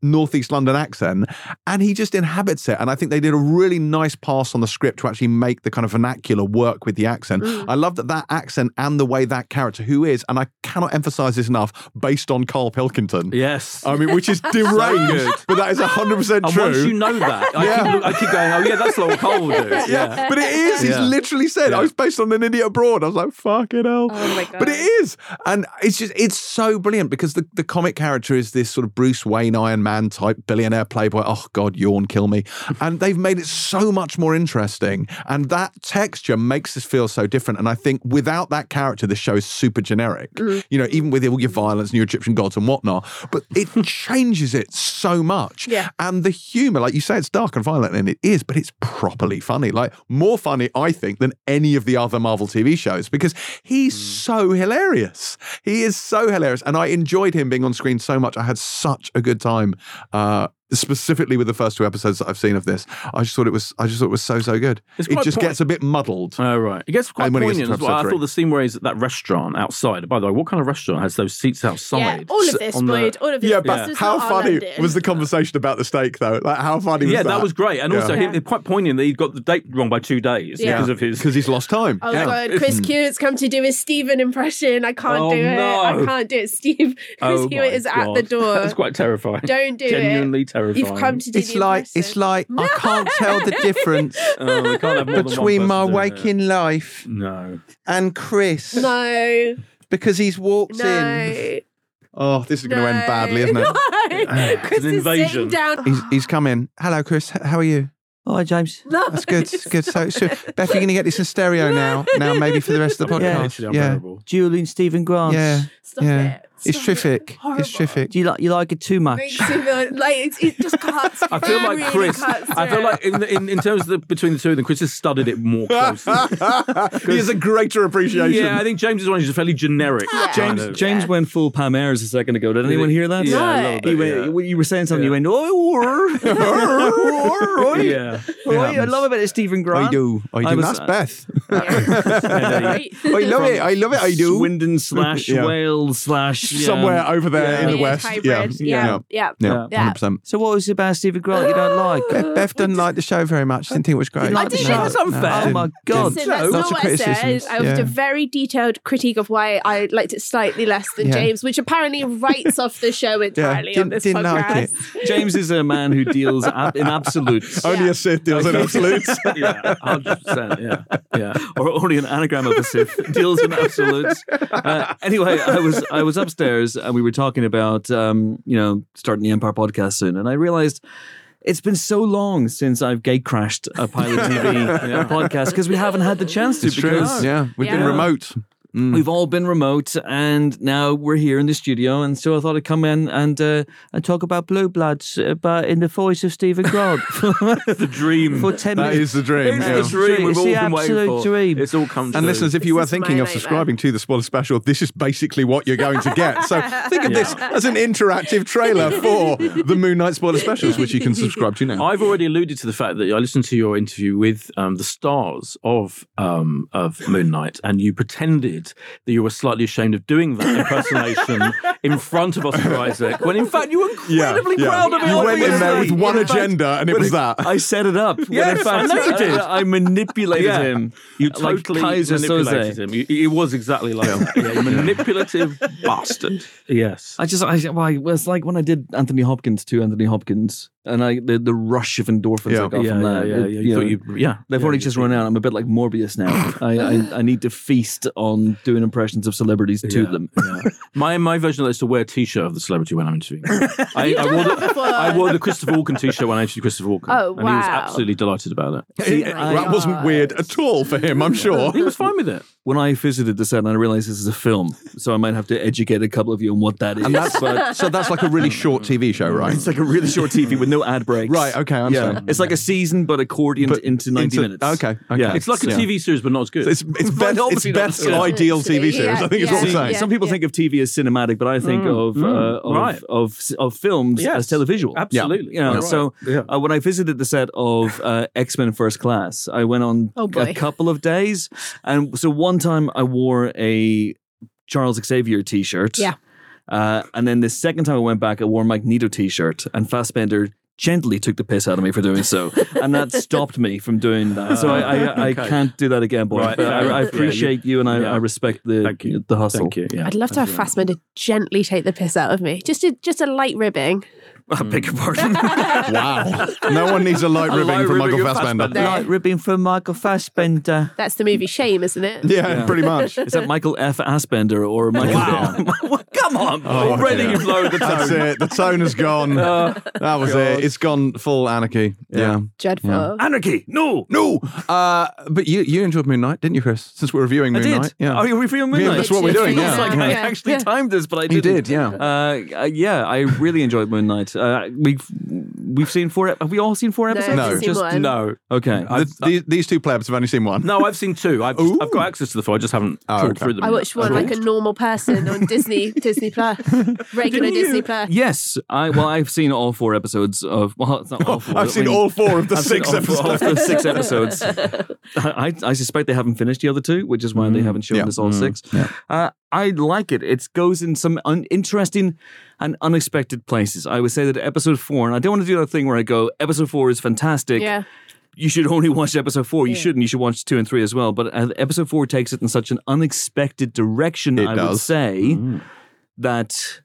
northeast london accent and he just inhabits it and i think they did a really nice pass on the script to actually make the kind of vernacular work with the accent Mm. i love that that accent and the way that character who is and i cannot emphasize this enough based on carl pilkington Yes. i mean which is deranged good. but that is 100% and true once you know that, I, Yeah. keep, look- I keep going, oh, yeah, that's what Cole would do. yeah. Yeah. but it is. He's Yeah. literally said, Yeah. "I was based on an idiot abroad." I was like, "Fucking hell!" Oh my God. But it is, and it's just it's so brilliant because the the comic character is this sort of Bruce Wayne Iron Man type billionaire playboy. Oh God, yawn, kill me. And they've made it so much more interesting, and that texture makes this feel so different. And I think without that character, the show is super generic. Mm. You know, even with all your violence and your Egyptian gods and whatnot, but it changes it so much. Yeah. And the humor, like you say, it's dark and violent, and it is, but it's properly funny. Like more funny, I think, than any of the other Marvel TV shows because he's mm. so hilarious. He is so hilarious, and I enjoyed him being on screen so much. I had such a good time. Uh, specifically with the first two episodes that I've seen of this. I just thought it was. I just thought it was so so good. It just point- gets a bit muddled. Oh right, it gets quite And when it gets poignant to as well. episode I thought the scene where he's at that restaurant outside. By the way, what kind of restaurant has those seats outside? Yeah, outside? all of this, on the- Boyd. All of this. yeah, This but was how not our funny London. was the conversation about the steak though? Like how funny was yeah, that? that was great, and Yeah. also him, it's quite poignant that he got the date wrong by two days Yeah. because of his. because he's lost time. Oh yeah. god, Chris mm. Hewitt's come to do his Stephen impression. I can't Oh, do it. I no. can't do it. Steve Chris Oh, Hewitt my is at the God. door. That's quite terrifying. Don't do it. Genuinely it. Terrifying. You've come to do It's the like it's impression. like I can't tell the difference Oh, can't have more than between my person doing it. waking life No. and Chris No, because he's walked in. Oh, this is going to end badly, isn't it? No. Chris an is sitting invasion. down. He's, he's come in. Hello, Chris. How are you? Oh, hi, James. No. That's good. Good. So, so Beth, you're going to get this in stereo now. Now, maybe for the rest of the podcast. Literally Yeah. Julian Stephen Grant. Yeah. Stop Yeah. it. It's Stop terrific. Horrible. It's terrific. Do you like you like it too much? Makes me feel like it's, it just cuts. I feel like really Chris. I feel like in, in in terms of the between the two of them, Chris has studied it more closely. he has a greater appreciation. yeah, I think James is one who's fairly generic. Yeah. kind James of- James Yeah. went full Pam Ayres a second ago. Did anyone hear that? Yeah, No. bit, He went, yeah. You were saying something. You went, oh, right. yeah. Right, I love a bit of Stephen Grant. I do. I do. I was- That's uh, Beth. I love it. I love it. I do. Swindon slash Yeah. Wales slash yeah. Somewhere over there in the west. hybrid. Yeah. Yeah. Yeah. Yeah. Yeah. 100%. So what was it about Stephen Grant you don't like? Beth, Beth didn't like the show very much. Didn't think it was great. like I the didn't- show? That's unfair. Oh my god! Listen, that's Lots not what I said. I was a very detailed critique of why I liked it slightly less than James, which apparently writes off the show entirely on this didn't podcast. like it. James is a man who deals ab- in absolutes. Only a Sith deals in absolutes. yeah, hundred percent. Yeah, yeah. or only an anagram of a Sith deals in absolutes. Uh, anyway, I was I was upstairs and we were talking about um, you know starting the Empire podcast soon, and I realized. It's been so long since I've gate crashed a pilot TV podcast because we haven't had the chance to. It's true. because Yeah. We've been remote. Mm. We've all been remote, and now we're here in the studio. And so I thought I'd come in and uh, and talk about Blue Bloods, uh, but in the voice of Stephen Grant The dream. for ten That minutes. is the dream. It's yeah. the the dream we've It's all the been waiting absolute for. dream. It's all come true. And listeners, if you This were thinking of subscribing to the spoiler special, this is basically what you're going to get. So think of this as an interactive trailer for the Moon Knight spoiler specials, which you can subscribe to now. I've already alluded to the fact that I listened to your interview with um, the stars of um, of Moon Knight, and you pretended that you were slightly ashamed of doing that impersonation in front of Oscar Isaac, when in fact you were incredibly proud of it. You went in there with one In fact, agenda, and it was that. I set it up. when Yes, in fact, I know you did. I, I manipulated Yeah. him. You like totally Keyser manipulated Soze. him. You, it was exactly like that. Yeah, manipulative bastard. Yes. I just, I, well, it was like when I did Anthony Hopkins to Anthony Hopkins, and I the, the rush of endorphins Yeah. I got yeah, from yeah, that. yeah, it- yeah. you You know, you, yeah. They've yeah, already just run out. I'm a bit like Morbius now. I, I, I need to feast on doing impressions of celebrities to Yeah, them. yeah. My my version of that is to wear a t-shirt of the celebrity when I'm interviewing. I, I, wore the. I wore the Christopher Walken t-shirt when I interviewed Christopher Walken. Oh, wow! And he was absolutely delighted about it. It- that wasn't weird at all for him, I'm sure. He was fine with it. When I visited the set, and I realized this is a film, so I might have to educate a couple of you on what that is. And that's but so that's like a really short TV show, right? it's like a really short TV with no ad breaks. Right, okay, I Yeah, understand. it's like a season, but accordioned But into 90 into- minutes. okay, okay. Yeah. It's like a Yeah. TV series, but not as good. It's it's But Beth, it's obviously not- Beth's yeah. ideal TV series. I think is what I'm saying. yeah. Some people think of TV as cinematic, but I think of, uh, of, right. of of films Yes. as televisual. Absolutely. You know, Right. so Yeah. uh, when I visited the set of uh, X Men First Class, I went on Oh, a couple of days, and so one time I wore a Charles Xavier T-shirt. Yeah. Uh, and then the second time I went back, I wore a Magneto T-shirt, and Fassbender gently took the piss out of me for doing so, and that stopped me from doing that. So I, I, I Okay. can't do that again, boy. Right, But I, I enough. Yeah, appreciate you, and I, yeah. I respect the Thank you. the hustle. Thank you. Yeah. I'd love to have Fassbender gently take the piss out of me. Just a just a light ribbing. I beg your pardon. Wow. No one needs a light A ribbing light from Michael ribbing of Fassbender. Fassbender. Like ribbing from Michael Fassbender. That's the movie Shame, isn't it? Yeah, pretty much. Is that Michael F. Asbender or Michael? Wow. Come on. Oh, Already dear. you've lowered the That's it. The tone has gone. that was it. It's gone full anarchy. Yeah. Dreadful. Anarchy! No, No. Uh, but you you enjoyed Moon Knight, didn't you, Chris? Since we're reviewing Moon I did. Knight. Yeah. Oh, you were feeling Yeah, Moonlight? that's what we're doing, It yeah. feels like I actually Yeah. timed this, but I didn't. did, yeah. Uh, uh, yeah, I really enjoyed Moon Knight. Uh, we we've seen four. ep- Have we all seen four episodes? I've No. Just one. No. okay. I've- The- these, these two plebs have only seen one. No, I've seen two. I've, Ooh. I've got access to the four. I just haven't Oh, talked okay. through them. I watched one like a normal person on Disney Disney Plus, regular Disney Plus. Yes, I well, I've seen all four episodes of. Well, it's not all four. I've seen mean, all four of the I've seen six all all episodes. the six episodes. I, I suspect they haven't finished the other two, which is why they haven't shown Yeah. us all six. Uh, I like it. It goes in some un- interesting and unexpected places. I would say that episode four, and I don't want to do that thing where I go, episode four is fantastic. Yeah. You should only watch episode four. You shouldn't. You should watch two and three as well. But uh, episode four takes it in such an unexpected direction, It I would does. say, that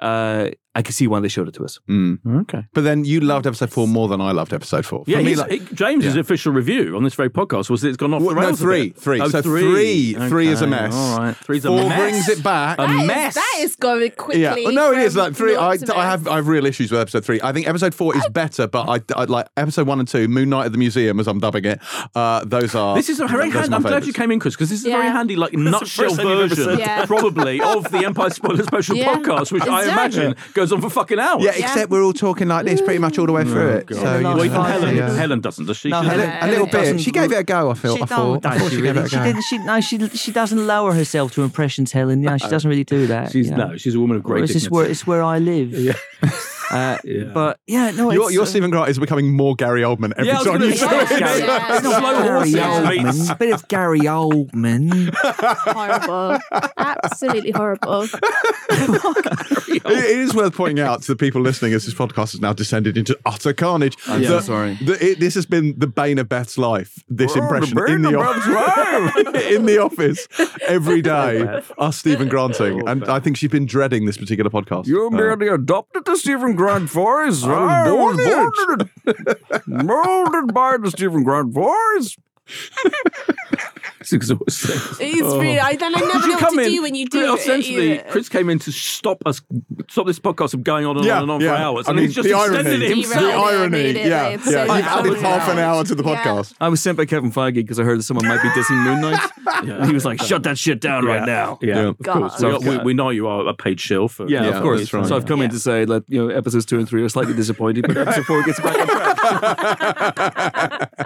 uh, I can see why they showed it to us. Okay. But then you loved episode four more than I loved episode four. For Yeah, me, he's- like- he- James's official review on this very podcast was that it's gone off Well, the no, rails. a three, bit. three. Oh, So three- three is a mess. All right, three's a four mess. brings it back. A That is- mess. that is going quickly. Yeah, well, no, it is like three. I, I have. I have real issues with episode three. I think episode four is better, but I, I like episode one and two. Moon Knight at the Museum, as I'm dubbing it. Uh, those are. This is a very handy. I'm glad you came in, Chris, because this is a very handy, like nutshell first time you've ever version, said that. Yeah. probably, of the Empire Spoiler Special podcast, which I Exactly. imagine goes on for fucking hours. Yeah, except we're all talking like this pretty much all the way through oh, it. So Yeah, you the Well, even know, Helen, yeah. Helen doesn't, does she? No, She Helen- doesn't- a little bit. She gave it a go. I feel. She, I thought. no, I thought she she, gave it a she go. didn't. She no. She she doesn't lower herself to impressions, Helen. Yeah, she doesn't really do that. She's you know. no, she's a woman of great Whereas it's dignity. where it's where I live. Uh, Yeah. But yeah, no, Your, your uh, Stephen Grant is becoming more Gary Oldman every Yeah, time gonna you say, say it. Gary- Yeah. Slow Gary. Oldman, a bit of Gary Oldman. horrible. Absolutely horrible. It- it is worth pointing out to the people listening as this podcast has now descended into utter carnage. I'm so that- sorry. that it- this has been the bane of Beth's life. This Oh, impression bane in the, office, in the office every day. Us Stephen Granting, Oh, and I think she's been dreading this particular podcast. You Uh, merely adopted the Stephen Grant voice. I born was born it. Molded by the Stephen Grant voice. It's exhausting. It's really. I oh. then I never know what to do when you do it. Essentially, either. Chris came in to stop us, stop this podcast from going on and Yeah, on and on yeah. for hours. I and mean, he's just the extended irony. it The himself. the irony, it, yeah, they yeah. said You've added half an hour to the Yeah. podcast. I was sent by Kevin Feige because I heard that someone might be dissing Moon Knight. And he was like, shut that shit down right now. Yeah, Yeah. of course. We, we, we know you are a paid shill for. Yeah, Yeah, of course. So I've come in to say that you know episodes two and three are slightly disappointing, but episode four gets back on track.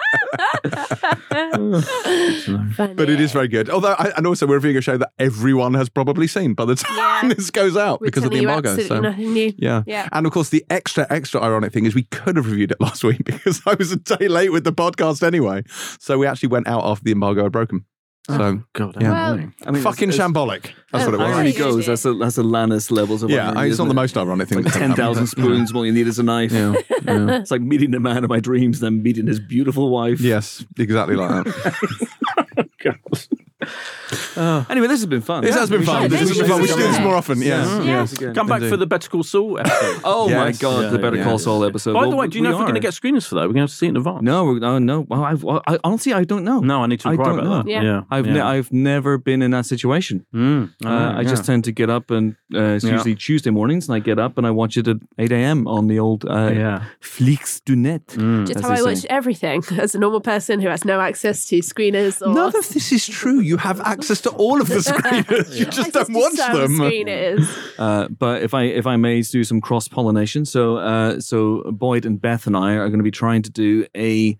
But it is very good. Although, I, and also we're reviewing a show that everyone has probably seen by the time Yeah. this goes out We're because of the embargo. So. nothing new. Yeah. Yeah. And of course, the extra, extra ironic thing is we could have reviewed it last week because I was a day late with the podcast anyway. So we actually went out after the embargo had broken. So, oh, God, Yeah. Well. I mean, fucking as, as shambolic. That's what it Oh, was. irony Right. goes, that's the that's the Alanis levels of Yeah, irony. it's not isn't the it? most ironic thing. Like that's ten happened. spoons, all you need is a knife. Yeah. yeah. It's like meeting the man of my dreams, then meeting his beautiful wife. Yes, exactly like that. Anyway, this has been fun. This has been fun. This has been fun. We should do this more often. Yes. Yeah. yes. Come back for the Better Call Saul episode. Oh my god, the Better yeah. Call Saul episode. By the way, do you know if we're going to get screeners for that? We're going to have to see it in advance. No, no, no. Well, I've, I honestly, I don't know. No, I need to inquire don't about know. that. Yeah. Yeah. I've I've never been in that situation. Mm, Uh, know, I just tend to get up and uh, it's usually Tuesday mornings, and I get up and I watch it at eight a.m. on the old uh, Flix du Net. Mm. Just how I watch everything as a normal person who has no access to screeners None of this is true. You have access to all of the screeners. You just access don't to watch some them. Screeners. Uh, but if I if I may do some cross pollination, so uh, so Boyd and Beth and I are going to be trying to do a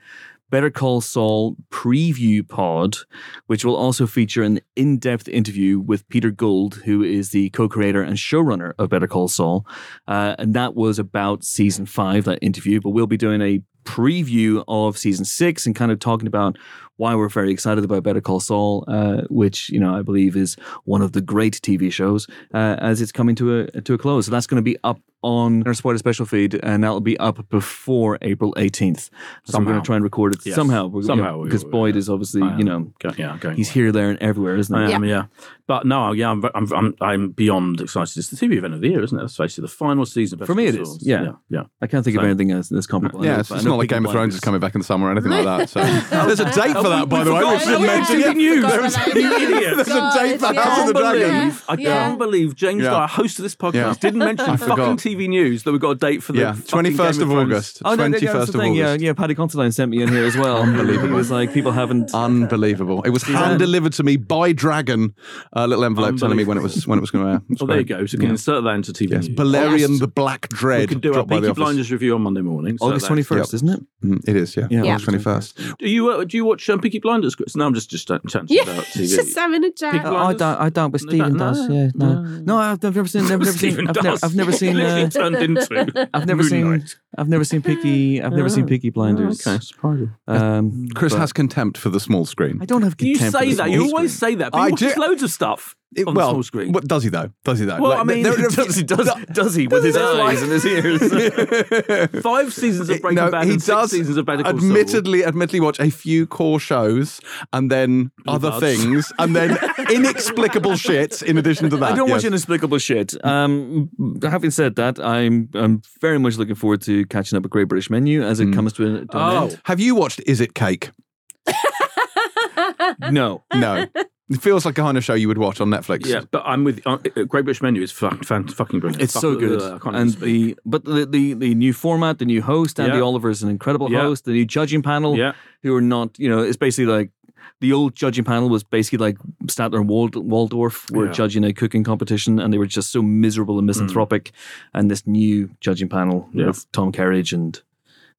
Better Call Saul preview pod, which will also feature an in depth interview with Peter Gould, who is the co creator and showrunner of Better Call Saul. Uh, and that was about season five, that interview. But we'll be doing a preview of season six and kind of talking about why we're very excited about Better Call Saul, uh, which you know I believe is one of the great TV shows uh, as it's coming to a to a close. So that's going to be up on our spoiler special feed, and that'll be up before April 18th. So we're going to try and record it Yes. somehow. We're- Somehow you know, because Boyd yeah. is obviously am you know Go- yeah, going he's well. here, there, and everywhere, isn't I he? am, yeah. But no, yeah, I'm, I'm, I'm, I'm beyond excited. It's the TV event of the year, isn't it? Let's face it, the final season. of For me Better it Call is, Saul. yeah. yeah, yeah. I can't think of anything else that's comparable. Yeah, it's, it's not like Game of Thrones is coming back in the summer or anything like that. So there's a date for that, by the way. forgot. We should mention yeah, it. news. There was- Forgot about You that. idiot. There's a date for God, House of the. Dragon. believe, I can't believe James Yeah. Dyer, host of this podcast, didn't mention fucking. TV TV news that we've got a date for the Yeah, twenty first Game of Thrones. August. Oh, no, Twenty yeah, that's first of thing. August. Yeah, yeah. Paddy Considine sent me in here as well. Unbelievable. He was like, people haven't. Unbelievable! It was hand delivered to me by Dragon. A little envelope telling me when it was when it was going to air. It's Well, there you go. So you can insert that into TV. Yes, news. Balerion the Black Dread. We could do a dropped by the Peaky. Blinders review on Monday morning. so August that- twenty first, isn't it? Mm, It is, yeah. Yeah. August twenty first. Do you uh, do you watch um, Peaky Blinders, Chris? No, I'm just just chatting Yeah, about TV. just having a chat. Uh, I don't. I don't. But Stephen does. Yeah. No. no. No. I've never seen. Never, never seen. I've, never, does. I've never seen. Literally turned into. I've never Moon seen. I've never seen Peaky. I've never seen Peaky Blinders. Oh, okay, surprising. Um, Chris but- has contempt for the small screen. I don't have. You contempt for say the that. small You screen. always say that. But I he watches do- loads of stuff It- on well, the small screen. what does he though? Does he though? Well, I mean, there- there- does he? Does, does he with his eyes and his ears? Five seasons of Breaking no, Bad he and six does seasons of Better Call Saul. admittedly, admittedly watch a few core shows and then other Bloods. things and then inexplicable shit in addition to that. I don't watch inexplicable shit. Um, having said that, I'm I'm very much looking forward to catching up with Great British Menu as it comes to an, to an Oh. end. Have you watched Is It Cake? No, No. It feels like a kind of show you would watch on Netflix. Yeah, but I'm with uh, Great British Menu is fucking, fan, fucking brilliant. it's Fuck- so good. uh, I can't and the but the, the the new format, the new host, Andi Yeah. Oliver is an incredible Yeah. host. The new judging panel, Yeah. who are not, you know, it's basically like the old judging panel was basically like Statler and Wald- Waldorf were Yeah. judging a cooking competition, and they were just so miserable and misanthropic. And this new judging panel Yeah. with Tom Kerridge and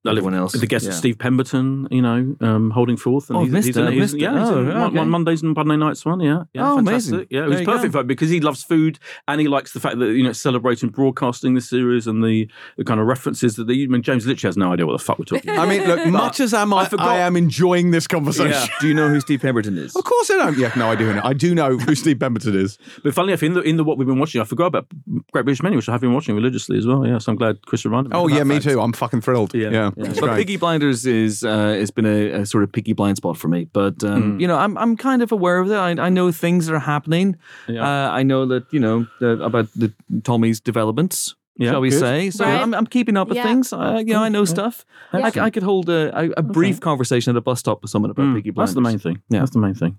everyone else, The guest yeah. Steve Pemberton, you know, um, holding forth. And Oh, missed it, he's- missed. Yeah, he's Oh, okay. Mondays and Monday nights one. Yeah, yeah, Oh, fantastic. amazing. Yeah, it was perfect for him because he loves food and he likes the fact that you know celebrating broadcasting this series and the, the kind of references that they. I mean, James literally has no idea what the fuck we're talking about. I mean, look, much as am I, I, forgot- am enjoying this conversation. Yeah. Do you know who Steve Pemberton is? Of course I don't. Yeah, no, I do know. I do know who Steve Pemberton is. But funnily enough, in the in the what we've been watching, I forgot about Great British Menu, which I have been watching religiously as well. Yeah, so I'm glad Chris reminded me. Oh yeah, me fact. too. I'm fucking thrilled. Yeah. Yeah, Yeah. But great. Piggy Blinders is uh, has been a, a sort of picky blind spot for me. But um, you know, I'm I'm kind of aware of it. I, I know things that are happening. Yeah. Uh, I know that you know the, about the Tommy's developments. Yeah, shall we good. say? So Right. I'm, I'm keeping up with Yeah. things. Uh, you know, I know stuff. I, I could hold a, a, a brief conversation at a bus stop with someone about Mm, Piggy Blinders. that's the main thing. Yeah. That's the main thing.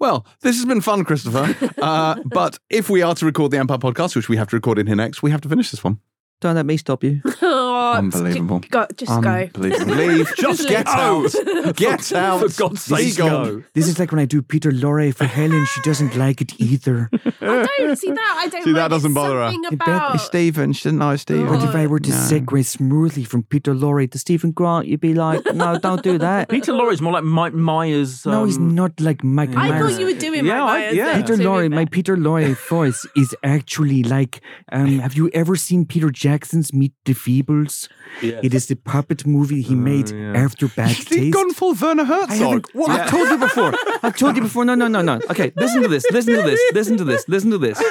Well, this has been fun, Christopher. uh, but if we are to record the Empire podcast, which we have to record in here next, we have to finish this one. Don't let me stop you. Unbelievable. Go, just go. Unbelievable. Leave. Just get out. Get out. For God's sake, Be gone. go. This is like when I do Peter Lorre for Helen. She doesn't like it either. I don't see that. I don't. See, that like doesn't it's bother her. something I bet Stephen. She didn't know Stephen. But if I were to No. segue smoothly from Peter Lorre to Stephen Grant, you'd be like, no, don't do that. Peter Lorre's more like Mike Myers. Um, no, he's not like Mike I Myers. thought you were doing Yeah, my I- Myers yeah. there, Peter to be Lorre, my. Peter Lorre voice is actually like. Um, have you ever seen Peter Jackson's Meet the Feebles? Yeah. It is the puppet movie he uh, made yeah. after Bad He's Taste. gone full Werner Herzog. haven't. What? I've told you before. I've told you before. No, no, no, no. Okay, listen to this. Listen to this. Listen to this. Listen to this.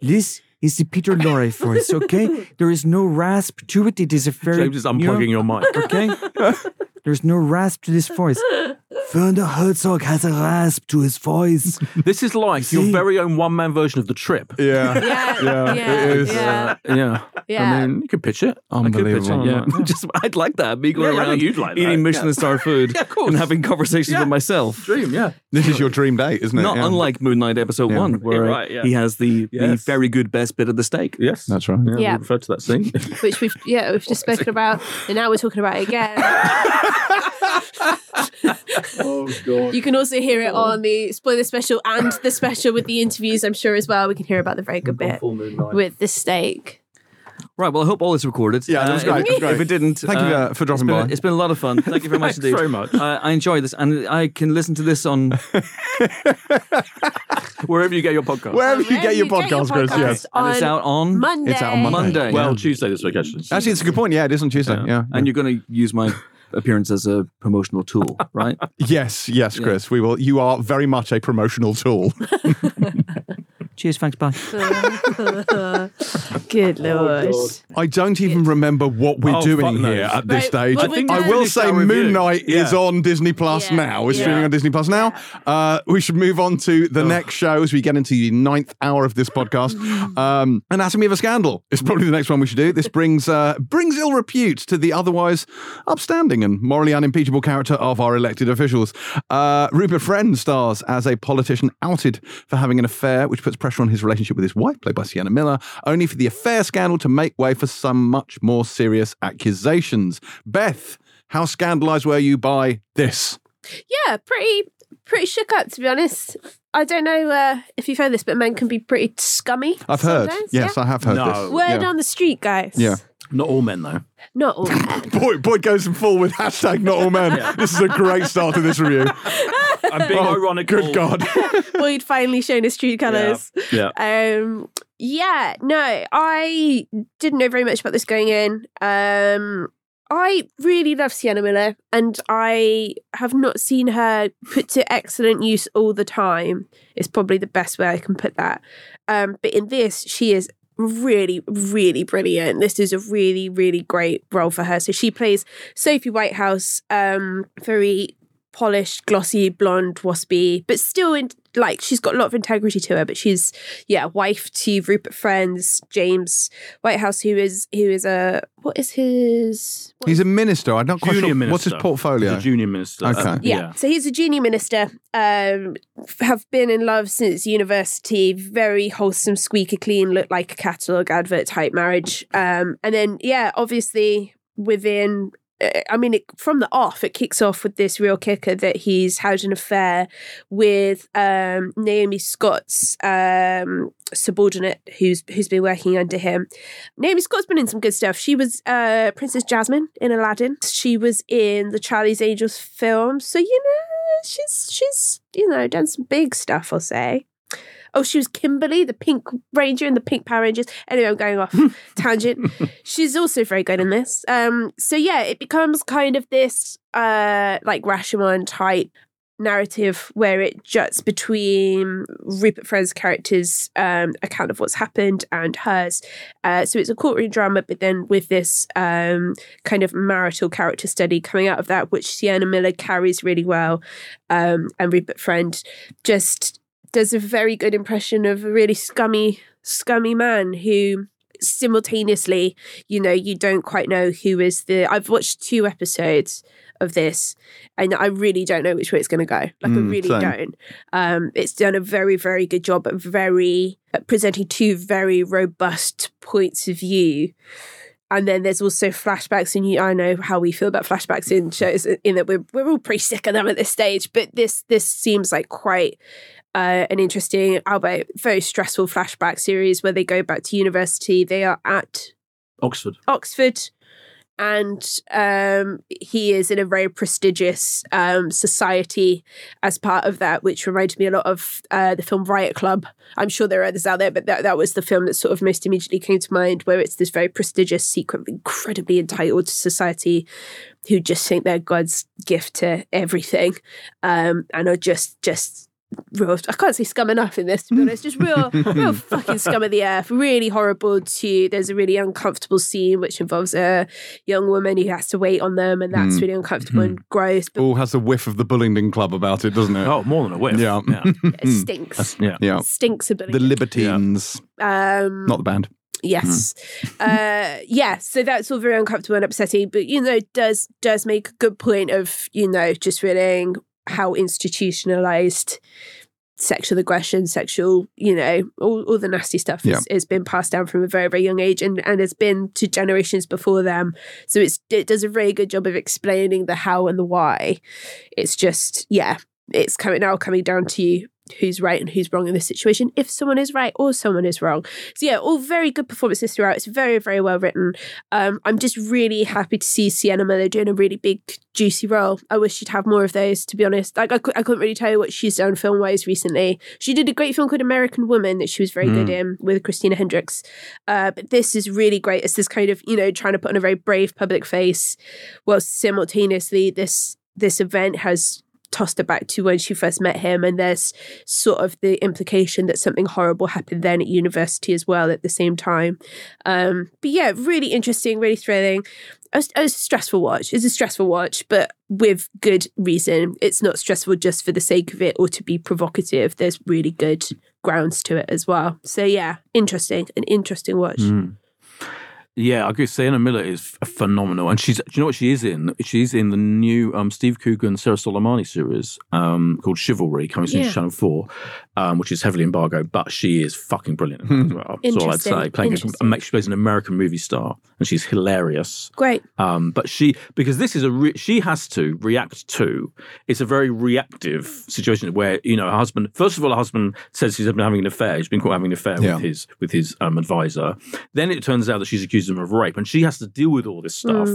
This is the Peter Lorre voice. Okay, there is no rasp to it. It is a very. James is unplugging you your mic. Okay, there's no rasp to this voice. Werner Herzog has a rasp to his voice. This is like your very own one man version of the trip. yeah. Yeah, Yeah, yeah, it is. yeah, uh, Yeah. yeah. I mean, you could pitch it. I could pitch Unbelievable. it, yeah. Just, I'd like that. Me going Yeah, I around think you'd like that, eating Michelin yeah. star food Yeah, of course. and having conversations Yeah. with myself. Dream, yeah. This is your dream date, isn't it? Not Yeah. unlike Moon Knight episode Yeah. one, where Yeah, right, yeah. he has the, the Yes. very good best bit of the steak. Yes. That's right. Yeah, Yeah. We referred to that scene. Which we've yeah we've just spoken about, and now we're talking about it again. Oh, God. You can also hear it on the spoiler special and the special with the interviews. I'm sure as well. We can hear about the very good bit with the steak. Right. Well, I hope all is recorded. Yeah, that was Uh, great, If, that was great. if it didn't, Thank you, uh, for dropping it's been, by. It's been a lot of fun. Thank you very much Thanks indeed. very much. Uh, I enjoy this, and I can listen to this on. Wherever you get your podcast. Wherever you Wherever get your you get your podcast, Chris. Yes. and it's out on Monday. It's out on Monday. Monday. well, Tuesday this week, actually. Actually, it's a good point. Yeah, it is on Tuesday. Yeah. Yeah. and you're going to use my appearance as a promotional tool, right? yes, yes, Chris. We will. You are very much a promotional tool. Cheers, thanks, bye. Good lord. I don't even remember what we're Oh, doing fuck knows. here at this Right, stage. well, I think I will say our Moon review. Knight is on Disney Plus Yeah. now. It's Yeah. streaming on Disney Plus now. Uh, we should move on to the next show as we get into the ninth hour of this podcast. Um, Anatomy of a Scandal is probably the next one we should do. This brings uh, brings ill repute to the otherwise upstanding and morally unimpeachable character of our elected officials. Uh, Rupert Friend stars as a politician outed for having an affair, which puts pressure pressure on his relationship with his wife, played by Sienna Miller, only for the affair scandal to make way for some much more serious accusations. Beth, how scandalized were you by this? Yeah, pretty pretty shook up to be honest. I don't know uh, if you've heard this, but men can be pretty scummy. I've heard. Yes, yeah? I have heard No. this. Word Yeah. on the street, guys. Yeah. Not all men, though. Not all men. Boyd, Boyd goes in full with hashtag not all men. This is a great start to this review. I'm being Oh, ironic. Good God. Boyd finally shown his true colours. Yeah. Um, yeah, no, I didn't know very much about this going in. Um, I really love Sienna Miller, and I have not seen her put to excellent use all the time. It's probably the best way I can put that. Um, but in this, she is really, really brilliant. This is a really, really great role for her. So she plays Sophie Whitehouse, um, very polished, glossy, blonde, waspy, but still in like she's got a lot of integrity to her. But she's yeah, wife to Rupert Friends, James Whitehouse, who is who is a what is his what He's a minister. I'm not quite sure. minister. What's his portfolio? He's a junior minister. Okay. Um, yeah. So he's a junior minister. Um, have been in love since university. Very wholesome, squeaky clean, look like a catalogue advert type marriage. Um, and then yeah, obviously within. I mean, it, from the off, it kicks off with this real kicker that he's had an affair with um, Naomi Scott's um, subordinate, who's who's been working under him. Naomi Scott's been in some good stuff. She was uh, Princess Jasmine in Aladdin. She was in the Charlie's Angels film. So you know, she's she's you know done some big stuff. I'll say. Oh, she was Kimberly, the Pink Ranger in the Pink Power Rangers. Anyway, I'm going off tangent. She's also very good in this. Um, so yeah, it becomes kind of this uh like Rashomon type narrative where it juts between Rupert Friend's character's um, account of what's happened and hers. Uh, so it's a courtroom drama, but then with this um, kind of marital character study coming out of that, which Sienna Miller carries really well, um, and Rupert Friend just does a very good impression of a really scummy, scummy man who simultaneously, you know, you don't quite know who is the. I've watched two episodes of this, and I really don't know which way it's going to go. Like I Mm, really same. don't. Um, it's done a very, very good job of very at presenting two very robust points of view. And then there's also flashbacks, and you, I know how we feel about flashbacks in shows. In that we're we're all pretty sick of them at this stage, but this this seems like quite uh, an interesting, albeit very stressful flashback series where they go back to university. They are at Oxford. Oxford, and um, he is in a very prestigious um, society as part of that, which reminded me a lot of uh, the film Riot Club. I'm sure there are others out there, but that, that was the film that sort of most immediately came to mind, where it's this very prestigious, secret, incredibly entitled society who just think they're God's gift to everything, um, and are just just real. I can't say scum enough in this, to be honest. Just real, real fucking scum of the earth. Really horrible. To there's a really uncomfortable scene which involves a young woman who has to wait on them, and that's Mm. really uncomfortable and gross. But All has a whiff of the Bullingdon Club about it, doesn't it? Oh, more than a whiff. Yeah. Yeah. it stinks. That's- yeah. Yeah. Stinks a bit. The Libertines, um, not the band. Yes. uh yeah, so that's all very uncomfortable and upsetting, but you know, does does make a good point of, you know, just feeling how institutionalized sexual aggression, sexual, you know, all, all the nasty stuff Yeah. has, has been passed down from a very, very young age and, and has been to generations before them. So it's it does a very good job of explaining the how and the why. It's just, yeah, it's coming now coming down to who's right and who's wrong in this situation, if someone is right or someone is wrong. So yeah, all very good performances throughout. It's very, very well written. Um, I'm just really happy to see Sienna Miller doing a really big, juicy role. I wish she'd have more of those, to be honest. Like I, I couldn't really tell you what she's done film wise recently. She did a great film called American Woman that she was very good in with Christina Hendricks. Uh, but this is really great. It's this kind of, you know, trying to put on a very brave public face while simultaneously this this event has tossed it back to when she first met him and there's sort of the implication that something horrible happened then at university as well at the same time. Um but yeah really interesting really thrilling. A, a stressful watch. It's a stressful watch but with good reason. It's not stressful just for the sake of it or to be provocative. There's really good grounds to it as well. So yeah interesting an interesting watch. Mm. Yeah, I agree. Sienna Miller is phenomenal, and she's. Do you know what she is in? She's in the new um, Steve Coogan Sarah Solemani series um, called Chivalry, coming soon Yeah. to Channel Four, um, which is heavily embargoed, but she is fucking brilliant. in as well. That's all I'd Interesting. say. Playing a, she plays an American movie star, and she's hilarious. Great. Um, but she, because this is a, re- she has to react to. It's a very reactive situation where you know her husband. First of all, her husband says he's been having an affair. He's been caught having an affair Yeah. with his with his um, advisor. Then it turns out that she's accused him of rape, and she has to deal with all this stuff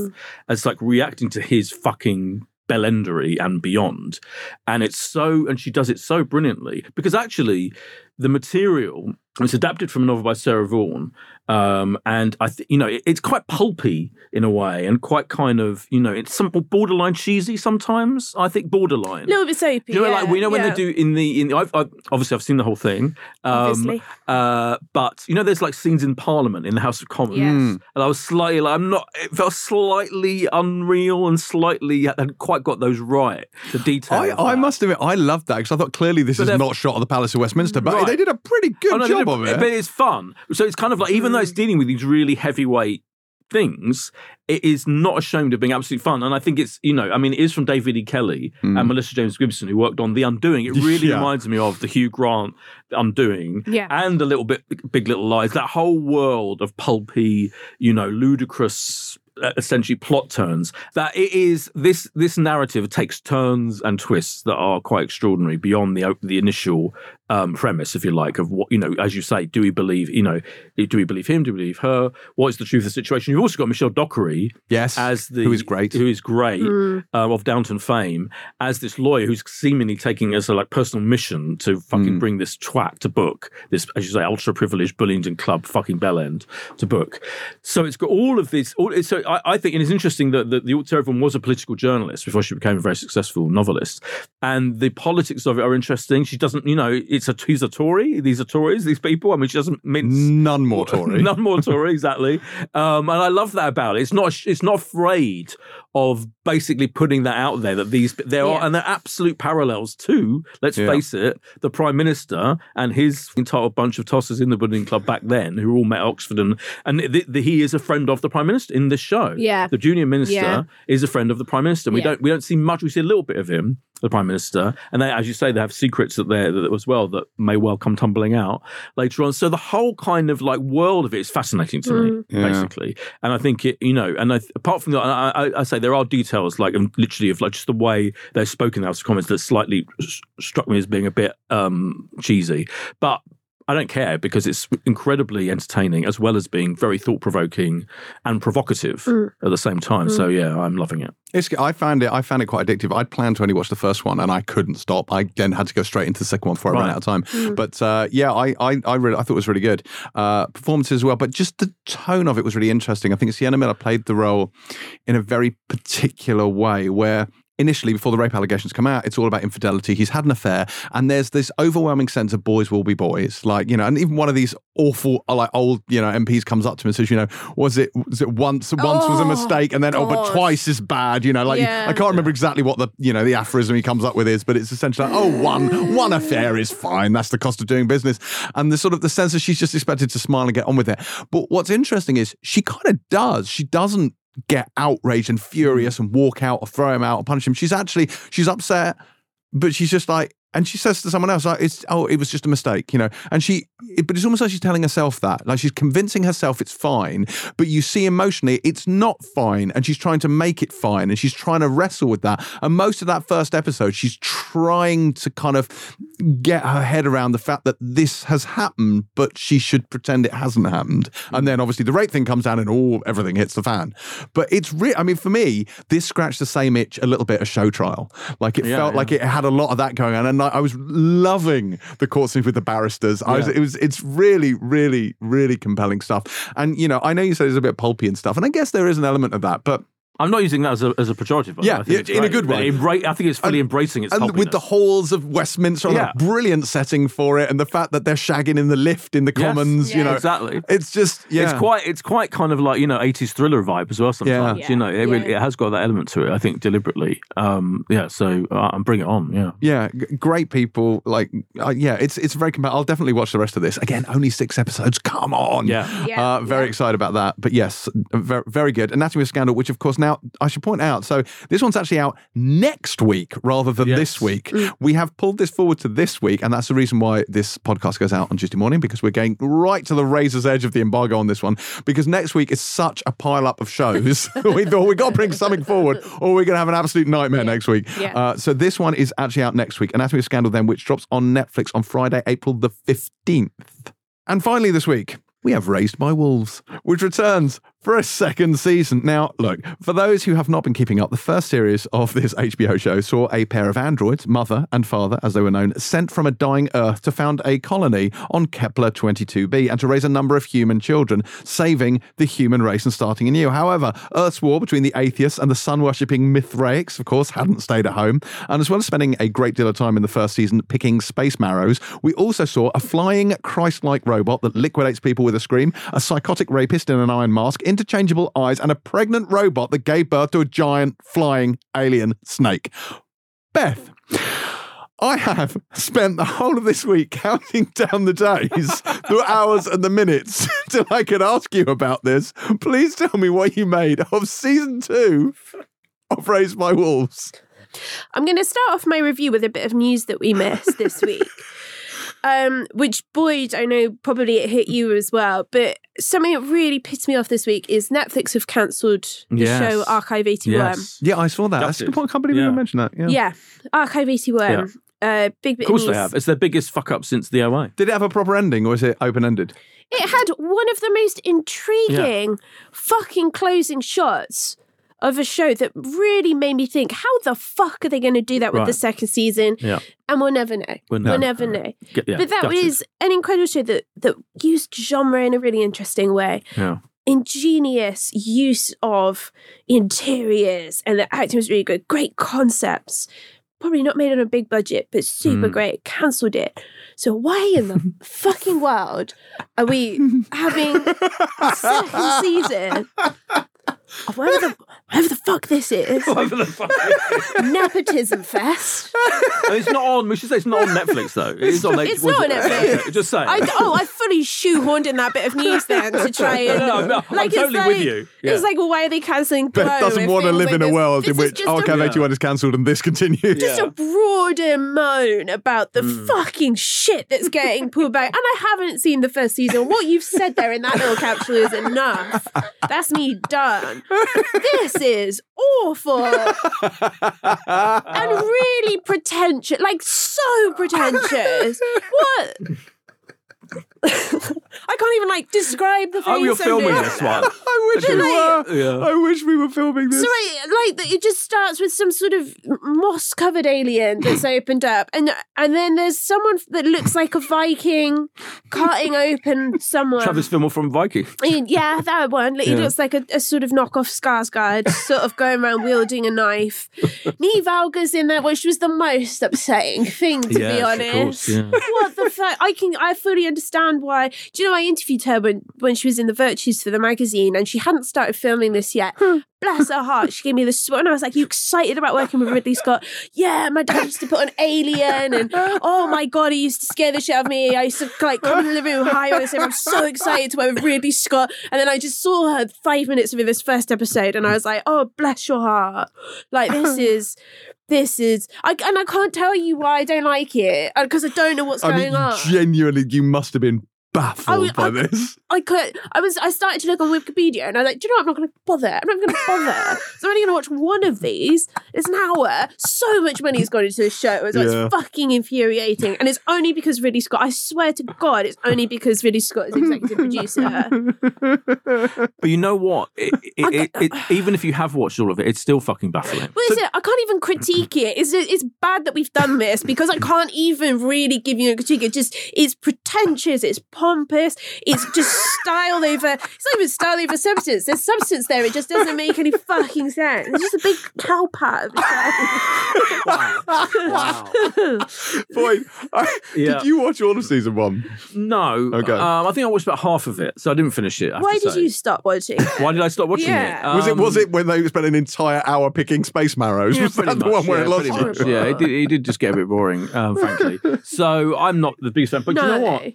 as like reacting to his fucking bellendery and beyond. And it's so, and she does it so brilliantly because actually the material it's adapted from a novel by Sarah Vaughan, um, and I think you know it, it's quite pulpy in a way, and quite kind of you know it's some borderline cheesy sometimes. I think borderline. A little bit soapy. You know, yeah, like we know when yeah. they do in the in. I've, I've obviously I've seen the whole thing. Um, Obviously. uh, but you know, there's like scenes in Parliament in the House of Commons, Yes. and I was slightly like, I'm not. It felt slightly unreal and slightly hadn't quite got those right. The detail. I, I must admit, I loved that because I thought clearly this But is not shot at the Palace of Westminster, but Right. They did a pretty good Oh, no, job they of did- it. But it's fun. So it's kind of like, even though it's dealing with these really heavyweight things, it is not ashamed of being absolutely fun. And I think it's, you know, I mean, it is from David E. Kelley and Melissa James Gibson, who worked on The Undoing. It really Yeah. reminds me of the Hugh Grant Undoing Yeah. and a little bit Big Little Lies. That whole world of pulpy, you know, ludicrous. uh, Essentially, plot turns. That it is this this narrative takes turns and twists that are quite extraordinary beyond the the initial um, premise, if you like, of what you know. As you say, do we believe? You know, do we believe him? Do we believe her? What is the truth of the situation? You've also got Michelle Dockery yes, as the who is great. who is great Mm. um, of Downton fame, as this lawyer who's seemingly taking as a like personal mission to fucking Mm. bring this twat to book, this as you say, ultra privileged Bullingdon Club fucking bellend to book. So it's got all of this. All, so I, I think it is interesting that, that the Sarah Vaughan was a political journalist before she became a very successful novelist, and the politics of it are interesting. She doesn't, you know, it's a he's a Tory. These are Tories. These people. I mean, she doesn't mince None more Tory. None more Tory, exactly. Um, and I love that about it. It's not it's not afraid of basically putting that out there that these there Yeah. are and there are absolute parallels to, let's Yeah. face it, the Prime Minister and his entire bunch of tossers in the Bullingdon Club back then who all met at Oxford and and the, the, he is a friend of the Prime Minister in this show. Yeah. The junior minister Yeah. is a friend of the Prime Minister. We Yeah. don't we don't see much, we see a little bit of him, the Prime Minister. And they as you say, they have secrets that they're that as well that may well come tumbling out later on. So the whole kind of like world of it is fascinating to me, Yeah. basically. And I think it, you know, and I, apart from that, I, I, I say there are details like literally of like just the way they're spoken in the House of Commons that slightly s- struck me as being a bit um, cheesy, but. I don't care because it's incredibly entertaining as well as being very thought provoking and provocative at the same time. So yeah, I'm loving it. It's, I found it. I found it quite addictive. I'd planned to only watch the first one, and I couldn't stop. I then had to go straight into the second one before I ran out of time. But uh, yeah, I I I, really, I thought it was really good. Uh, performances as well, but just the tone of it was really interesting. I think Sienna Miller played the role in a very particular way, where initially before the rape allegations come out it's all about infidelity. He's had an affair and there's this overwhelming sense of boys will be boys. Like you know and even one of these awful uh, like old you know MPs comes up to him and says you know was it was it once once was a Oh, mistake and then oh but twice is bad you know? Like Yeah. I can't remember exactly what the you know the aphorism he comes up with is but it's essentially like, oh one one affair is fine. That's the cost of doing business. And the sort of the sense that she's just expected to smile and get on with it. But what's interesting is she kind of does. She doesn't get outraged and furious mm. and walk out or throw him out or punish him. She's actually she's upset, but she's just like and she says to someone else, like, "It's oh, it was just a mistake," you know. And she, it, but it's almost like she's telling herself that, like she's convincing herself it's fine. But you see emotionally, it's not fine, and she's trying to make it fine, and she's trying to wrestle with that. And most of that first episode, she's trying to kind of get her head around the fact that this has happened, but she should pretend it hasn't happened. And then obviously the rape thing comes down, and all everything hits the fan. But it's real. I mean, for me, this scratched the same itch a little bit as show trial. Like it Yeah, felt yeah. like it had a lot of that going on, and I, I was loving the court scenes with the barristers. I was, it was, it's really, really, really compelling stuff. And you know, I know you said it's a bit pulpy and stuff, and I guess there is an element of that, but I'm not using that as a, as a pejorative. by the Yeah, way. I think in a good way. Embra- I think it's fully embracing its and with the halls of Westminster, Yeah. a brilliant setting for it, and the fact that they're shagging in the lift in the Yes. Commons, you know, exactly. it's just yeah, It's quite it's quite kind of like you know 80s thriller vibe as well. Sometimes Yeah. you know it, really, it has got that element to it. I think deliberately. Um, yeah, so uh, I'm bring it on. Yeah. Yeah, g- great people. Like, uh, yeah, it's it's very compelling. I'll definitely watch the rest of this. Again, only six episodes. Come on. Yeah. Yeah, Uh, very yeah. excited about that. But yes, very, very good. Anatomy of Scandal, which of course now I should point out. So this one's actually out next week rather than Yes. this week. We have pulled this forward to this week, and that's the reason why this podcast goes out on Tuesday morning because we're going right to the razor's edge of the embargo on this one. Because next week is such a pile up of shows. we thought we got to bring something forward, or we're going to have an absolute nightmare next week. Yeah. Uh, so this one is actually out next week. Anatomy of a Scandal, then, which drops on Netflix on Friday, April the 15th. And finally, this week, we have Raised by Wolves, which returns for a second season. Now, look, for those who have not been keeping up, the first series of this HBO show saw a pair of androids, mother and father, as they were known, sent from a dying Earth to found a colony on Kepler 22b and to raise a number of human children, saving the human race and starting anew. However, Earth's war between the atheists and the sun worshipping Mithraics, of course, hadn't stayed at home. And as well as spending a great deal of time in the first season picking space marrows, we also saw a flying Christ like robot that liquidates people with a scream, a psychotic rapist in an iron mask, interchangeable eyes, and a pregnant robot that gave birth to a giant flying alien snake. Beth. I have spent the whole of this week counting down the days, the hours, and the minutes till I could ask you about this. Please tell me what you made of season two of Raised by Wolves. I'm going to start off my review with a bit of news that we missed this week. Um, which Boyd, I know probably it hit you as well, but something that really pissed me off this week is Netflix have cancelled the Yes. show Archive 81. Yes. Yeah, I saw that. That's a good point. I can't believe you Yeah. didn't mention that. Yeah. Yeah, Archive 81. Uh, big bit Of course of they have. It's their biggest fuck up since the OA. Did it have a proper ending or is it open ended? It had one of the most intriguing fucking closing shots of a show that really made me think, how the fuck are they going to do that with Right. the second season? Yeah. And we'll never know. We'll We'll never know. Get- yeah, but that gutted. was an incredible show that, that used genre in a really interesting way. Yeah. Ingenious use of interiors, and the acting was really good. Great concepts. Probably not made on a big budget, but super Mm. great. Cancelled it. So why in the fucking world are we having a second season whatever the, whatever the fuck this is? Whatever the fuck. Nepotism fest. it's not on. We should say it's not on Netflix though. It is on. It's was not it- on Netflix. Okay, Just saying. I, oh, I fully shoehorned in that bit of news then to try and No, no, I'm it's totally like, with you. Yeah. It's like, well, why are they cancelling? Beth doesn't if want to things live in a this? world This in is which just a- Archive 81 is cancelled and this continues. just a broader moan about the Mm. fucking shit that's getting pulled back. And I haven't seen the first season. What you've said there in that little capsule is enough. That's me done. This is awful and really pretentious. Like so pretentious. What? I can't even like describe the face. Oh, you're filming this one. I wish we Like- were. Yeah. I wish we were filming this. So I, like it just starts with some sort of moss covered alien that's opened up, and and then there's someone that looks like a Viking cutting open someone. Travis Fimmel from Viking. Yeah, that one. Like, He looks like a, a sort of knockoff Skarsgård, sort of going around wielding a knife. Niamh Algar's in there, which was the most upsetting thing, to be Yes, of honest. course, yeah. What the fuck? I can, I fully understand why. Do you know, I interviewed her when, when she was in the Virtues for the magazine and she hadn't started filming this yet. Hmm. Bless her heart. She gave me this, and I was like, You excited about working with Ridley Scott? Yeah, my dad used to put an Alien, and oh my God, he used to scare the shit out of me. I used to like come in the living room high and say, I'm so excited to work with Ridley Scott. And then I just saw her five minutes of this first episode, and I was like, Oh, bless your heart. Like, this is. This is, I, and I can't tell you why I don't like it uh, because I don't know what's I going mean, on. genuinely, you must have been baffled I- by I- this. I could. I was. I started to look on Wikipedia, and I was like, "Do you know? what? I'm not going to bother. I'm not going to bother. so I'm only going to watch one of these. It's an hour. So much money has gone into this show. It's, Yeah. it's fucking infuriating, and it's only because Ridley Scott. I swear to God, it's only because Ridley Scott is executive producer. But you know what? It, it, it, it, even if you have watched all of it, it's still fucking baffling. Well, is it? I can't even critique it. It's it's bad that we've done this because I can't even really give you a critique. It just it's pretentious. It's pompous. It's just style over. It's not even style over substance. There's substance there. It just doesn't make any fucking sense. It's just a big cow pat. Of Wow. Boy, I, Yeah. did you watch all of season one? No. Okay. Um, I think I watched about half of it, so I didn't finish it. I have Why to did say. you stop watching? Why did I stop watching Yeah. it? Was it was Um, it when they spent an entire hour picking space marrows? Yeah, was that pretty the much, one where yeah, it lost pretty you? much, Yeah, it did, it did just get a bit boring, um, frankly. So I'm not the biggest fan. But you know what?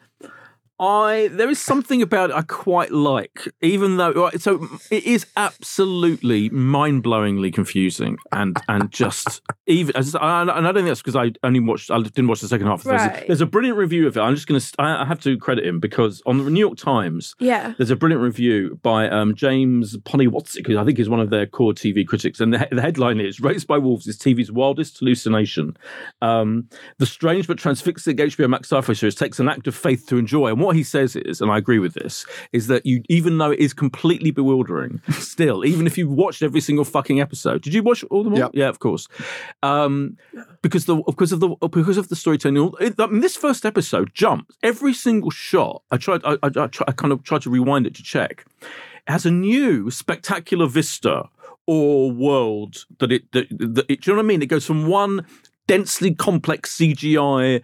I there is something about it I quite like, even though right, so it is absolutely mind-blowingly confusing and and just even and I don't think that's because I only watched I didn't watch the second half. There's, a, there's a brilliant review of it. I'm just going to I have to credit him because on the New York Times Yeah. there's a brilliant review by um, James Poniewozik, who I think is one of their core TV critics, and the, the headline is "Raised by Wolves is TV's wildest hallucination." Um, the strange but transfixing HBO Max sci-fi series takes an act of faith to enjoy, and what he says is, and I agree with this, is that you, even though it is completely bewildering, still, even if you've watched every single fucking episode, did you watch all? Yep. Yeah, of course. Um, because the because of the because of the storytelling. It, I mean, this first episode jumps every single shot. I tried. I, I, I, try, I kind of tried to rewind it to check. It has a new spectacular vista or world that it that, that it, do you know what I mean? It goes from one densely complex CGI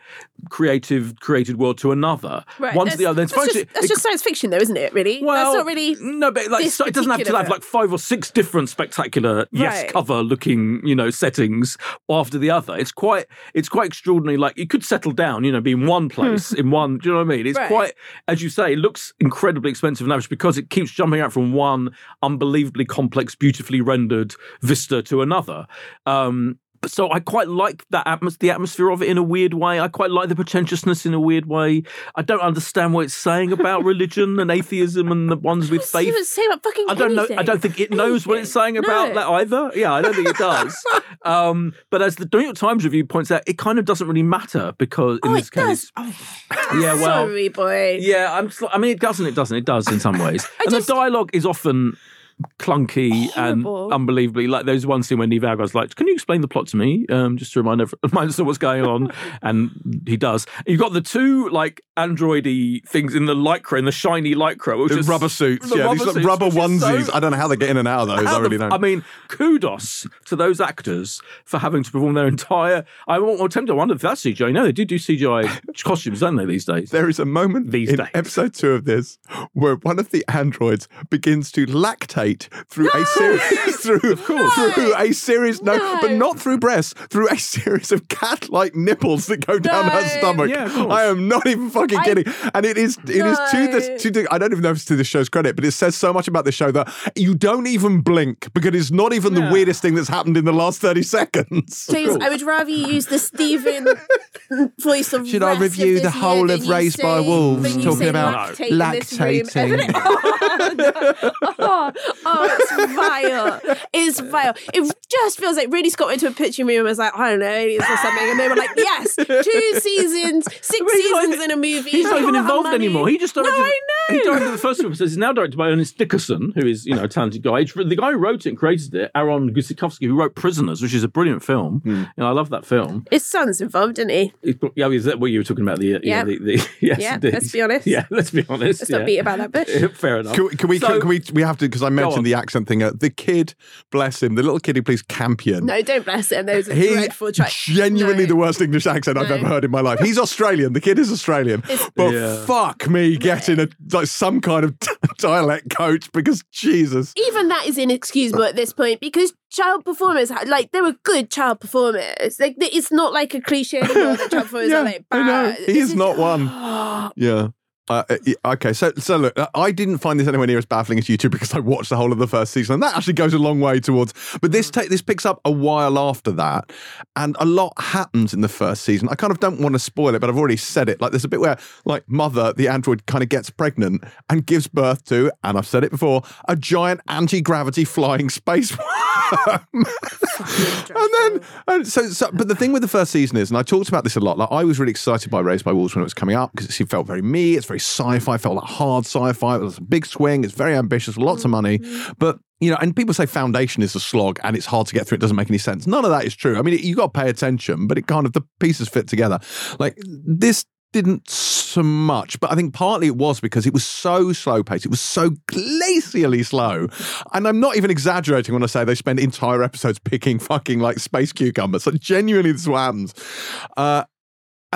creative created world to another. Right. One to that's, the other. It's that's, just, that's it- just science fiction, though, isn't it? Really? well, that's not really. no, but like so it doesn't have to have like five or six different spectacular yes Right. cover looking you know settings after the other. It's quite it's quite extraordinary. Like you could settle down, you know, be in one place in one. Do you know what I mean? It's Right. quite as you say. It looks incredibly expensive and lavish because it keeps jumping out from one unbelievably complex, beautifully rendered vista to another. Um, so I quite like that atmos- the atmosphere of it in a weird way. I quite like the pretentiousness in a weird way. I don't understand what it's saying about religion and atheism and the ones with It faith. say about fucking I don't know. I don't think it knows what it's saying about No. that either. Yeah, I don't think it does. um, but as the New York Times review points out, it kind of doesn't really matter because in Oh, this it case, does. Oh, yeah, well, sorry, boy. yeah, I'm. I mean, it doesn't. It doesn't. It does in some ways. and just- the dialogue is often clunky Horrible. and unbelievably like there's one scene when Niamh Algar's like can you explain the plot to me um just to remind every- remind us of what's going on and he does you've got the two like androidy things in the lycra in the shiny lycra which The is rubber suits, the yeah, these rubber like rubber which is so- onesies. I don't know how they get in and out of those. I really the- don't. I mean, kudos to those actors for having to perform their entire. I won't attempt to wonder if that's CGI. No, they do do CGI costumes, don't they, these days? There is a moment These in days. episode two of this where one of the androids begins to lactate through a series through, through a series no, No. but not through breasts through a series of cat-like nipples that go down her stomach. Yeah, of course. I am not even fucking I- kidding, and it is it is to this to the I don't even know if it's to the show's credit, but it says so much about the show that you don't even blink because it's not even the weirdest thing that's happened in the last thirty seconds. Please, I would rather you use the Stephen voice of Should I review the whole of than Raised by Wolves, talking about lactate in this room. lactating. oh, oh, it's vile. It's vile. It just feels like Ridley Scott went to a pitching room and was like, I don't know, aliens or something. And they were like, yes, two seasons, six But seasons in a movie. He's not even involved anymore. He just directed. No, I know. He directed the first two episodes. He's now directed by Ernest Dickerson, who is you know a talented guy. The guy who wrote it and created it, Aaron Guzikowski, who wrote Prisoners, which is a brilliant film. Hmm. You know, I love that film. His son's involved, isn't he? It's- Yeah, is that what you were talking about? The yeah, Yeah. the, the yes, Yeah, let's be honest. Yeah, let's be honest. Let's yeah. not beat about that bush. Fair enough. Can we, can we, So- can we, we have to, because I on. the accent thing. Uh, the kid, bless him, the little kid who plays Campion. No, don't bless him. Those are He dreadful try- genuinely No. the worst English accent I've ever heard in my life. He's Australian. The kid is Australian, It's- but Yeah. fuck me getting a like some kind of dialect coach because Jesus. even that is inexcusable at this point because child performers like they were good child performers like it's not like a cliche anymore that child performers Yeah, are like bad. He This is not one. Yeah. Uh, uh, okay, so so look, uh, I didn't find this anywhere near as baffling as you two because I watched the whole of the first season, and that actually goes a long way towards. But this ta- this picks up a while after that, and a lot happens in the first season. I kind of don't want to spoil it, but I've already said it. Like there's a bit where like Mother, the android, kind of gets pregnant and gives birth to, and I've said it before, a giant anti gravity flying space and then, and so, so, but the thing with the first season is, and I talked about this a lot. Like, I was really excited by Raised by Wolves when it was coming up because it felt very me. It's very sci-fi. Felt like hard sci-fi. It was a big swing. It's very ambitious. Lots of money, but you know, and people say Foundation is a slog and it's hard to get through. It doesn't make any sense. None of that is true. I mean, you got to pay attention, but it kind of the pieces fit together. Like this didn't so much, but I think partly it was because it was so slow paced. It was so glacially slow. And I'm not even exaggerating when I say they spend entire episodes picking fucking like space cucumbers. Like genuinely this is what happens. Uh,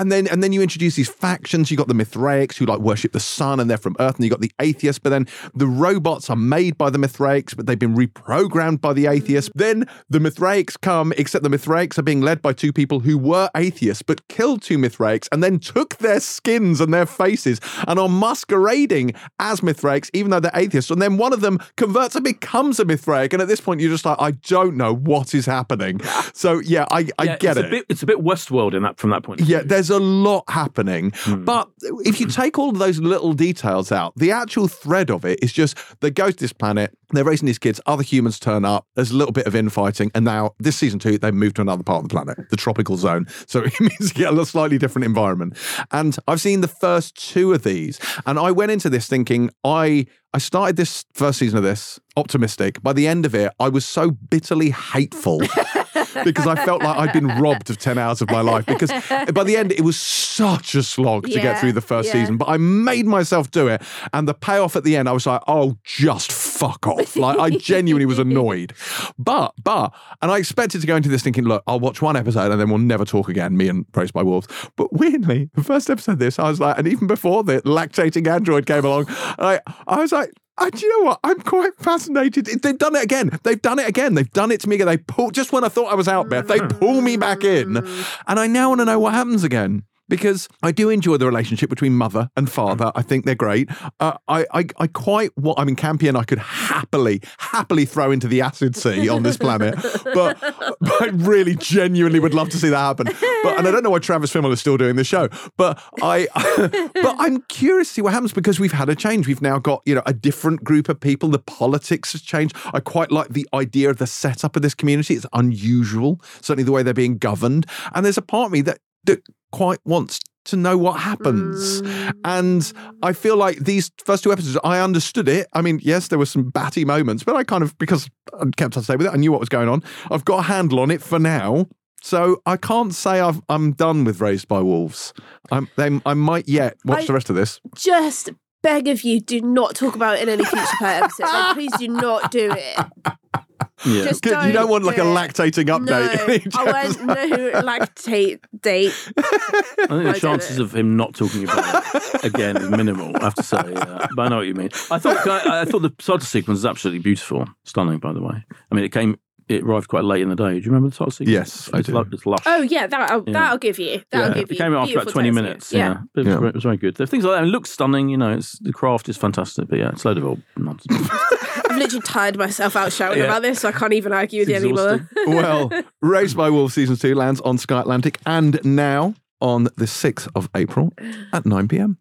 and then and then you introduce these factions. You got the Mithraics who like worship the sun and they're from Earth, and you got the atheists. But then the robots are made by the Mithraics, but they've been reprogrammed by the atheists. Then the Mithraics come, except the Mithraics are being led by two people who were atheists but killed two Mithraics and then took their skins and their faces and are masquerading as Mithraics, even though they're atheists. And then one of them converts and becomes a Mithraic. And at this point, you're just like, I don't know what is happening. So yeah, I, I Yeah, get it's it. A bit, it's a bit Westworld in that from that point. Yeah, there's a lot happening. Hmm. But if you take all of those little details out, the actual thread of it is just they go to this planet, they're raising these kids, other humans turn up, there's a little bit of infighting, and now this season two, they've moved to another part of the planet, the tropical zone. So it means you get a slightly different environment. And I've seen the first two of these, and I went into this thinking I I started this first season of this optimistic. By the end of it, I was so bitterly hateful because I felt like I'd been robbed of 10 hours of my life. Because by the end, it was such a slog to get through the first yeah. season. But I made myself do it. And the payoff at the end, I was like, oh, just fuck off. Like, I genuinely was annoyed. But, but, and I expected to go into this thinking, look, I'll watch one episode and then we'll never talk again, me and Praised by Wolves. But weirdly, the first episode of this, I was like, and even before the lactating android came along, I, I was like, I, do you know what? I'm quite fascinated. They've done it again. They've done it again. They've done it to me again. They pull just when I thought I was out, Beth. They pull me back in, and I now want to know what happens again because I do enjoy the relationship between mother and father. I think they're great. Uh, I, I, I quite what I mean, Campion. I could happily, happily throw into the acid sea on this planet, but, but I really, genuinely would love to see that happen. But and I don't know why Travis Fimmel is still doing the show, but I, but I'm curious to see what happens because we've had a change. We've now got you know a different group of people. The politics has changed. I quite like the idea of the setup of this community. It's unusual, certainly the way they're being governed. And there's a part of me that that quite wants to know what happens. Mm. And I feel like these first two episodes, I understood it. I mean, yes, there were some batty moments, but I kind of, because I kept on stay with it, I knew what was going on. I've got a handle on it for now. So I can't say I've, I'm done with Raised by Wolves. I'm, they, I might yet watch I- the rest of this. Just beg of you, do not talk about it in any future episode. Like, please do not do it. yeah. Just Good, you don't want like a do it. lactating update. No, I want no lactate date. I think the don't chances of him not talking about it again is minimal. I have to say, uh, but I know what you mean. I thought I, I thought the title sequence is absolutely beautiful, stunning. By the way, I mean it came, it arrived quite late in the day. Do you remember the title sequence? Yes, I do. lu- it's lush. Oh yeah, that I'll, Yeah. that'll give you. That'll yeah, give it you. came out after about twenty minutes. sequence. Yeah, It, was, Yeah. very- it was very good. The things like that. It looks stunning. You know, it's the craft is fantastic. But yeah, it's a load of old nonsense. I've literally tired myself out shouting Yeah. about this, so I can't even argue with you anymore. well, Raised by Wolves season two lands on Sky Atlantic and now on the 6th of April at 9 pm.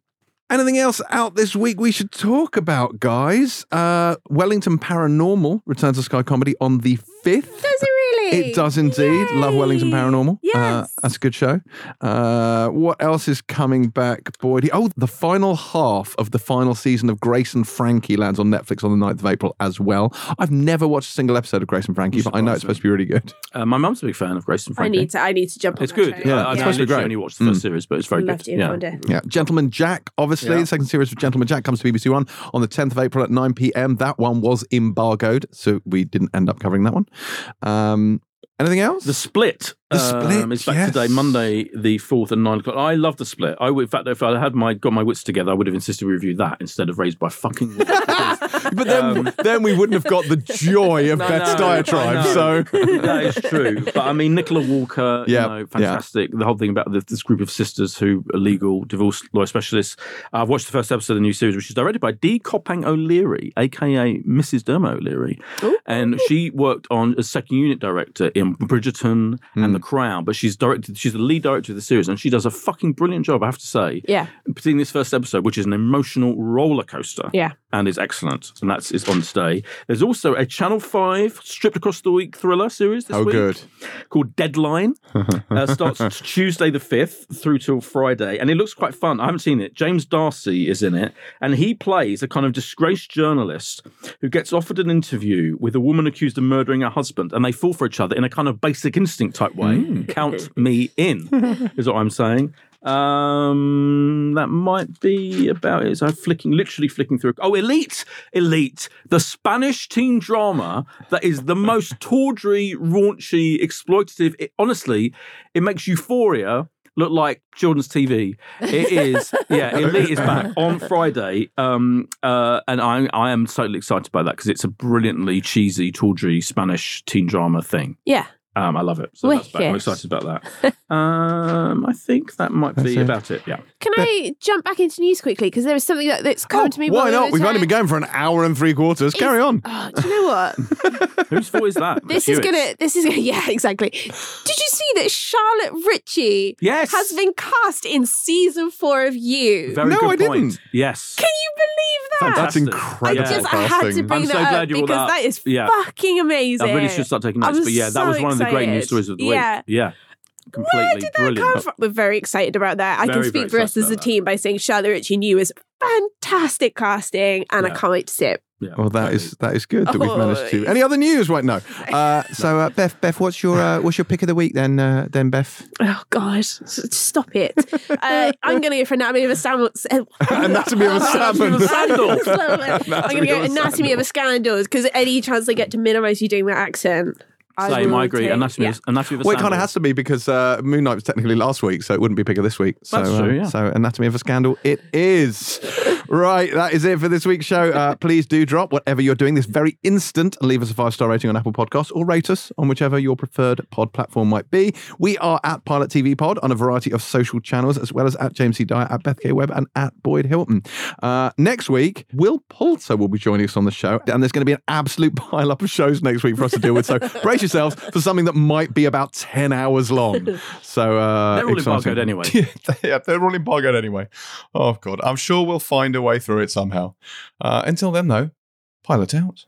Anything else out this week we should talk about, guys? Uh, Wellington Paranormal returns to Sky Comedy on the 5th. Does it? It does indeed. Love Wellington Yay. Paranormal. Uh, Yes. that's a good show. Uh, what else is coming back, Boyd? Oh, the final half of the final season of Grace and Frankie lands on Netflix on the 9th of April as well. I've never watched a single episode of Grace and Frankie, but I know it's supposed to be really good. uh, my mum's a big fan of Grace and I Frankie. need to. I need to jump on. It's good. train. Yeah, I, I it's supposed to be literally great. only watched the first series, but it's very Love good. to. Yeah. One day. Yeah, Gentleman Jack, obviously, Yeah. the second series of Gentleman Jack comes to BBC One on the 10th of April at 9 pm. That one was embargoed, so we didn't end up covering that one. Um, anything else? The Split. The Split, um, is back yes. today, Monday, the fourth, and nine o'clock. I love the Split. I would, in fact, if I had my got my wits together, I would have insisted we review that instead of Raised by Fucking Wolves. because- but then, then we wouldn't have got the joy of Um, I Beth's know, diatribe. I. So that is true. But I mean, Nicola Walker, Yeah, you know, yeah. fantastic. The whole thing about the, this group of sisters who are legal divorce lawyer specialists. I've watched the first episode of the new series, which is directed by Dee Koppang O'Leary, aka Mrs. Dermot O'Leary, and she worked on as second unit director in Bridgerton Hmm. and The Crown. But she's directed. She's the lead director of the series, and she does a fucking brilliant job. I have to say. Yeah. Particularly in this first episode, which is an emotional roller coaster Yeah. and is excellent. And that's is on today. There's also a Channel Five stripped across the week thriller series this Oh, week good. called Deadline. uh, starts Tuesday the fifth through till Friday, and it looks quite fun. I haven't seen it. James D'Arcy is in it, and he plays a kind of disgraced journalist who gets offered an interview with a woman accused of murdering her husband, and they fall for each other in a kind of basic instinct type way. Count me in, is what I'm saying. Um, that might be about it. So I'm flicking, literally flicking through. Oh, Elite, Elite, the Spanish teen drama that is the most tawdry, raunchy, exploitative. It, honestly, it makes Euphoria look like children's TV. It is, yeah. Elite is back on Friday, um, uh, and I, I am totally excited by that because it's a brilliantly cheesy, tawdry Spanish teen drama thing. Yeah. Um, I love it. So that's. I'm excited about that. um, I think that might be it. about it. Yeah. Can I jump back into news quickly? Because there is something that, that's come to me. Oh, Why not? We've only been going for an hour and three quarters. Carry on. Oh, do you know what? Whose fault is that? This That's is Hewitt's. gonna. This is yeah, exactly. Did you see that Charlotte Ritchie Yes. has been cast in season four of You? Very No, good I point. didn't. Yes. Can you believe that? That's incredible I just I had to casting. bring I'm that so up glad you brought because that that is Yeah. fucking amazing. I really should start taking notes. But yeah, that so was one of the great news stories of the Yeah. week. Yeah. Completely Where did that brilliant. come from? We're very excited about that. I can speak for us as a about team by saying Charlotte Ritchie New is fantastic casting, and I Yeah. can't wait to see it. Yeah, Well, that is that is good that we've Oh, managed to. Any other news? Right, no. Uh, so, uh, Beth, Beth, what's your uh, what's your pick of the week then? Uh, then, Beth. Oh God, stop it! uh, I'm going to go for Anatomy of a Scandal. Anatomy of a salmon. Scandal. I'm going to go Anatomy of a Scandal because any chance they get to minimise you doing that accent. Same, will I agree. take. Anatomy, Yeah. of- Anatomy of a Well, it kind of has to be because uh, Moon Knight was technically last week, so it wouldn't be bigger this week. So, That's uh, true, yeah. So, Anatomy of a Scandal, it is. Right, that is it for this week's show. Uh, please do drop whatever you're doing this very instant and leave us a five star rating on Apple Podcasts or rate us on whichever your preferred pod platform might be. We are at Pilot TV Pod on a variety of social channels, as well as at James C. Dyer, at Beth K. Webb, and at Boyd Hilton. Uh, next week, Will Poulter will be joining us on the show, and there's going to be an absolute pile up of shows next week for us to deal with. So brace yourselves for something that might be about 10 hours long. So, uh, They're all exciting. embargoed anyway. yeah, they're all embargoed anyway. Oh, God. I'm sure we'll a way through it somehow. Uh, until then, though, pilot out.